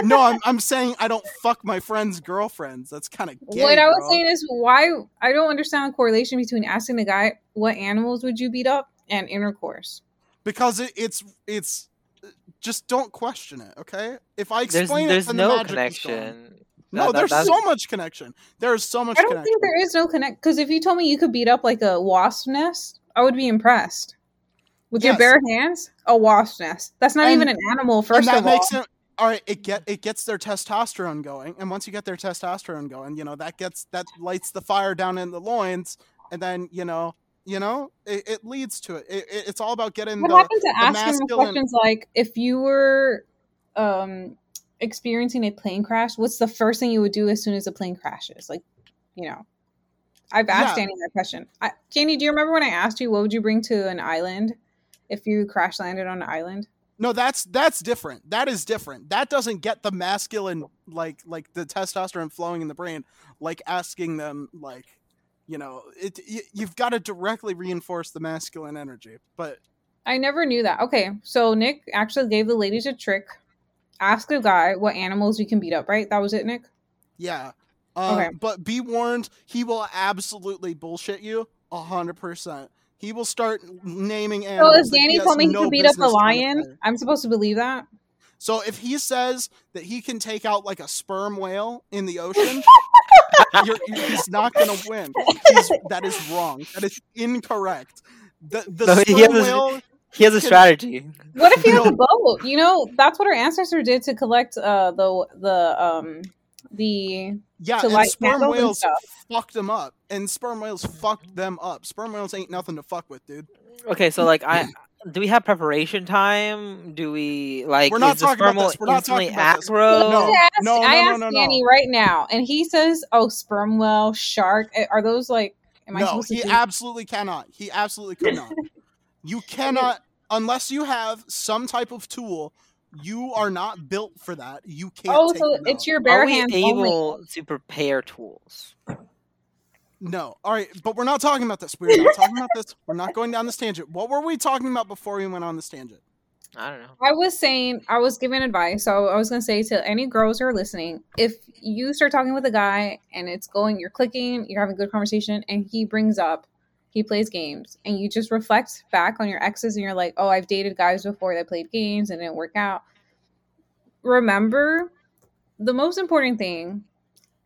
No, I'm I'm saying I don't fuck my friends' girlfriends. That's kind of gay. what I was bro. saying is, why I don't understand the correlation between asking the guy what animals would you beat up and intercourse. because it, it's it's just don't question it. Okay, if I There's explain it, there's then the no magic connection. No, That- that- there's that's- so much connection. There is so much I don't connection. think there is no connect because if you told me you could beat up like a wasp nest, I would be impressed. With your bare hands, a wasp nest. That's not And- even an animal. First and that of all, it all right it get it gets their testosterone going and once you get their testosterone going you know that gets that lights the fire down in the loins and then you know you know it, it leads to it. It, it it's all about getting what the happened to asking masculine- questions like if you were um experiencing a plane crash what's the first thing you would do as soon as the plane crashes like you know i've asked Yeah. danny that question I, danny do you remember when i asked you what would you bring to an island if you crash landed on an island no that's that's different that is different that doesn't get the masculine like like the testosterone flowing in the brain like asking them like you know it y- you've got to directly reinforce the masculine energy but i never knew that okay so nick actually gave the ladies a trick ask a guy what animals you can beat up right that was it nick Yeah. Um, Okay. But be warned, he will absolutely bullshit you a hundred percent. He will start naming so animals. if that danny has told me he no could beat up a business trying to lion i'm supposed to believe that So if he says that he can take out like a sperm whale in the ocean, you're, you- he's not gonna win. He's, that is wrong. That is incorrect. The the No, he has a- whale. He has a Can- strategy. What if he has a boat? You know, that's what our ancestors did to collect uh the the um the Yeah, to and light sperm candles and whales fucked them up, and sperm whales fucked them up. Sperm whales ain't nothing to fuck with, dude. Okay, so like I do we have preparation time? Do we like We're not talking about sperm whale this. We're not talking about this. aggro? No. I asked, no, I no, asked no, no. Danny right now, and he says, "Oh, sperm whale, shark. eh, Are those like? Am I no, supposed to? he do- absolutely cannot. He absolutely could not. you cannot unless you have some type of tool. You are not built for that. You can't. oh, take so them it's out. your bare Are we hands able only. to prepare tools? no. All right, but we're not talking about this. We're not talking about this. We're not going down this tangent. What were we talking about before we went on this tangent? I don't know. I was saying, I was giving advice. So I was going to say to any girls who are listening, if you start talking with a guy and it's going, you're clicking, you're having a good conversation, and he brings up, he plays games, and you just reflect back on your exes and you're like, oh, I've dated guys before that played games and it didn't work out. Remember, the most important thing,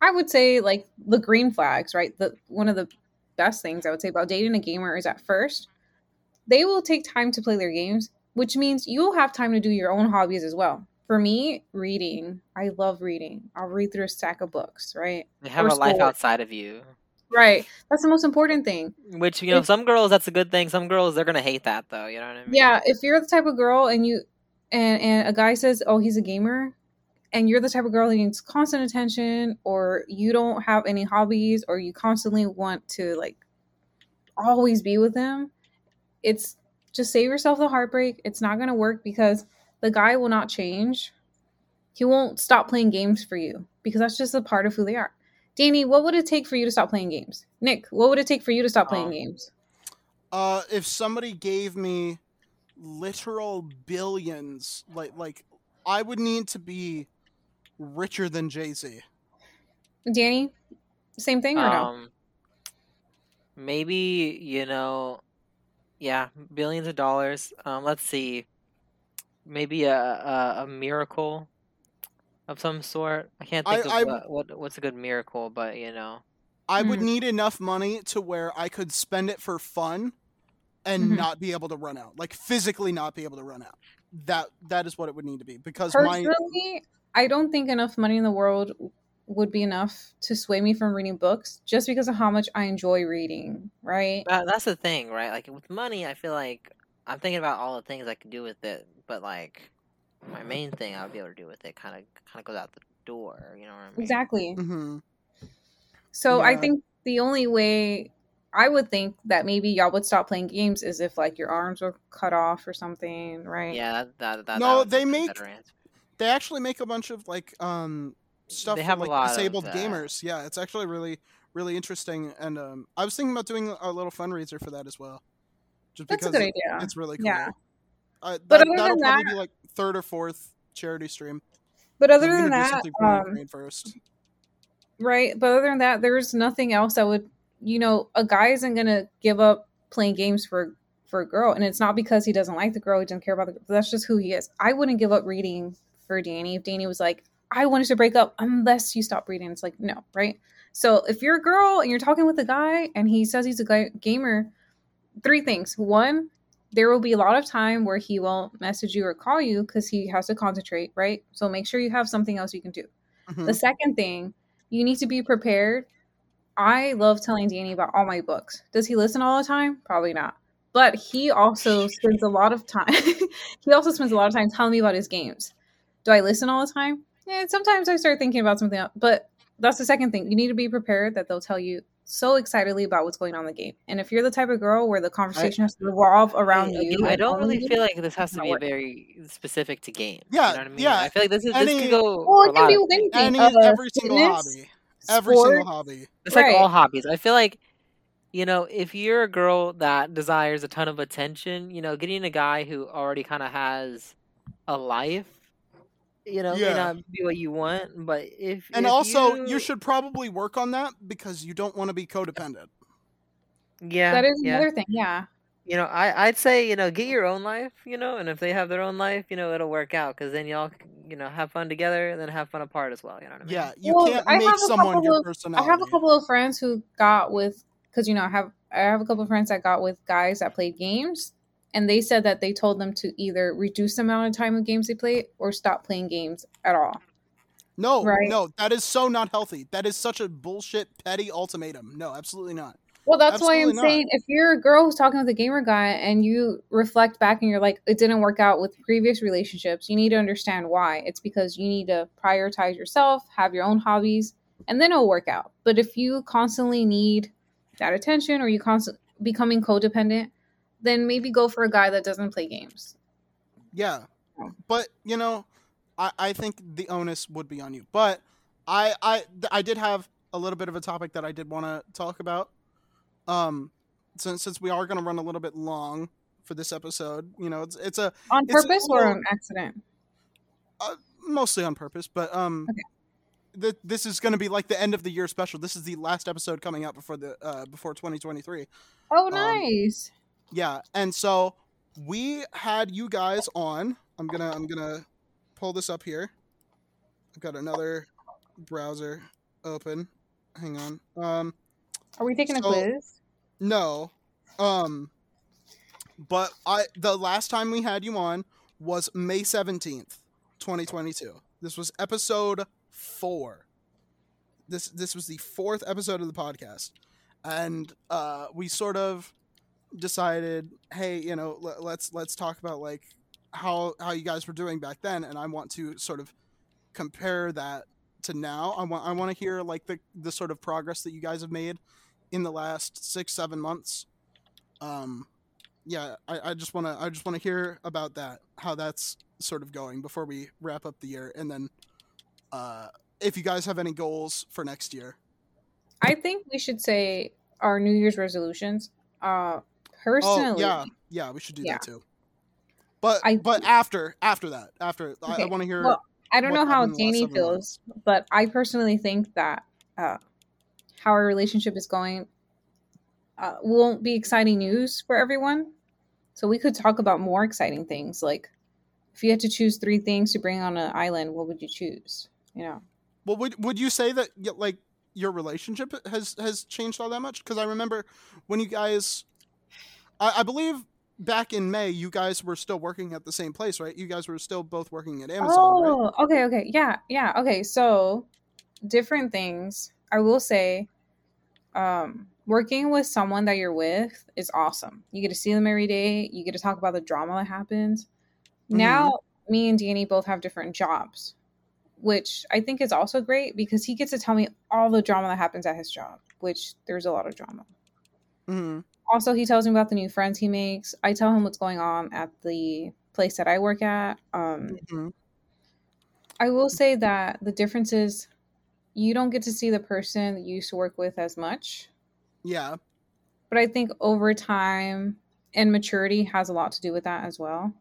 I would say, like the green flags, right? The one of the best things I would say about dating a gamer is at first, they will take time to play their games which means you'll have time to do your own hobbies as well. For me, reading. I love reading. I'll read through a stack of books, right? They have Or a life outside of you. Right. That's the most important thing. Which you know, If- some girls that's a good thing. Some girls they're gonna hate that though. You know what I mean? Yeah, if you're the type of girl and you and and a guy says, "Oh, he's a gamer," and you're the type of girl who needs constant attention or you don't have any hobbies or you constantly want to like always be with him, it's just save yourself the heartbreak. It's not going to work because the guy will not change. He won't stop playing games for you because that's just a part of who they are. Danny, what would it take for you to stop playing games? Nick, what would it take for you to stop playing Um, games? Uh, if somebody gave me literal billions, like like I would need to be richer than Jay Z. Danny, same thing or no? Um, maybe you know, yeah, billions of dollars. Um, let's see, maybe a a, a miracle of some sort. I can't think I- of what, what what's a good miracle, but you know, I would Mhm. need enough money to where I could spend it for fun and Mhm. not be able to run out. Like physically not be able to run out. That that is what it would need to be because my Personally, I don't think enough money in the world would be enough to sway me from reading books just because of how much I enjoy reading, right? that, that's the thing, right? Like with money, I feel like I'm thinking about all the things I could do with it, but like my main thing I would be able to do with it kind of kind of goes out the door. You know what I mean? Exactly. hmm So I think the only way I would think that maybe y'all would stop playing games is if like your arms were cut off or something, right? Yeah, that that, that No, that they make- They actually make a bunch of like um stuff They for have a like lot disabled that. gamers. Yeah, it's actually really really interesting and um I was thinking about doing a little fundraiser for that as well. Just That's a because good idea. it's really cool. Yeah. Uh, But that, other that'll than that- be like third or fourth charity stream. But other than that, um, first. Right. But other than that, there's nothing else that would, you know, a guy isn't going to give up playing games for for a girl. And it's not because he doesn't like the girl, he doesn't care about the girl. That's just who he is. I wouldn't give up reading for Danny if Danny was like, I wanted to break up unless you stop reading. It's like, no, right? So if you're a girl and you're talking with a guy and he says he's a guy, gamer, three things. One, there will be a lot of time where he won't message you or call you because he has to concentrate, right? So make sure you have something else you can do. Mhm. The second thing, you need to be prepared. I love telling Danny about all my books. Does he listen all the time? Probably not. But he also spends a lot of time. he also spends a lot of time telling me about his games. Do I listen all the time? Yeah, sometimes I start thinking about something else. But that's the second thing. You need to be prepared that they'll tell you so excitedly about what's going on in the game. And if you're the type of girl where the conversation has to revolve around I, you, I and don't really you, feel like this has to be a very specific to games. Yeah, you know what I mean. yeah, I feel like this is any- this could go. well, for a it can lot be with anything. Any uh, every single fitness, hobby. Every single hobby. It's like Right. all hobbies. I feel like, you know, if you're a girl that desires a ton of attention, you know, getting a guy who already kind of has a life, you know, Yeah. may not be what you want. But if And if also, you, you should probably work on that because you don't want to be codependent. yeah, That is yeah. another thing. Yeah. You know, I I'd say you know get your own life, you know, and if they have their own life, you know, it'll work out because then y'all you know have fun together and then have fun apart as well. You know what I mean? Yeah, you Well, can't I make have a someone couple your of- personality. I have a couple of friends who got with because you know I have I have a couple of friends that got with guys that played games, and they said that they told them to either reduce the amount of time of games they play or stop playing games at all. No, Right. no, that is so not healthy. That is such a bullshit petty ultimatum. No, absolutely not. Well, that's why I'm not. saying if you're a girl who's talking with a gamer guy and you reflect back and you're like, it didn't work out with previous relationships, you need to understand why. It's because you need to prioritize yourself, have your own hobbies, and then it'll work out. But if you constantly need that attention or you constantly becoming codependent, then maybe go for a guy that doesn't play games. Yeah, Oh. but you know, I I think the onus would be on you. But I I I did have a little bit of a topic that I did want to talk about. Um, since since we are going to run a little bit long for this episode, you know, it's it's a On It's a purpose or little- on accident? uh, mostly on purpose, but um, Okay. th- this is going to be like the end of the year special. This is the last episode coming out before the uh before 2023. Oh, Um, nice. Yeah, and so we had you guys on. I'm gonna I'm gonna pull this up here. I've got another browser open. Hang on. Um, Are we taking a quiz? no. Um, but I the last time we had you on was May 17th, 2022. This was episode four. This this was the fourth episode of the podcast, and uh, we sort of decided, hey, you know, let, let's let's talk about like how how you guys were doing back then, and I want to sort of compare that to now. I want I want to hear like the the sort of progress that you guys have made in the last six seven months. Um, yeah, I, I just want to I just want to hear about that, how that's sort of going before we wrap up the year, and then uh, if you guys have any goals for next year. I think we should say our New Year's resolutions. Uh, personally, Oh yeah, yeah, we should do Yeah. that too. But I- but after after that, after I, I want to hear. well, I don't know how happened in the last Danny months. feels, but I personally think that uh, how our relationship is going uh, won't be exciting news for everyone. So we could talk about more exciting things, like if you had to choose three things to bring on an island, what would you choose? You know, well, would would you say that like your relationship has has changed all that much? Because I remember when you guys, I, I believe back in May, you guys were still working at the same place, right? You guys were still both working at Amazon, right? Oh, okay, okay. Yeah, yeah. Okay. So different things. I will say, um, working with someone that you're with is awesome. You get to see them every day. You get to talk about the drama that happens. Now, me and Danny both have different jobs, which I think is also great because he gets to tell me all the drama that happens at his job, which there's a lot of drama. hmm Also, he tells me about the new friends he makes. I tell him what's going on at the place that I work at. Um, hmm I will say that the difference is you don't get to see the person that you used to work with as much. Yeah. But I think over time and maturity has a lot to do with that as well.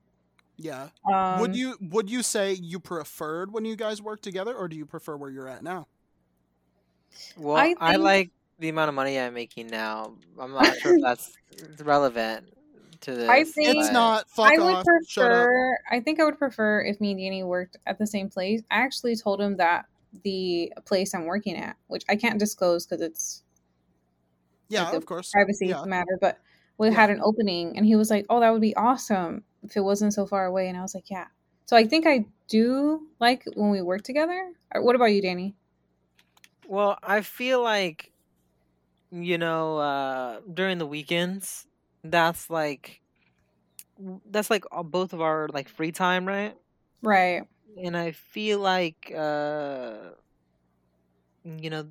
Yeah. Um, would you would you say you preferred when you guys worked together, or do you prefer where you're at now? Well, I I, like the amount of money I'm making now. I'm not sure if that's relevant to this. I think- It's not. Fuck I would off. Shut up. prefer. I think I would prefer if me and Danny worked at the same place. I actually told him that the place I'm working at, which I can't disclose because it's Yeah, like of course. privacy Yeah. matter, but we Yeah. had an opening, and he was like, "Oh, that would be awesome if it wasn't so far away." And I was like, "Yeah." So I think I do like when we work together. What about you, Danny? Well, I feel like, you know, uh, during the weekends, that's like, that's like all- both of our like free time, right? Right. And I feel like, uh, you know,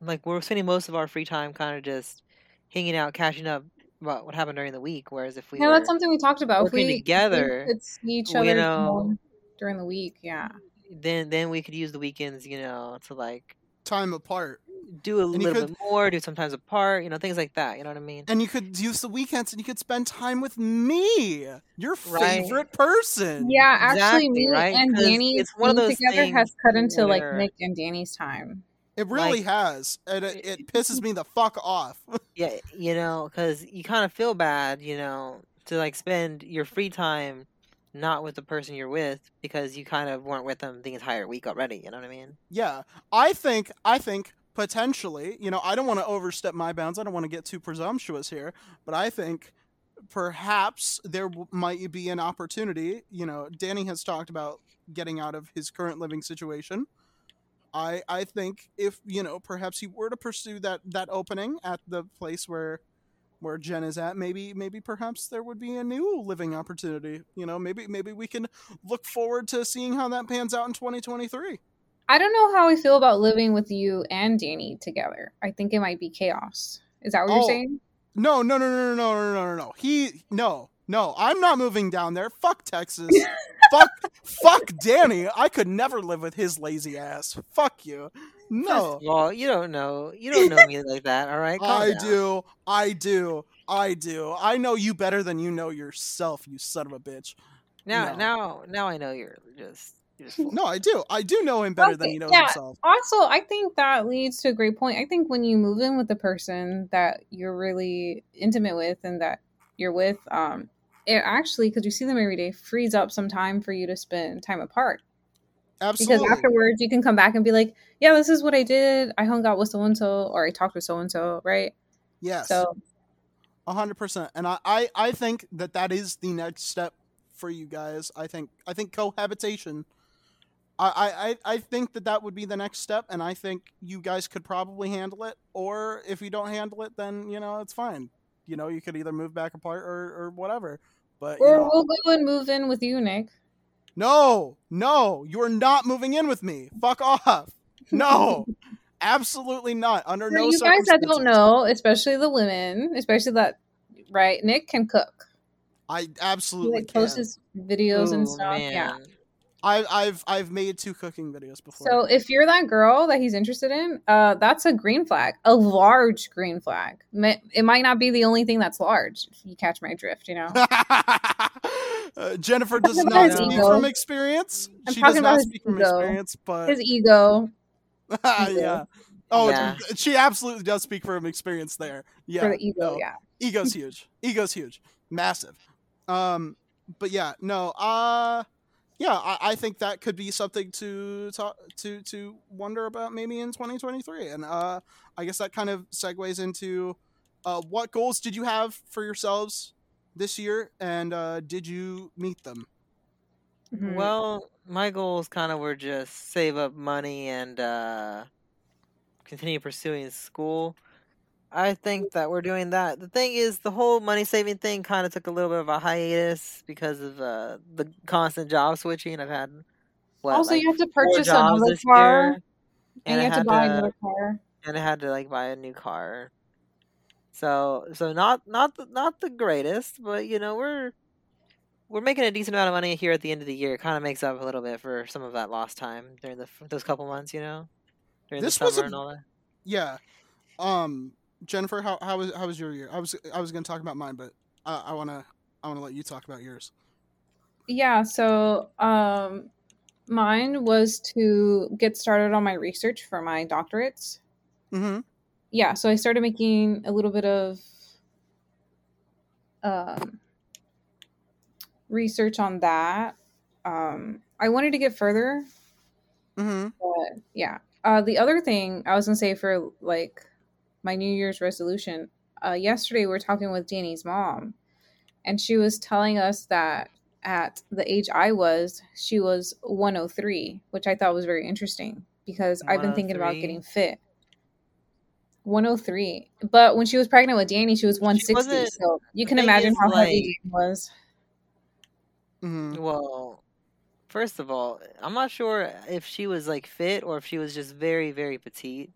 like we're spending most of our free time kind of just hanging out, catching up about what happened during the week. Whereas if we Yeah, were, that's something we talked about. If working we, if we together, could see each we other know- during the week. Yeah. then then we could use the weekends, you know, to like Time apart, do a you little could- bit more, do sometimes apart, you know, things like that. You know what I mean? and you could use the weekends, and you could spend time with me, your Right. favorite person. Yeah, actually, Exactly, me right? and 'Cause Danny it's one of being those together has cut into like Nick and Danny's time. It really Like- has, and it, it pisses me the fuck off. Yeah, you know, because you kind of feel bad, you know, to like spend your free time not with the person you're with because you kind of weren't with them the entire week already. You know what I mean? yeah, I think I think potentially, you know, I don't want to overstep my bounds. I don't want to get too presumptuous here, but I think perhaps there might be an opportunity. You know, Danny has talked about getting out of his current living situation. I I think if you know, perhaps he were to pursue that that opening at the place where where Jen is at, maybe maybe perhaps there would be a new living opportunity. You know, maybe maybe we can look forward to seeing how that pans out in 2023. I don't know how I feel about living with you and Danny together. I think it might be chaos. Is that what Oh. you're saying? No, no, no, no, no, no, no, no, no. He no, no. I'm not moving down there. Fuck Texas. fuck, fuck Danny. I could never live with his lazy ass. Fuck you. No, Well, you don't know. You don't know me like that. All right? Calm I down. do. I do. I do. I know you better than you know yourself. You son of a bitch. Now, No. now, now I know you're just. You're just full. No, I do. I do know him better than Okay, he knows yeah. himself. Also, I think that leads to a great point. I think when you move in with the person that you're really intimate with and that you're with, um, it actually, because you see them every day, frees up some time for you to spend time apart. Absolutely. Because afterwards, you can come back and be like, "Yeah, this is what I did. I hung out with so and so, or I talked with so and so." Right? yes. So A hundred percent, and I, I, I think that that is the next step for you guys. I think, I think cohabitation I, I I think that that would be the next step, and I think you guys could probably handle it. Or if you don't handle it, then you know it's fine. You know, you could either move back apart or or whatever. But you Or know, we'll go and move in with you, Nick. no, no, you are not moving in with me. Fuck off. No, absolutely not. Under For no you guys that don't know, especially the women, especially that, right? Nick can cook. I He absolutely like can. posts his videos and stuff. Yeah. man. I, I've I've made two cooking videos before. So if you're that girl that he's interested in, uh, that's a green flag, a large green flag. It might not be the only thing that's large. If you catch my drift, you know. Uh, Jennifer does not speak ego. from experience. I'm she talking does about not his speak from ego. experience, but His ego yeah. Oh, Yeah. she absolutely does speak from experience there. Yeah, for the ego, no. yeah. ego's huge. Ego's huge, massive. Um, but yeah, no. Uh, yeah, I, I think that could be something to talk to to wonder about maybe in 2023. And uh, I guess that kind of segues into uh, what goals did you have for yourselves this year, and uh, did you meet them? Mhm. Well, my goals kind of were just save up money and uh, continue pursuing school. I think that we're doing that. The thing is, the whole money saving thing kind of took a little bit of a hiatus because of uh, the constant job switching. I've had what, also, like you have to purchase jobs another this car, year, and, I you have to had buy another car. and I had to like buy a new car. So so not not the, not the greatest, but you know we're we're making a decent amount of money here at the end of the year. It kind of makes up a little bit for some of that lost time during the those couple months, you know, during This the was summer a- and all that. Yeah. Um, Jennifer, how how was how was your year? I was I was going to talk about mine, but uh, I wanna I wanna let you talk about yours. Yeah, so um mine was to get started on my research for my doctorates. Mm-hmm. Yeah, so I started making a little bit of um research on that. Um I wanted to get further, Mm-hmm. but yeah. Uh the other thing I was going to say for like my New Year's resolution, uh yesterday we were talking with Danny's mom and she was telling us that at the age I was, she was 103, which I thought was very interesting because I've been thinking about getting fit. 103. But when she was pregnant with Danny, she was 160. wasn't- so you can imagine how like- heavy it was. Mm-hmm. Well, first of all, I'm not sure if she was like fit or if she was just very very petite.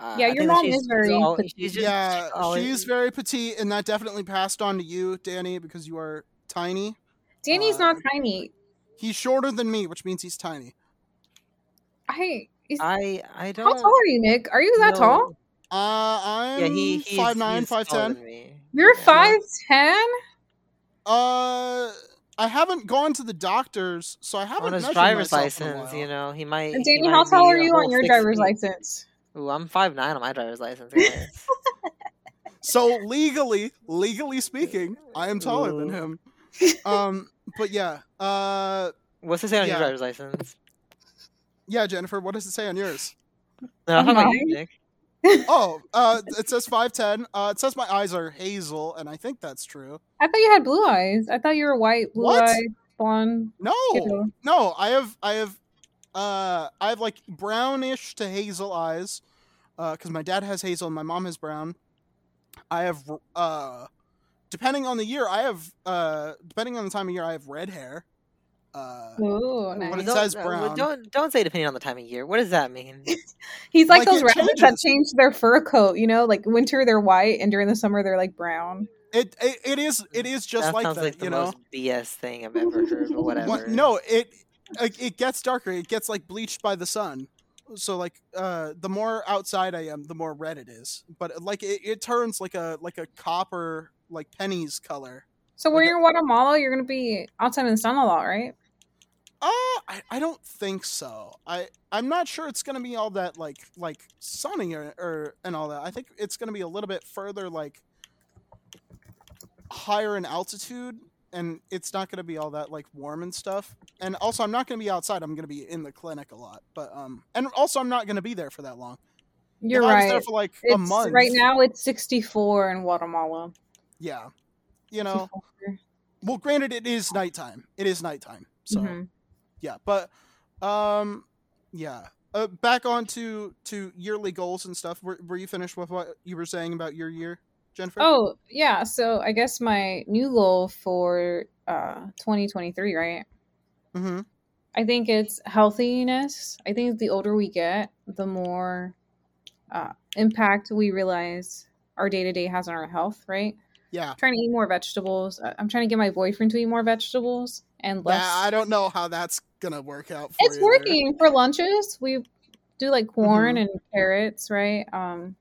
Uh, Yeah, your mom is very she's petite. she's just- yeah, she's she's very petite, and that definitely passed on to you, Danny, because you are tiny. Danny's Uh, not tiny. He's shorter than me, which means he's tiny. I, is, I I don't. How tall are you, Nick? Are you that know. tall? Uh, I'm Yeah, he he's, five nine, he's five taller ten. than me. You're Yeah. 5'10? Uh, I haven't gone to the doctors, so I haven't on his driver's myself in a license, you know, he might. And he Danny, might how tall are you on your driver's feet. license? Ooh, I'm five nine on my driver's license. So legally, legally speaking, I am taller than him. Um, but yeah, uh, What's it say on Yeah. your driver's license? yeah, Jennifer, what does it say on yours? No, I'm On talking about you, mine? Nick. Oh, uh, it says five ten. Uh, it says my eyes are hazel, and I think that's true. I thought you had blue eyes. I thought you were white, blue What? eyed, blonde. No, kiddo. no, I have, I have, uh, I have like brownish to hazel eyes, uh, because my dad has hazel and my mom has brown. I have, uh, depending on the year, I have, uh, depending on the time of year, I have red hair. Uh, Ooh, But nice. it Don't- says uh, well, brown. Don't don't say depending on the time of year. What does that mean? He's like, Like, those it rabbits that changes. change their fur coat. You know, like winter they're white, and during the summer they're like brown. it, it, it is, it is just that like sounds that, like the you know. most BS thing I've ever heard. But whatever. What- no, it, like, it gets darker. It gets like bleached by the sun. So like, uh, the more outside I am, the more red it is. But like, it, it turns like a like a copper, like pennies color. So when Like you're in Guatemala, you're gonna be outside in the sun a lot, right? Uh, I, I don't think so. I I'm not sure it's gonna be all that like like sunny or, or and all that. I think it's gonna be a little bit further like higher in altitude, and it's not gonna be all that like warm and stuff. And also, I'm not gonna be outside. I'm gonna be in the clinic a lot. But um, and also, I'm not gonna be there for that long. You're if right. there for like a It's month. right now. It's 64 in Guatemala. Yeah, you know. 64. Well, granted, it is nighttime. It is nighttime. So Mhm. yeah, but um, yeah. Uh, back on to to yearly goals and stuff. Were, were you finished with what you were saying about your year, Jennifer? Oh, yeah. So I guess my new goal for uh 2023, right? mm-hmm. I think it's healthiness. I think the older we get, the more uh, impact we realize our day to day has on our health, right? yeah. I'm trying to eat more vegetables. I'm trying to get my boyfriend to eat more vegetables and less. Yeah, I don't know how that's gonna work out. For it's you there. working for lunches. We do like corn Mhm. and carrots, right? Um,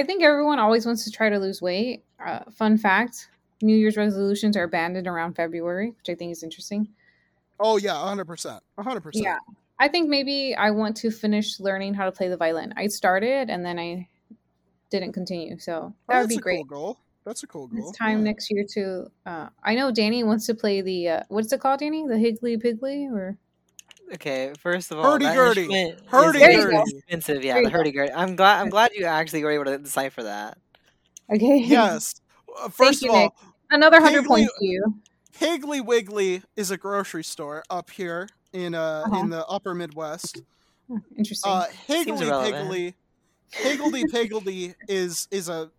I think everyone always wants to try to lose weight. Uh, fun fact: New Year's resolutions are abandoned around February, which I think is interesting. Oh yeah, hundred percent, hundred percent. Yeah, I think maybe I want to finish learning how to play the violin. I started and then I didn't continue, so that would be Oh, a great. Cool goal. That's a cool goal. It's time yeah. next year to. Uh, I know Danny wants to play the uh, what's it called, Danny? The Higgly Piggly or Okay, first of all, that Hurdy-gurdy. Hurdy-gurdy. There you go. expensive. Yeah, the you hurdy gurdy. I'm glad. I'm glad you actually were able to decipher that. okay? Yes. Uh, First you, of all, Nick. another hundred points to you. Piggly Wiggly is a grocery store up here in uh Uh-huh. in the upper Midwest. Interesting. Uh, Seems Higgly irrelevant. Piggly, Higgledy Piggledy is is a,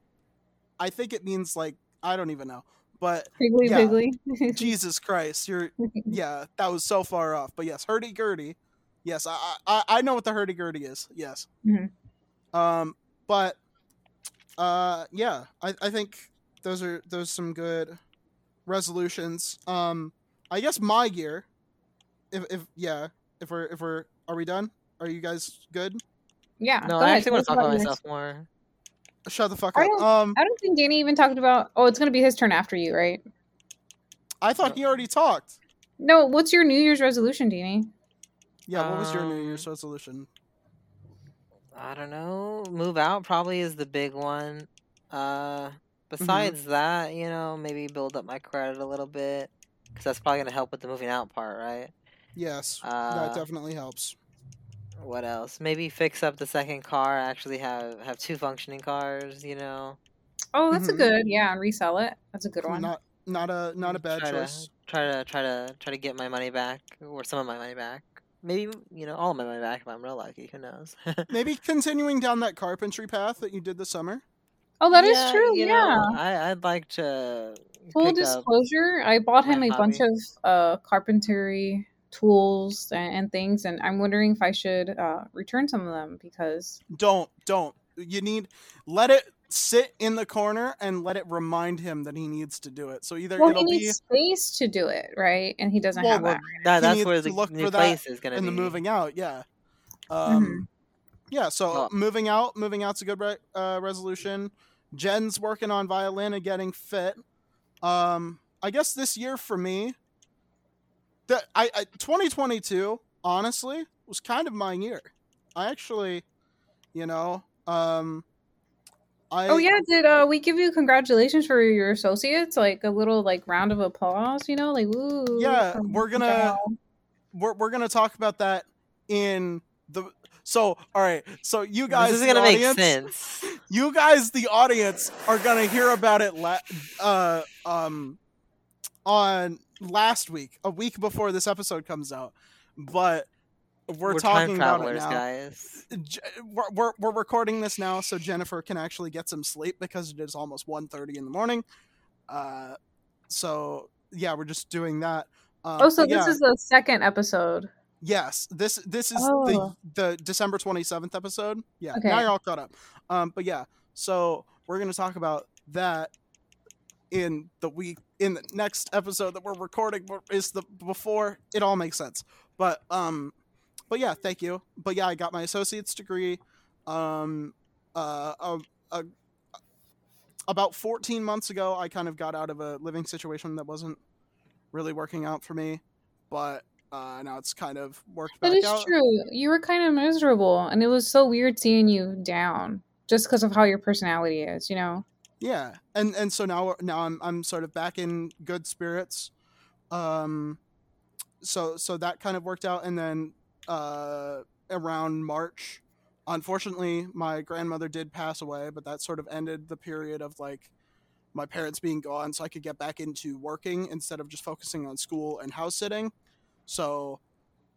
I think it means like I don't even know, but Piggly yeah. Piggly. Jesus Christ, you're yeah, that was so far off. But yes, hurdy gurdy, yes, I I I know what the hurdy gurdy is. Yes, Mhm. um, but uh, yeah, I I think those are those some good resolutions. Um, I guess my year, if if yeah, if we're if we're are we done? Are you guys good? yeah. No, I ahead. actually want to talk about yours. myself more. Shut the fuck I up. don't- Um, I don't think Danny even talked about. Oh, it's gonna be his turn after you, right? I thought he already talked. No. What's your New Year's resolution, Danny? Yeah, what was your New Um, Year's resolution? I don't know. Move out probably is the big one. Uh, besides that, you know, maybe build up my credit a little bit because that's probably gonna help with the moving out part, right? Yes, Uh, that definitely helps. What else? Maybe fix up the second car. Actually, have have two functioning cars. You know, Oh, that's a Mhm. good. Yeah, and resell it. That's a good one. Not not a not a bad try choice. To, try to try to try to get my money back or some of my money back. Maybe you know all of my money back if I'm real lucky. Who knows? Maybe continuing down that carpentry path that you did this summer. oh, that is Yeah, true. you Yeah. know, I I'd like to Full disclosure, I bought him my a bunch of uh, carpentry tools and, and things, and I'm wondering if I should uh, return some of them because Don't don't. You need let it sit in the corner and let it remind him that he needs to do it. So either well, he it'll be needs space to do it, right? And he doesn't Well, have Well, that. that, that's needs where to the look new for place is gonna in be. the moving out. Yeah. Um, Mhm. Yeah. So Well- moving out, moving out's a good re- uh, resolution. Jen's working on violin and getting fit. Um, I guess this year for me, that I, I 2022 honestly was kind of my year. I actually, you know, um, I Oh yeah, did uh, we give you congratulations for your associates? Like a little like round of applause, you know, like woo. Yeah, we're gonna- yeah. we're we're gonna talk about that in the. So all right, so you guys, this is the gonna make audience, sense. you guys the audience are gonna hear about it la- uh um on last week a week before this episode comes out but we're, talking time about it now guys. We're, we're, we're recording this now so jennifer can actually get some sleep because it is almost 1.30 in the morning uh so yeah we're just doing that um, Oh, so but this yeah, is the second episode. Yes, this this is Oh. the the December twenty seventh episode. Yeah, Okay. now you're all caught up. Um, but yeah, so we're gonna talk about that in the week in the next episode that we're recording is the before it all makes sense. But um, but yeah, thank you. But yeah, I got my associate's degree. Um, uh, uh, uh, about fourteen months ago, I kind of got out of a living situation that wasn't really working out for me, but uh, now it's kind of worked back That is out. true. You were kind of miserable, and it was so weird seeing you down just because of how your personality is, you know. Yeah, and and so now now I'm I'm sort of back in good spirits. Um, so so that kind of worked out, and then uh, around March, unfortunately, my grandmother did pass away, but that sort of ended the period of like my parents being gone, so I could get back into working instead of just focusing on school and house sitting. So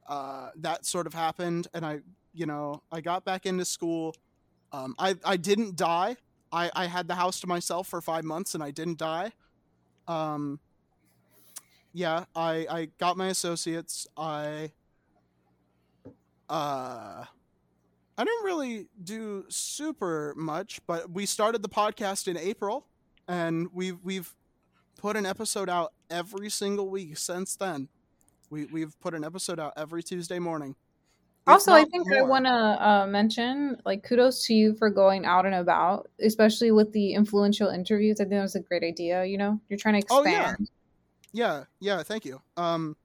uh, that sort of happened, and I, you know, I got back into school. Um, I I didn't die. I I had the house to myself for five months, and I didn't die. Um, yeah, I I got my associates. I uh I didn't really do super much, but we started the podcast in April and we've we've put an episode out every single week since then. We we've put an episode out every Tuesday morning. Also, I think I want to uh, mention like kudos to you for going out and about, especially with the influential interviews. I think that was a great idea. You know, you're trying to expand. Oh, yeah. Yeah, yeah, thank you. Um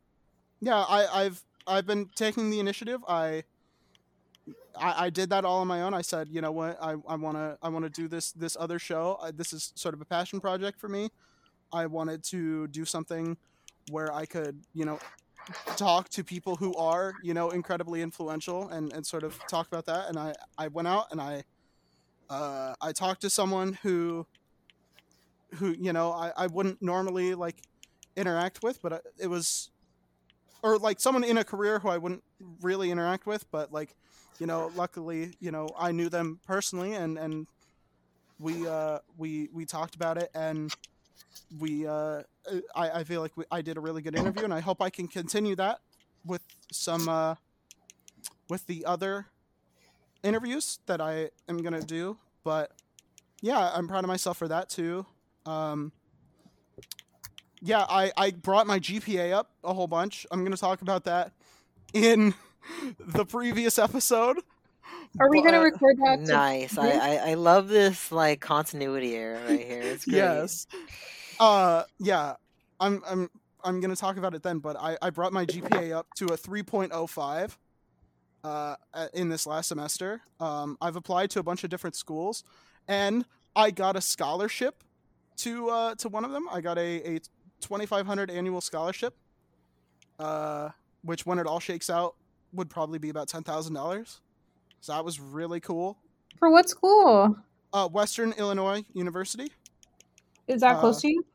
yeah, I I've I've been taking the initiative. I I, I did that all on my own. I said, you know what, I, I wanna I wanna do this this other show. I, this is sort of a passion project for me. I wanted to do something where I could, you know, talk to people who are, you know, incredibly influential and, and sort of talk about that. And I, I went out and I uh, I talked to someone who who, you know, I, I wouldn't normally like interact with, but it was or like someone in a career who I wouldn't really interact with, but like, you know, luckily, you know, I knew them personally and and we uh we we talked about it and we uh I, I feel like we, I did a really good interview and I hope I can continue that with some uh with the other interviews that I am gonna do. But yeah, I'm proud of myself for that too. Um yeah, I, I brought my GPA up a whole bunch. I'm gonna talk about that in the previous episode. Are we going to record that? Nice. I. I I love this like continuity era right here. It's great. Yes. Uh yeah. I'm I'm I'm gonna talk about it then, but I, I brought my GPA up to a 3.05 uh in this last semester. Um I've applied to a bunch of different schools and I got a scholarship to uh to one of them. I got a, a 2500 annual scholarship. Uh which when it all shakes out would probably be about $10,000. So that was really cool. For what school? Uh Western Illinois University. Is that Uh, close to you?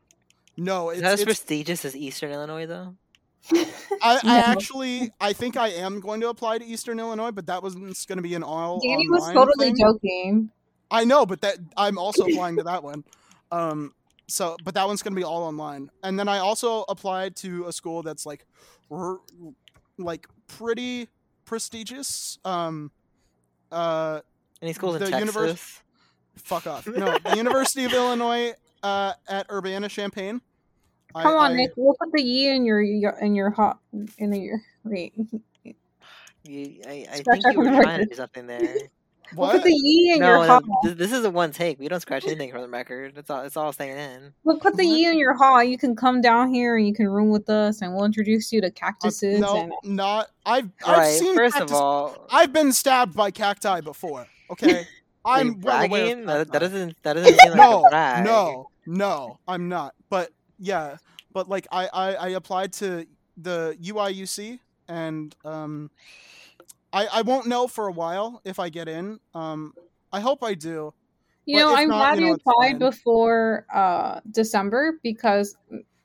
No, it's, that as it's prestigious as Eastern Illinois though? I, I No. actually I think I am going to apply to Eastern Illinois, but that wasn't going to be an all. Danny was online totally thing. joking. I know, but that I'm also applying to that one. Um, so but that one's going to be all online, and then I also applied to a school that's like, r- like pretty prestigious. Um, uh, Any schools in The Texas? univers- fuck off. No, the University of Illinois uh, at Urbana Champaign. I- Come on, I- Nick. We'll put the E in your in your hot in your wait. You, I, I think you were trying to do something there. We'll What? put the E in no, your no, hot. this, this is a one take. We don't scratch anything from the record. It's all it's all staying in. We'll put the What? E in your hall. You can come down here and you can room with us, and we'll introduce you to Uh, cactuses. no, and not. I've I've right. seen First cactus- of all, I've been stabbed by cacti before. Okay, I'm well aware. bragging. Of That, that cacti. doesn't that doesn't seem like No, a brag. no, no, I'm not. But yeah, but like I I, I applied to the UIUC and um, I I won't know for a while if I get in. Um, I hope I do. you know, I'm not, glad you know, you applied before uh December because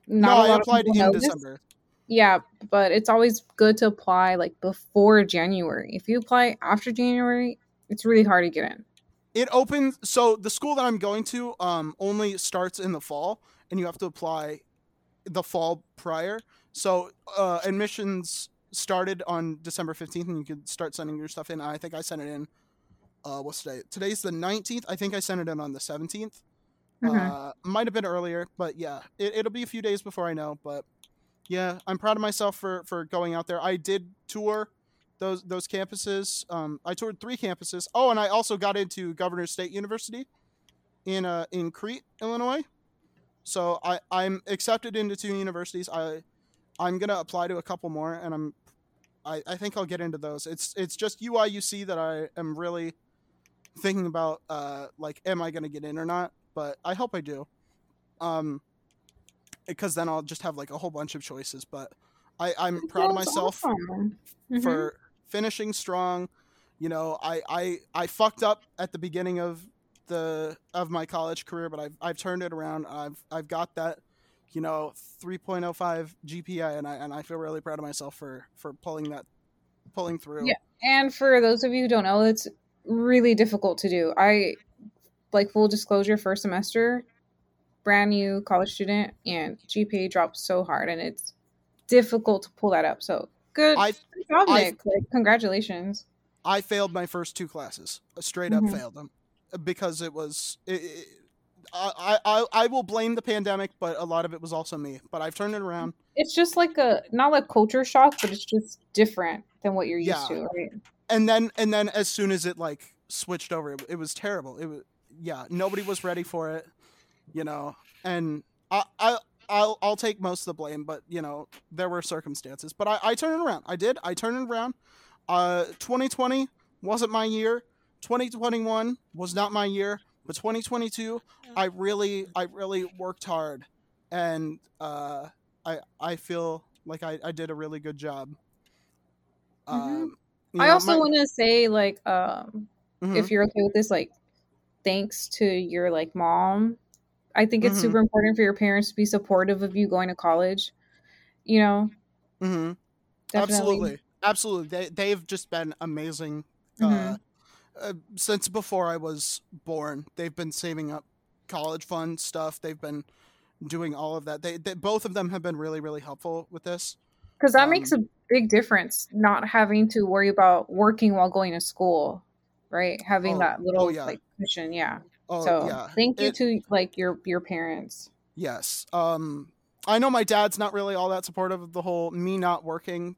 no, a I applied in this. December. Yeah, but it's always good to apply like before January. If you apply after January, it's really hard to get in. It opens so the school that I'm going to um only starts in the fall and you have to apply the fall prior. So uh admissions started on December 15th and you could start sending your stuff in. I think I sent it in uh what's today? Today's the 19th. I think I sent it in on the 17th. Mhm. Uh might have been earlier, but yeah, it, it'll be a few days before I know, but yeah, I'm proud of myself for for going out there. I did tour those those campuses. Um, I toured three campuses. Oh, and I also got into Governor State University in uh in Crete, Illinois. So I I'm accepted into two universities. I I'm gonna apply to a couple more, and I'm I, I think I'll get into those. It's it's just UIUC that I am really thinking about. Uh, like, am I gonna get in or not? But I hope I do. Um, because then I'll just have like a whole bunch of choices. But I I'm proud of myself awesome. Mhm. for finishing strong. You know, I, I I fucked up at the beginning of the of my college career, but I've I've turned it around. I've I've got that you know 3.05 GPA, and I and I feel really proud of myself for for pulling that pulling through. Yeah. And for those of you who don't know, it's really difficult to do. I like full disclosure, first semester, brand new college student, and GPA dropped so hard, and it's difficult to pull that up. So good, I- job, I- Nick. Like, congratulations. I failed my first two classes. Straight up Mhm. failed them because it was. It, it, I, I I will blame the pandemic, but a lot of it was also me. But I've turned it around. It's just like a not like culture shock, but it's just different than what you're used Yeah. to, right? and then and then as soon as it like switched over it, it was terrible it was yeah nobody was ready for it you know and i i I'll, I'll take most of the blame, but you know there were circumstances. But I, I turned it around. I did. I turned it around. Uh, 2020 wasn't my year. 2021 was not my year. But 2022, I really I really worked hard, and uh, I I feel like I, I did a really good job. Mhm. Um, I know, also my- want to say, like, um, Mhm. if you're okay with this, like, thanks to your like mom. I think it's Mhm. super important for your parents to be supportive of you going to college. You know, Mm-hmm. definitely. Absolutely, absolutely. They they've just been amazing. Uh, Mhm. uh, since before I was born, they've been saving up college fund stuff. They've been doing all of that. They, they both of them have been really really helpful with this. Because that Um, makes a big difference, not having to worry about working while going to school, right? Having Oh, that little oh, yeah. like cushion, yeah. Oh so yeah, thank you It- to like your your parents. Yes. Um, I know my dad's not really all that supportive of the whole me not working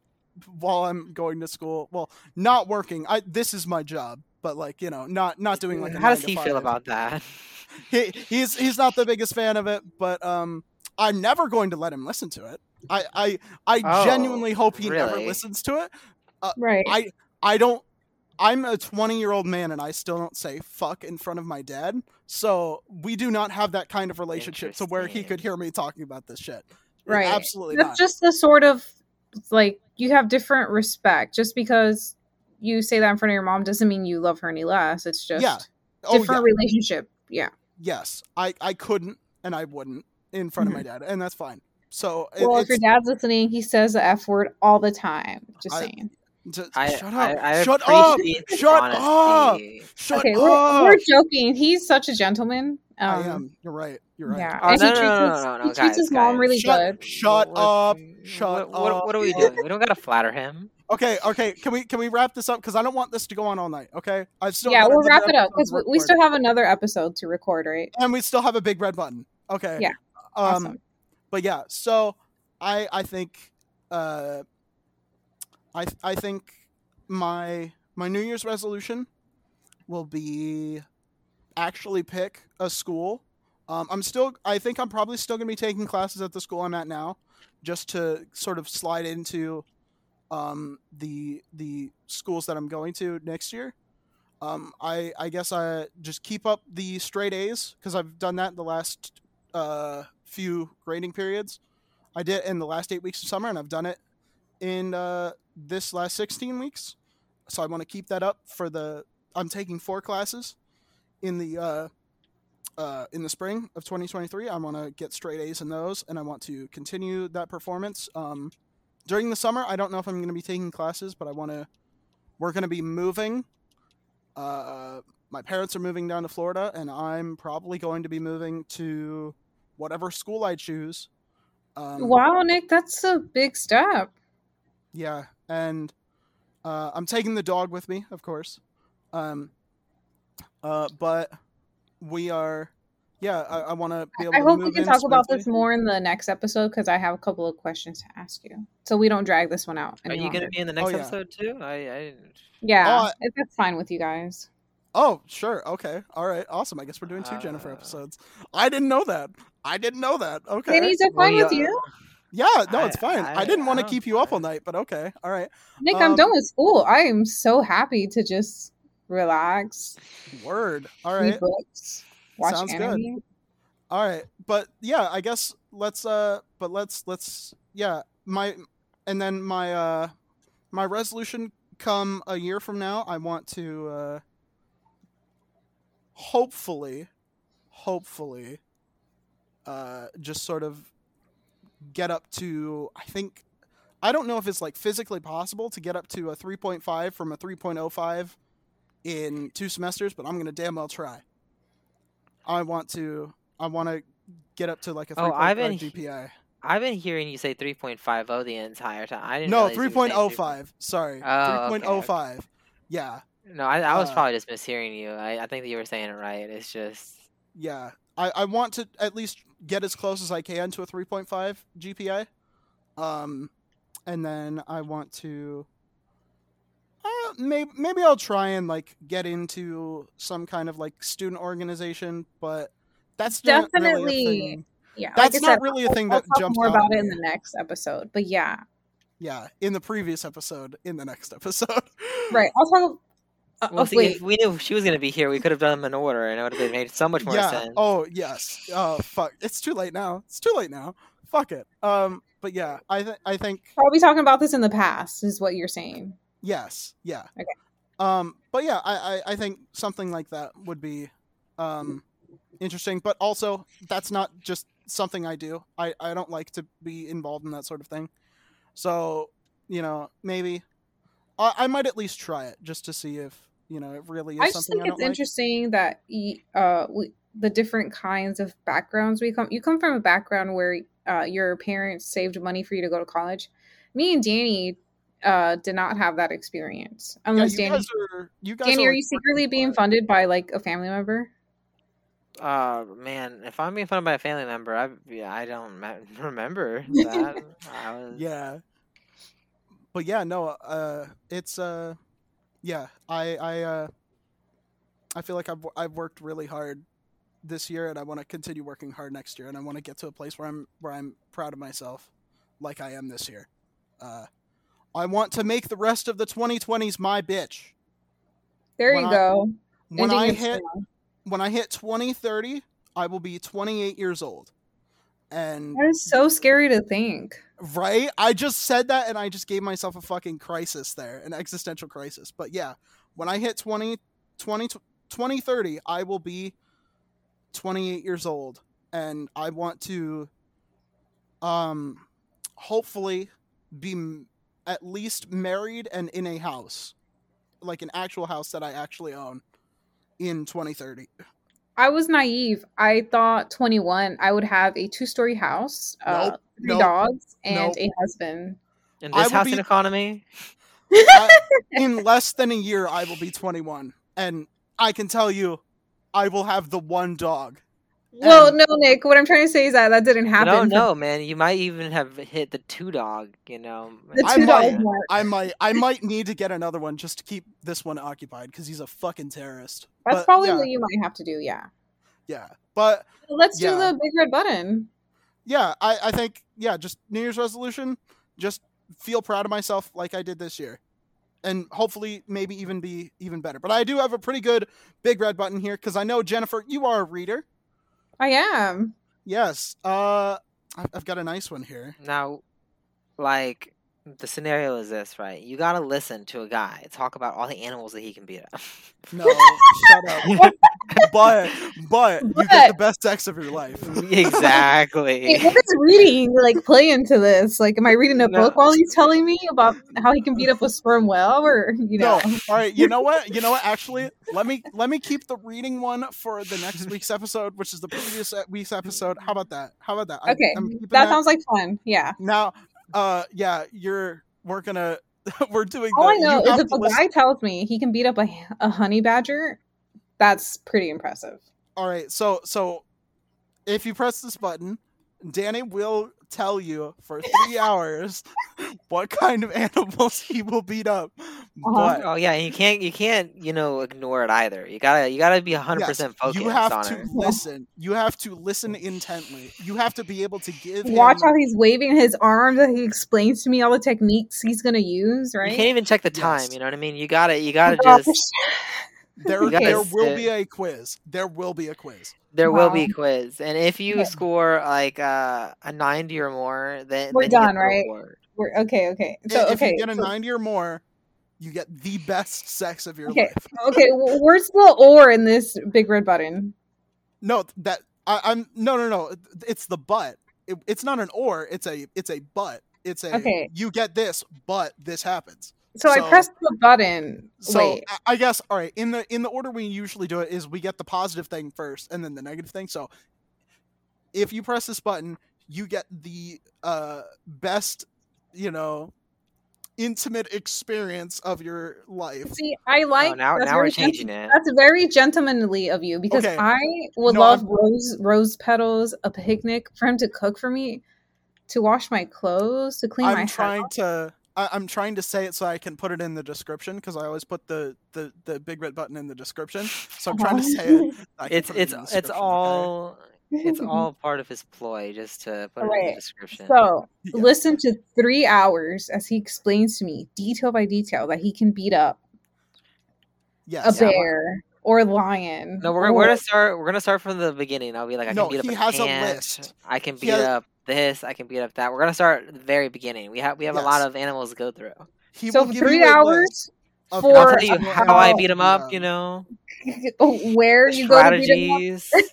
while I'm going to school. Well, not working. I this is my job, but like you know, not not doing like. A How does nine to he feel about that? He he's he's not the biggest fan of it, but um, I'm never going to let him listen to it. I I I Oh, genuinely hope he never listens to it. Right. I I don't. I'm a 20 year old man and I still don't say fuck in front of my dad. So we do not have that kind of relationship to where he could hear me talking about this shit. Right. Absolutely That's not. just the sort of like you have different respect. Just because you say that in front of your mom doesn't mean you love her any less. It's just Yeah. oh different yeah. relationship. Yeah. Yes. I I couldn't and I wouldn't in front of my dad, and that's fine. So it- Mm-hmm. Well, if your dad's listening, he says the F word all the time. Just I- saying. just- I, shut up! I shut up! appreciate his Shut up! Shut okay, up! we're, we're joking. He's such a gentleman. Um, I am. You're right. You're right. Yeah. Oh, and no, he no, treats, no, no, his, no, no, he treats guys, his mom guys. really Shut- good. Shut What- up! what- Shut what, up! What are we doing? We don't gotta flatter him. Okay, okay. Can we can we wrap this up? Because I don't want this to go on all night. Okay, I've still yeah, we'll wrap it up because we, we still have another episode to record, right? and we still have a big red button. Okay. Yeah, Um, awesome. but yeah, so I I think uh I I think my my New Year's resolution will be actually pick a school. Um, I'm still I think I'm probably still gonna be taking classes at the school I'm at now, just to sort of slide into um the the schools that I'm going to next year. Um, I I guess I just keep up the straight A's because I've done that in the last uh, few grading periods. I did in the last eight weeks of summer, and I've done it in uh, this last 16 weeks. So I want to keep that up for the. I'm taking four classes in the uh, uh, in the spring of 2023. I want to get straight A's in those, and I want to continue that performance. Um, during the summer, I don't know if I'm going to be taking classes, but I want to. We're going to be moving. Uh, my parents are moving down to Florida, and I'm probably going to be moving to whatever school I choose. Um, wow, Nick, that's a big step. Yeah, and uh, I'm taking the dog with me, of course. Um, uh, but we are, yeah. I, I want to be able I to hope move we can in talk about this more in the next episode because I have a couple of questions to ask you, so we don't drag this one out. Are you gonna be in the next yeah. episode too? I, I Yeah, Oh, I- if that's fine with you guys. Oh, sure. Okay. All right. Awesome. I guess we're doing two Jennifer Uh, episodes. I didn't know that. I didn't know that. Okay. Danny's are Well, fine with you. Yeah. No, it's fine. I, I- didn't want to keep you up all night, but okay. All right. Nick, I'm Um, done with school. I am so happy to just relax, Word. All right. read right. Watch Sounds good. all right but yeah i guess let's uh but let's let's yeah my and then my uh my resolution come a year from now i want to uh hopefully hopefully uh just sort of get up to I think I don't know if it's like physically possible to get up to a 3.5 from a 3.05 in two semesters, but I'm gonna damn well try. I want to I want to get up to like a 3.5 Oh, I've been- GPA. I've been hearing you say 3.50 the entire time. I didn't No, realize you were saying 3.05. Sorry, Oh, okay, 3.05. Yeah, No, I, I was Uh, probably just mishearing you. I, I think that you were saying it right. It's just yeah. I, I want to at least get as close as I can to a 3.5 GPA. Um, and then I want to. Maybe maybe I'll try and like get into some kind of like student organization, but that's not really a Definitely thing. Yeah, That's like not said, really a I'll- thing I'll that talk jumps more out about it in the next episode. But yeah, Yeah, in the previous episode, in the next episode. right. I'll talk. Uh, well, oh, see, wait, if we knew she was gonna be here, we could have done them in order, and it would have made so much more yeah. sense. Oh yes. Oh fuck. It's too late now. It's too late now. Fuck it. Um. But yeah, I th- I think I'll be talking about this in the past. Is what you're saying? Yes. Yeah. Okay. Um. But yeah, I, I I think something like that would be, um, interesting. But also, that's not just something I do. I I don't like to be involved in that sort of thing. So you know maybe. I, I might at least try it just to see if you know it really is I just think it's like. interesting that uh, we, the different kinds of backgrounds we come. You come from a background where uh, your parents saved money for you to go to college. Me and Danny uh, did not have that experience. Yeah, Unless you Danny, guys are you guys Danny, are, are you secretly being for funded by like a family member? Uh, man, if I'm being funded by a family member, I yeah, I don't me- remember that. I was, Yeah. But yeah, no, uh it's uh yeah, I I uh I feel like I've I've worked really hard this year and I want to continue working hard next year and I want to get to a place where I'm where I'm proud of myself like I am this year. Uh I want to make the rest of the 2020s my bitch. There When you I- go. When Ending I hit strong. when I hit 2030, I will be 28 years old. And That is so scary to think. Right? I just said that and I just gave myself a fucking crisis there, an existential crisis. But yeah, when I hit 20, 20, 2030, I will be 28 years old and I want to um hopefully be at least married and in a house. Like an actual house that I actually own in 2030. I was naive. I thought 21, I would have a two story house, uh, three nope, dogs, and nope. a husband. in this will housing be- economy, I- in less than a year I will be 21 and I can tell you I will have the one dog. Well, And- no, Nick. What I'm trying to say is that that didn't happen. don't for know, man. You might even have hit the two dog. You know, The I two might- dog mark. I might I might need to get another one just to keep this one occupied cuz he's a fucking terrorist. That's But, probably yeah, what you might have to do. Yeah. yeah. But Let's do the big red button. yeah, I I think yeah, just New Year's resolution, just feel proud of myself like I did this year. And hopefully maybe even be even better. But I do have a pretty good big red button here cuz I know Jennifer, you are a reader. I am. Yes. Uh I've I've got a nice one here. now, like the scenario is this, right? You gotta listen to a guy talk about all the animals that he can beat up. No, shut up. But but you get the best sex of your life. exactly. Hey, what is reading like play into this? Like, am I reading a No. book while he's telling me about how he can beat up a sperm whale, or you know? No. All right. You know what? You know what? Actually, let me let me keep the reading one for the next week's episode, which is the previous week's episode. How about that? How about that? I'm- Okay, I'm keeping that sounds like fun. Yeah. now. Uh, yeah, you're. We're gonna. We're doing. All the, I know is if to a listen- guy tells me he can beat up a, a honey badger, that's pretty impressive. All right. So so, if you press this button, Danny will tell you for three hours what kind of animals he will beat up. Uh-huh. But Oh yeah, you can't you can't you know ignore it either. You gotta you gotta be hundred Yes, percent focused on it. you have on to it. listen. You have to listen intently. You have to be able to give Watch him. how he's waving his arms as he explains to me all the techniques he's gonna use. Right? You can't even check the time. Yes. You know what I mean? You gotta you gotta Gosh. just There, You there will sit. be a quiz. There will be a quiz. there will be a quiz, and if you Okay. score like uh, a ninety or more, then We're then done, right? reward. We're, okay, okay. So if okay, you get a so- 90 or more, you get the best sex of your Okay. life. okay. w- Where's the or in this big red button? No, that I, I'm no, no, no. It's the but. it, it's not an or. It's a it's a but. It's a Okay. you get this, but this happens. So, I So- pressed the button. So Wait. I- I guess all right. In the in the order we usually do it is we get the positive thing first and then the negative thing. So if you press this button, you get the uh best, you know, intimate experience of your life. See, I like oh, now that's now we're very changing gentle- it. That's very gentlemanly of you because Okay. I would No, love I'm- rose rose petals, a picnic for him to cook for me, to wash my clothes, to clean my I'm house. trying to I, I'm trying to say it so I can put it in the description because I always put the, the the big red button in the description. So I'm trying to say it. I It's it it's in it's description, okay? all it's all part of his ploy just to put it in the description. So Yeah. listen to three hours as he explains to me detail by detail that he can beat up a Yes. Yeah. bear or a lion. No, we're, we're gonna start. We're gonna start from the beginning. I'll be like, I No, can beat up he an has a ant, list. I can beat has- up this. I can beat up that. We're gonna start at the very beginning. We have we have a lot of animals to go through. He so will for give three you a list hours of I'll for tell you every how I beat them you up. have. You know, where the you go to beat him up. strategies.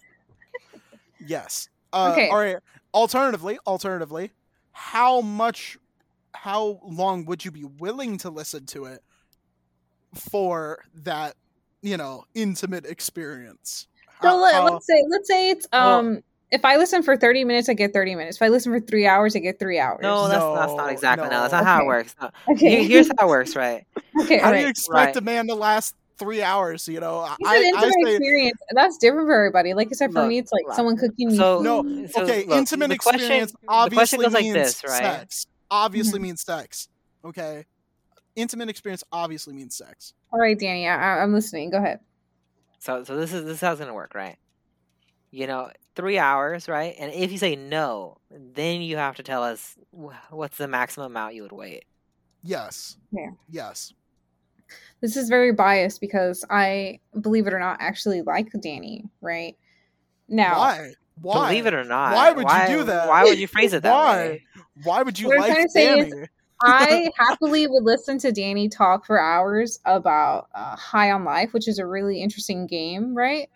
Yes. Uh, Okay. All right. Alternatively, alternatively, how much, how long would you be willing to listen to it for that, you know, intimate experience? So How- let, how- let's say let's say it's Well- um if I listen for thirty minutes, I get thirty minutes. If I listen for three hours, I get three hours. No, that's that's not exactly. No, that's no. not how it works. No. okay. Here's how it works, right? okay, how all do you right. expect a man to last three hours? You know, I, It's an I say experience. That's different for everybody. Like I said, for Look, me, it's like look, someone cooking me. So No, so okay, look, intimate the question- experience the obviously question goes like means this, right? sex. Obviously Mhm. means sex. Okay, intimate experience obviously means sex. All right, Danny, I, I- I'm listening. Go ahead. So so this is this is how it's gonna work, right? You know, three hours, right? And if you say no, then you have to tell us what's the maximum amount you would wait. Yes. Yeah. Yes. This is very biased because I, believe it or not, actually like Danny. Right now, Why? Why? Believe it or not. Why would you do that? Why would you phrase it that Why? way? Why would you What I'm like trying to say is- Danny? I happily would listen to Danny talk for hours about uh, High on Life, which is a really interesting game, right?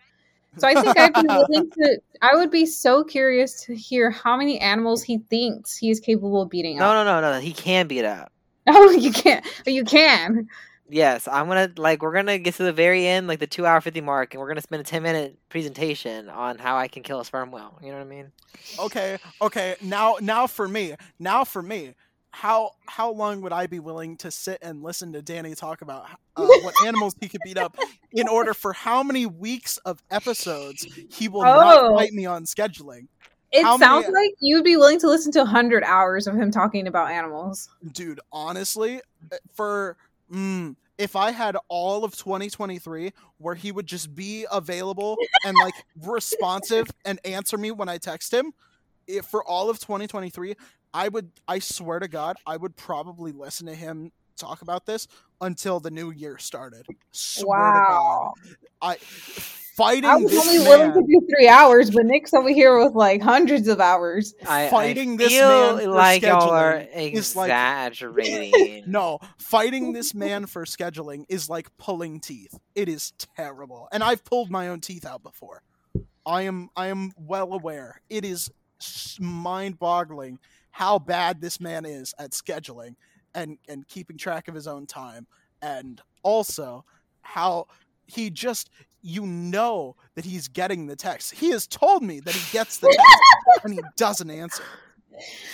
So I think I'd be willing to. I would be so curious to hear how many animals he thinks he is capable of beating No, up. no, no, no. No. He can beat up. Oh, you can't. You can. Yes, I'm gonna like we're gonna get to the very end, like the two hour fifty mark, and we're gonna spend a ten minute presentation on how I can kill a sperm whale. You know what I mean? okay, okay. Now, now for me, now for me, how how long would I be willing to sit and listen to Danny talk about uh, what animals he could beat up in order for how many weeks of episodes he will Oh. not fight me on scheduling? It How sounds many- like you'd be willing to listen to hundred hours of him talking about animals. dude honestly uh, for mm, if i had all of 2023 where he would just be available and like responsive and answer me when i text him if for all of 2023 i would i swear to god i would probably listen to him talk about this until the new year started swear Wow. to god i fighting I was only man, willing to do three hours, but Nick's over here with like hundreds of hours. I, Fighting I this feel man for like y'all are scheduling is like- exaggerating. No, fighting this man for scheduling is like pulling teeth. It is terrible. And I've pulled my own teeth out before. I am I am well aware. It is mind-boggling how bad this man is at scheduling and and keeping track of his own time and also how he just you know that he's getting the text. He has told me that he gets the text and he doesn't answer.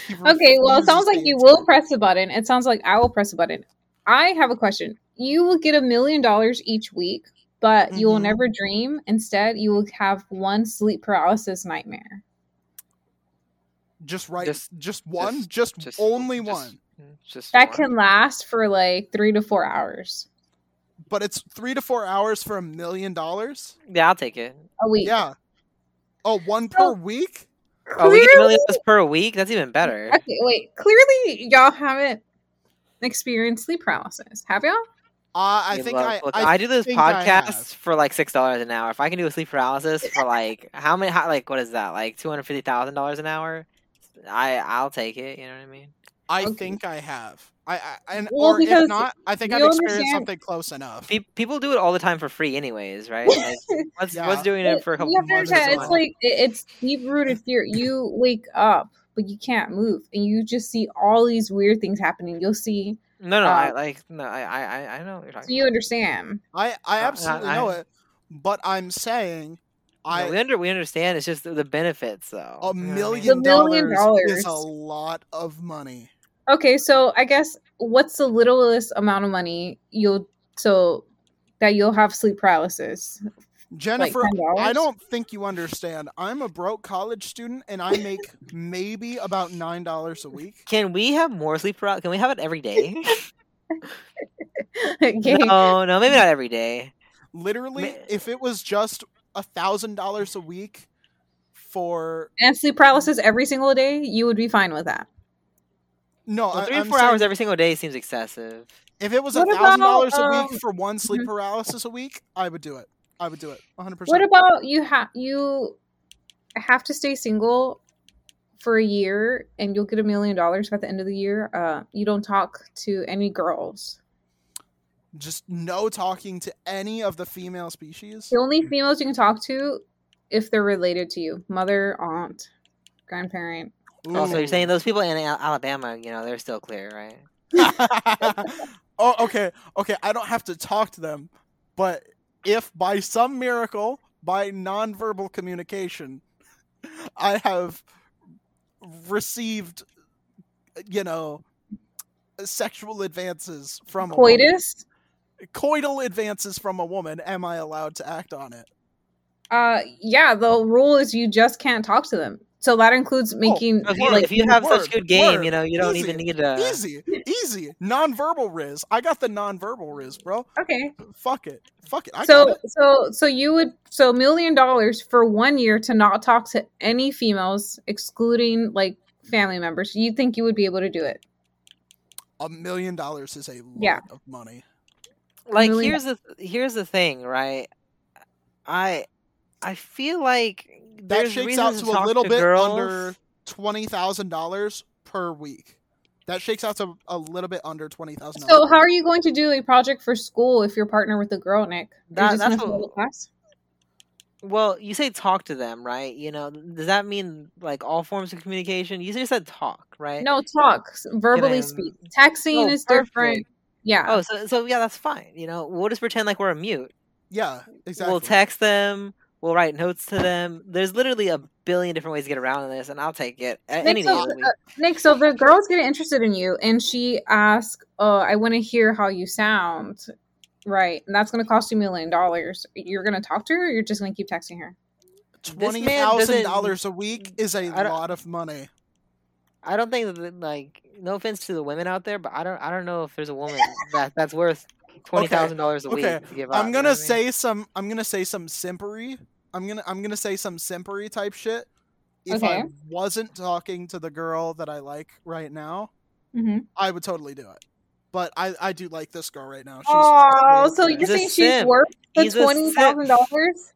He Okay, well, it sounds like you will press the button. It sounds like I will press the button. I have a question. You will get a million dollars each week, but you will Mhm. never dream. Instead, you will have one sleep paralysis nightmare. Just right. Just, Just- one. Just, Just only just- one. Just That one. can last for like three to four hours But it's three to four hours for a million dollars. Yeah, I'll take it. a week. Yeah. Oh, one per So- week. Oh, we get a Clearly- million dollars per week. That's even better. Okay, wait. Clearly, y'all haven't experienced sleep paralysis, have y'all? Uh, I Yeah, think look, I. look, I, I do this think I have. podcast for like six dollars an hour. If I can do a sleep paralysis for like how many, how, like what is that? Like two hundred fifty thousand dollars an hour. I I'll take it. You know what I mean? I Okay. think I have. I, I and Well, or if not, I think I've experienced understand- something close enough. Pe- people do it all the time for free, anyways, right? Like, what's Yeah. what's doing it for a couple you have months? understand, it's like it- it's deep rooted fear. You wake up but you can't move, and you just see all these weird things happening. You'll see, No, no, I Uh, like no, I, I, I- I know what you're talking. so you about. understand. I I Uh, absolutely I- know I- it, but I'm saying No, we under we understand. It's just the, the benefits, though. a You know what I mean? million The million dollars is a lot of money. Okay, so I guess what's the littlest amount of money you'll so that you'll have sleep paralysis? Jennifer, $10? I don't think you understand. I'm a broke college student and I make maybe about nine dollars a week. Can we have more sleep paralysis? Can we have it every day? okay. no, no, maybe not every day. Literally, Ma- if it was just a thousand dollars a week for And sleep paralysis every single day, you would be fine with that. no, Well, three or I'm four hours every single day seems excessive. if it was a thousand dollars a about, week for one sleep mhm. paralysis a week, I would do it. I would do it 100. percent What about you have you have to stay single for a year and you'll get a million dollars at the end of the year. Uh you don't talk to any girls. Just no talking to any of the female species. The only females you can talk to if they're related to you. Mother, aunt, grandparent. Oh, so you're saying those people in Alabama, you know, they're still clear, right? oh, okay, okay. I don't have to talk to them, but if by some miracle, by nonverbal communication, I have received, you know, sexual advances from a woman, Coitus? Coital advances from a woman, am I allowed to act on it? Uh yeah, the rule is you just can't talk to them. So that includes making If you, like if you have word, such good game, word. you know, you don't Easy, even need to. Easy, easy, nonverbal riz. I got the nonverbal riz, bro. Okay. Fuck it, fuck it. I got so it. so so you would so million dollars for one year to not talk to any females excluding like family members you think you would be able to do it A million dollars is a lot Yeah. of money. Like Really here's the here's the thing, right? I I feel like That shakes out reasons to a little to bit girls. under twenty thousand dollars per week. That shakes out to a little bit under twenty thousand. so how are you going to do a project for school if you're partner with a girl nick That- just that's gonna what- class? Well, you say talk to them, right? You know, does that mean like all forms of communication? You just said talk, right? no talk verbally I- speak texting Oh, is different perfect. Yeah Oh, so so yeah, that's fine. You know, we'll just pretend like we're a mute. Yeah, exactly. We'll text them. We'll write notes to them. There's literally a billion different ways to get around this, and I'll take it a- any Nick, day so, the uh, Nick, so the girl's getting interested in you, and she asks, "Oh, I want to hear how you sound." Right, and that's going to cost you a million dollars. You're going to talk to her, or you're just going to keep texting her. Twenty man thousand doesn't- dollars a week is a lot of money. I don't think that like no offense to the women out there, but I don't I don't know if there's a woman that that's worth twenty thousand dollars a okay, week to give up. I'm you know gonna what I mean? say some. I'm gonna say some simpery. I'm gonna. I'm gonna say some simpery type shit. If I wasn't talking to the girl that I like right now, Mm-hmm. I would totally do it. But I, I do like this girl right now. She's Oh, so you're saying she's simp. worth the He's twenty thousand dollars?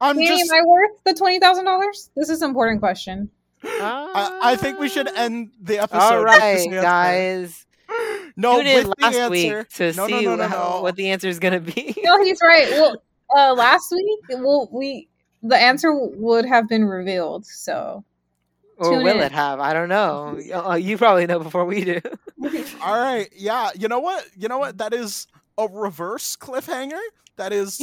I'm Danny, just. am I worth the twenty thousand dollars? This is an important question. I, I think we should Ah. end the episode. All with right, answer. guys. No, Tune in with last the answer. week to no, see no, no, no, how- no. what the answer is gonna be. No, he's right. Well, uh, last week, well, we the answer would have been revealed. So or tune will in. it have? I don't know. Uh, You probably know before we do. All right, yeah. You know what? You know what? That is a reverse cliffhanger. That is.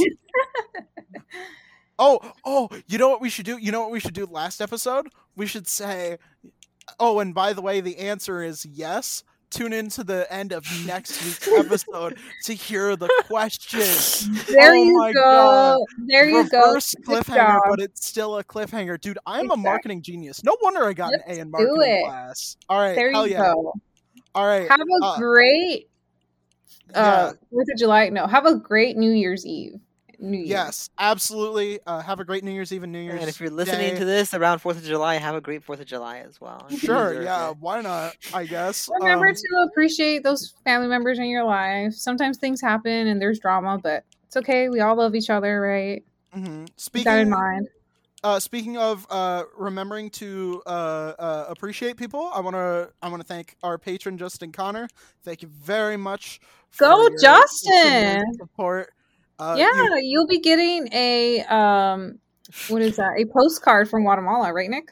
Oh, oh. You know what we should do? You know what we should do last episode? We should say. Oh, and by the way, the answer is yes. Tune into the end of next week's episode to hear the question. there Oh you go. God. There you go. Reverse Good cliffhanger, but it's still a cliffhanger, dude. I'm a marketing genius. No wonder I got an A Let's in marketing class. All right, There hell you yeah. go. All right, Have a uh, great yeah. uh Fourth of July. No, have a great New Year's Eve. New Year. Yes, absolutely. Uh, have a great New Year's Eve and New Year's. And if you're listening Day. to this around Fourth of July, have a great Fourth of July as well. Sure, yeah, it. why not? I guess. Remember Um, to appreciate those family members in your life. Sometimes things happen and there's drama, but it's okay. We all love each other, right? mhm. Keep that in Speaking, mind. uh, speaking of uh, remembering to uh, uh, appreciate people, I want to I want to thank our patron Justin Connor. Thank you very much. Go, your Justin! Support. Uh, yeah, you- you'll be getting a um what is that? A postcard from Guatemala, right, Nick?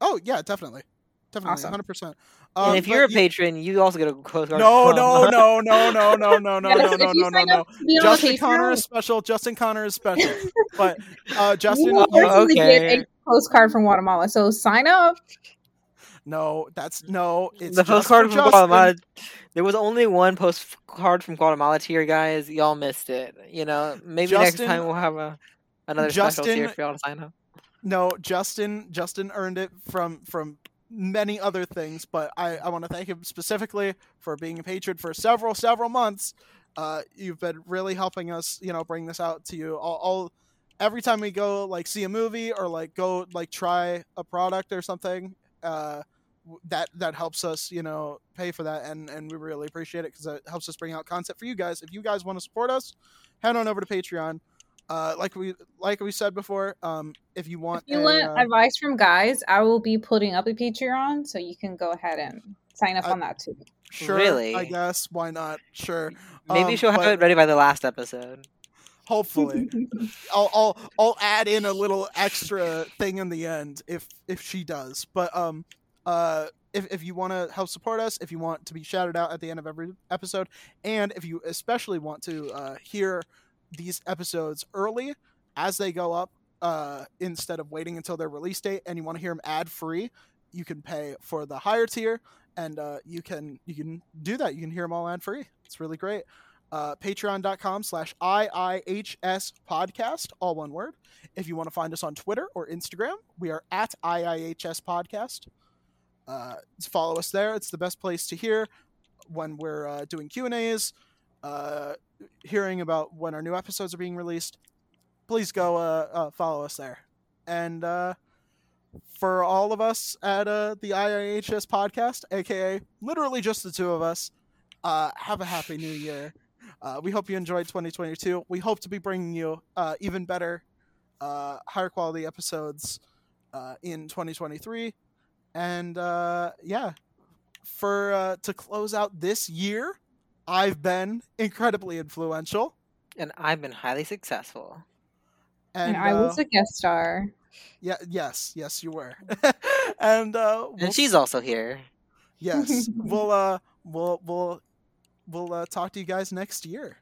Oh yeah, definitely, definitely, Awesome. hundred percent. and if you're a patron, you also get a postcard. no, no, no, no, no, no, no, no, Yes, no, no, no, no, sign no. up to be on the Justin Connor is special. Justin Connor is special. But uh, Justin, you will personally get okay. a postcard from Guatemala. So sign up. No, that's no. It's the postcard from Justin. Guatemala. There was only one postcard from Guatemala tier, guys. Y'all missed it. You know, maybe next time we'll have a another special tier for y'all to sign up. No, Justin. Justin earned it from from many other things, but I I want to thank him specifically for being a patron for several several months. Uh, you've been really helping us, you know, bring this out to you. All, all every time we go like see a movie or like go like try a product or something, uh, that that helps us, you know, pay for that, and and we really appreciate it because it helps us bring out content for you guys. If you guys want to support us, head on over to Patreon. Uh, like we like we said before, um, if you want, If you a, want uh, advice from guys, I will be putting up a Patreon, so you can go ahead and sign up I- on that too. Sure, Really? I guess. Why not? Sure. Maybe Um, she'll have but it ready by the last episode. Hopefully, I'll, I'll I'll add in a little extra thing in the end if if she does. But um, uh, if if you want to help support us, if you want to be shouted out at the end of every episode, and if you especially want to uh, hear these episodes early as they go up, uh, instead of waiting until their release date, and you want to hear them ad free, you can pay for the higher tier, and uh, you can you can do that. You can hear them all ad free. It's really great. Uh, Patreon.com slash IIHS podcast, all one word. If you want to find us on Twitter or Instagram, we are at IIHS podcast. Uh, follow us there. It's the best place to hear when we're uh, doing Q and A's, uh, hearing about when our new episodes are being released. Please go uh, uh, follow us there. And for all of us at the IIHS podcast, aka literally just the two of us, uh, have a happy new year. Uh, we hope you enjoyed 2022. We hope to be bringing you uh, even better, uh, higher quality episodes uh, in 2023. And uh, yeah, for uh, to close out this year, I've been incredibly influential, And I've been highly successful. and, And, I was uh, a guest star. yeah, yes, yes, you were, and uh, we'll And she's also here. Yes, we'll uh, we'll we'll we'll uh, talk to you guys next year.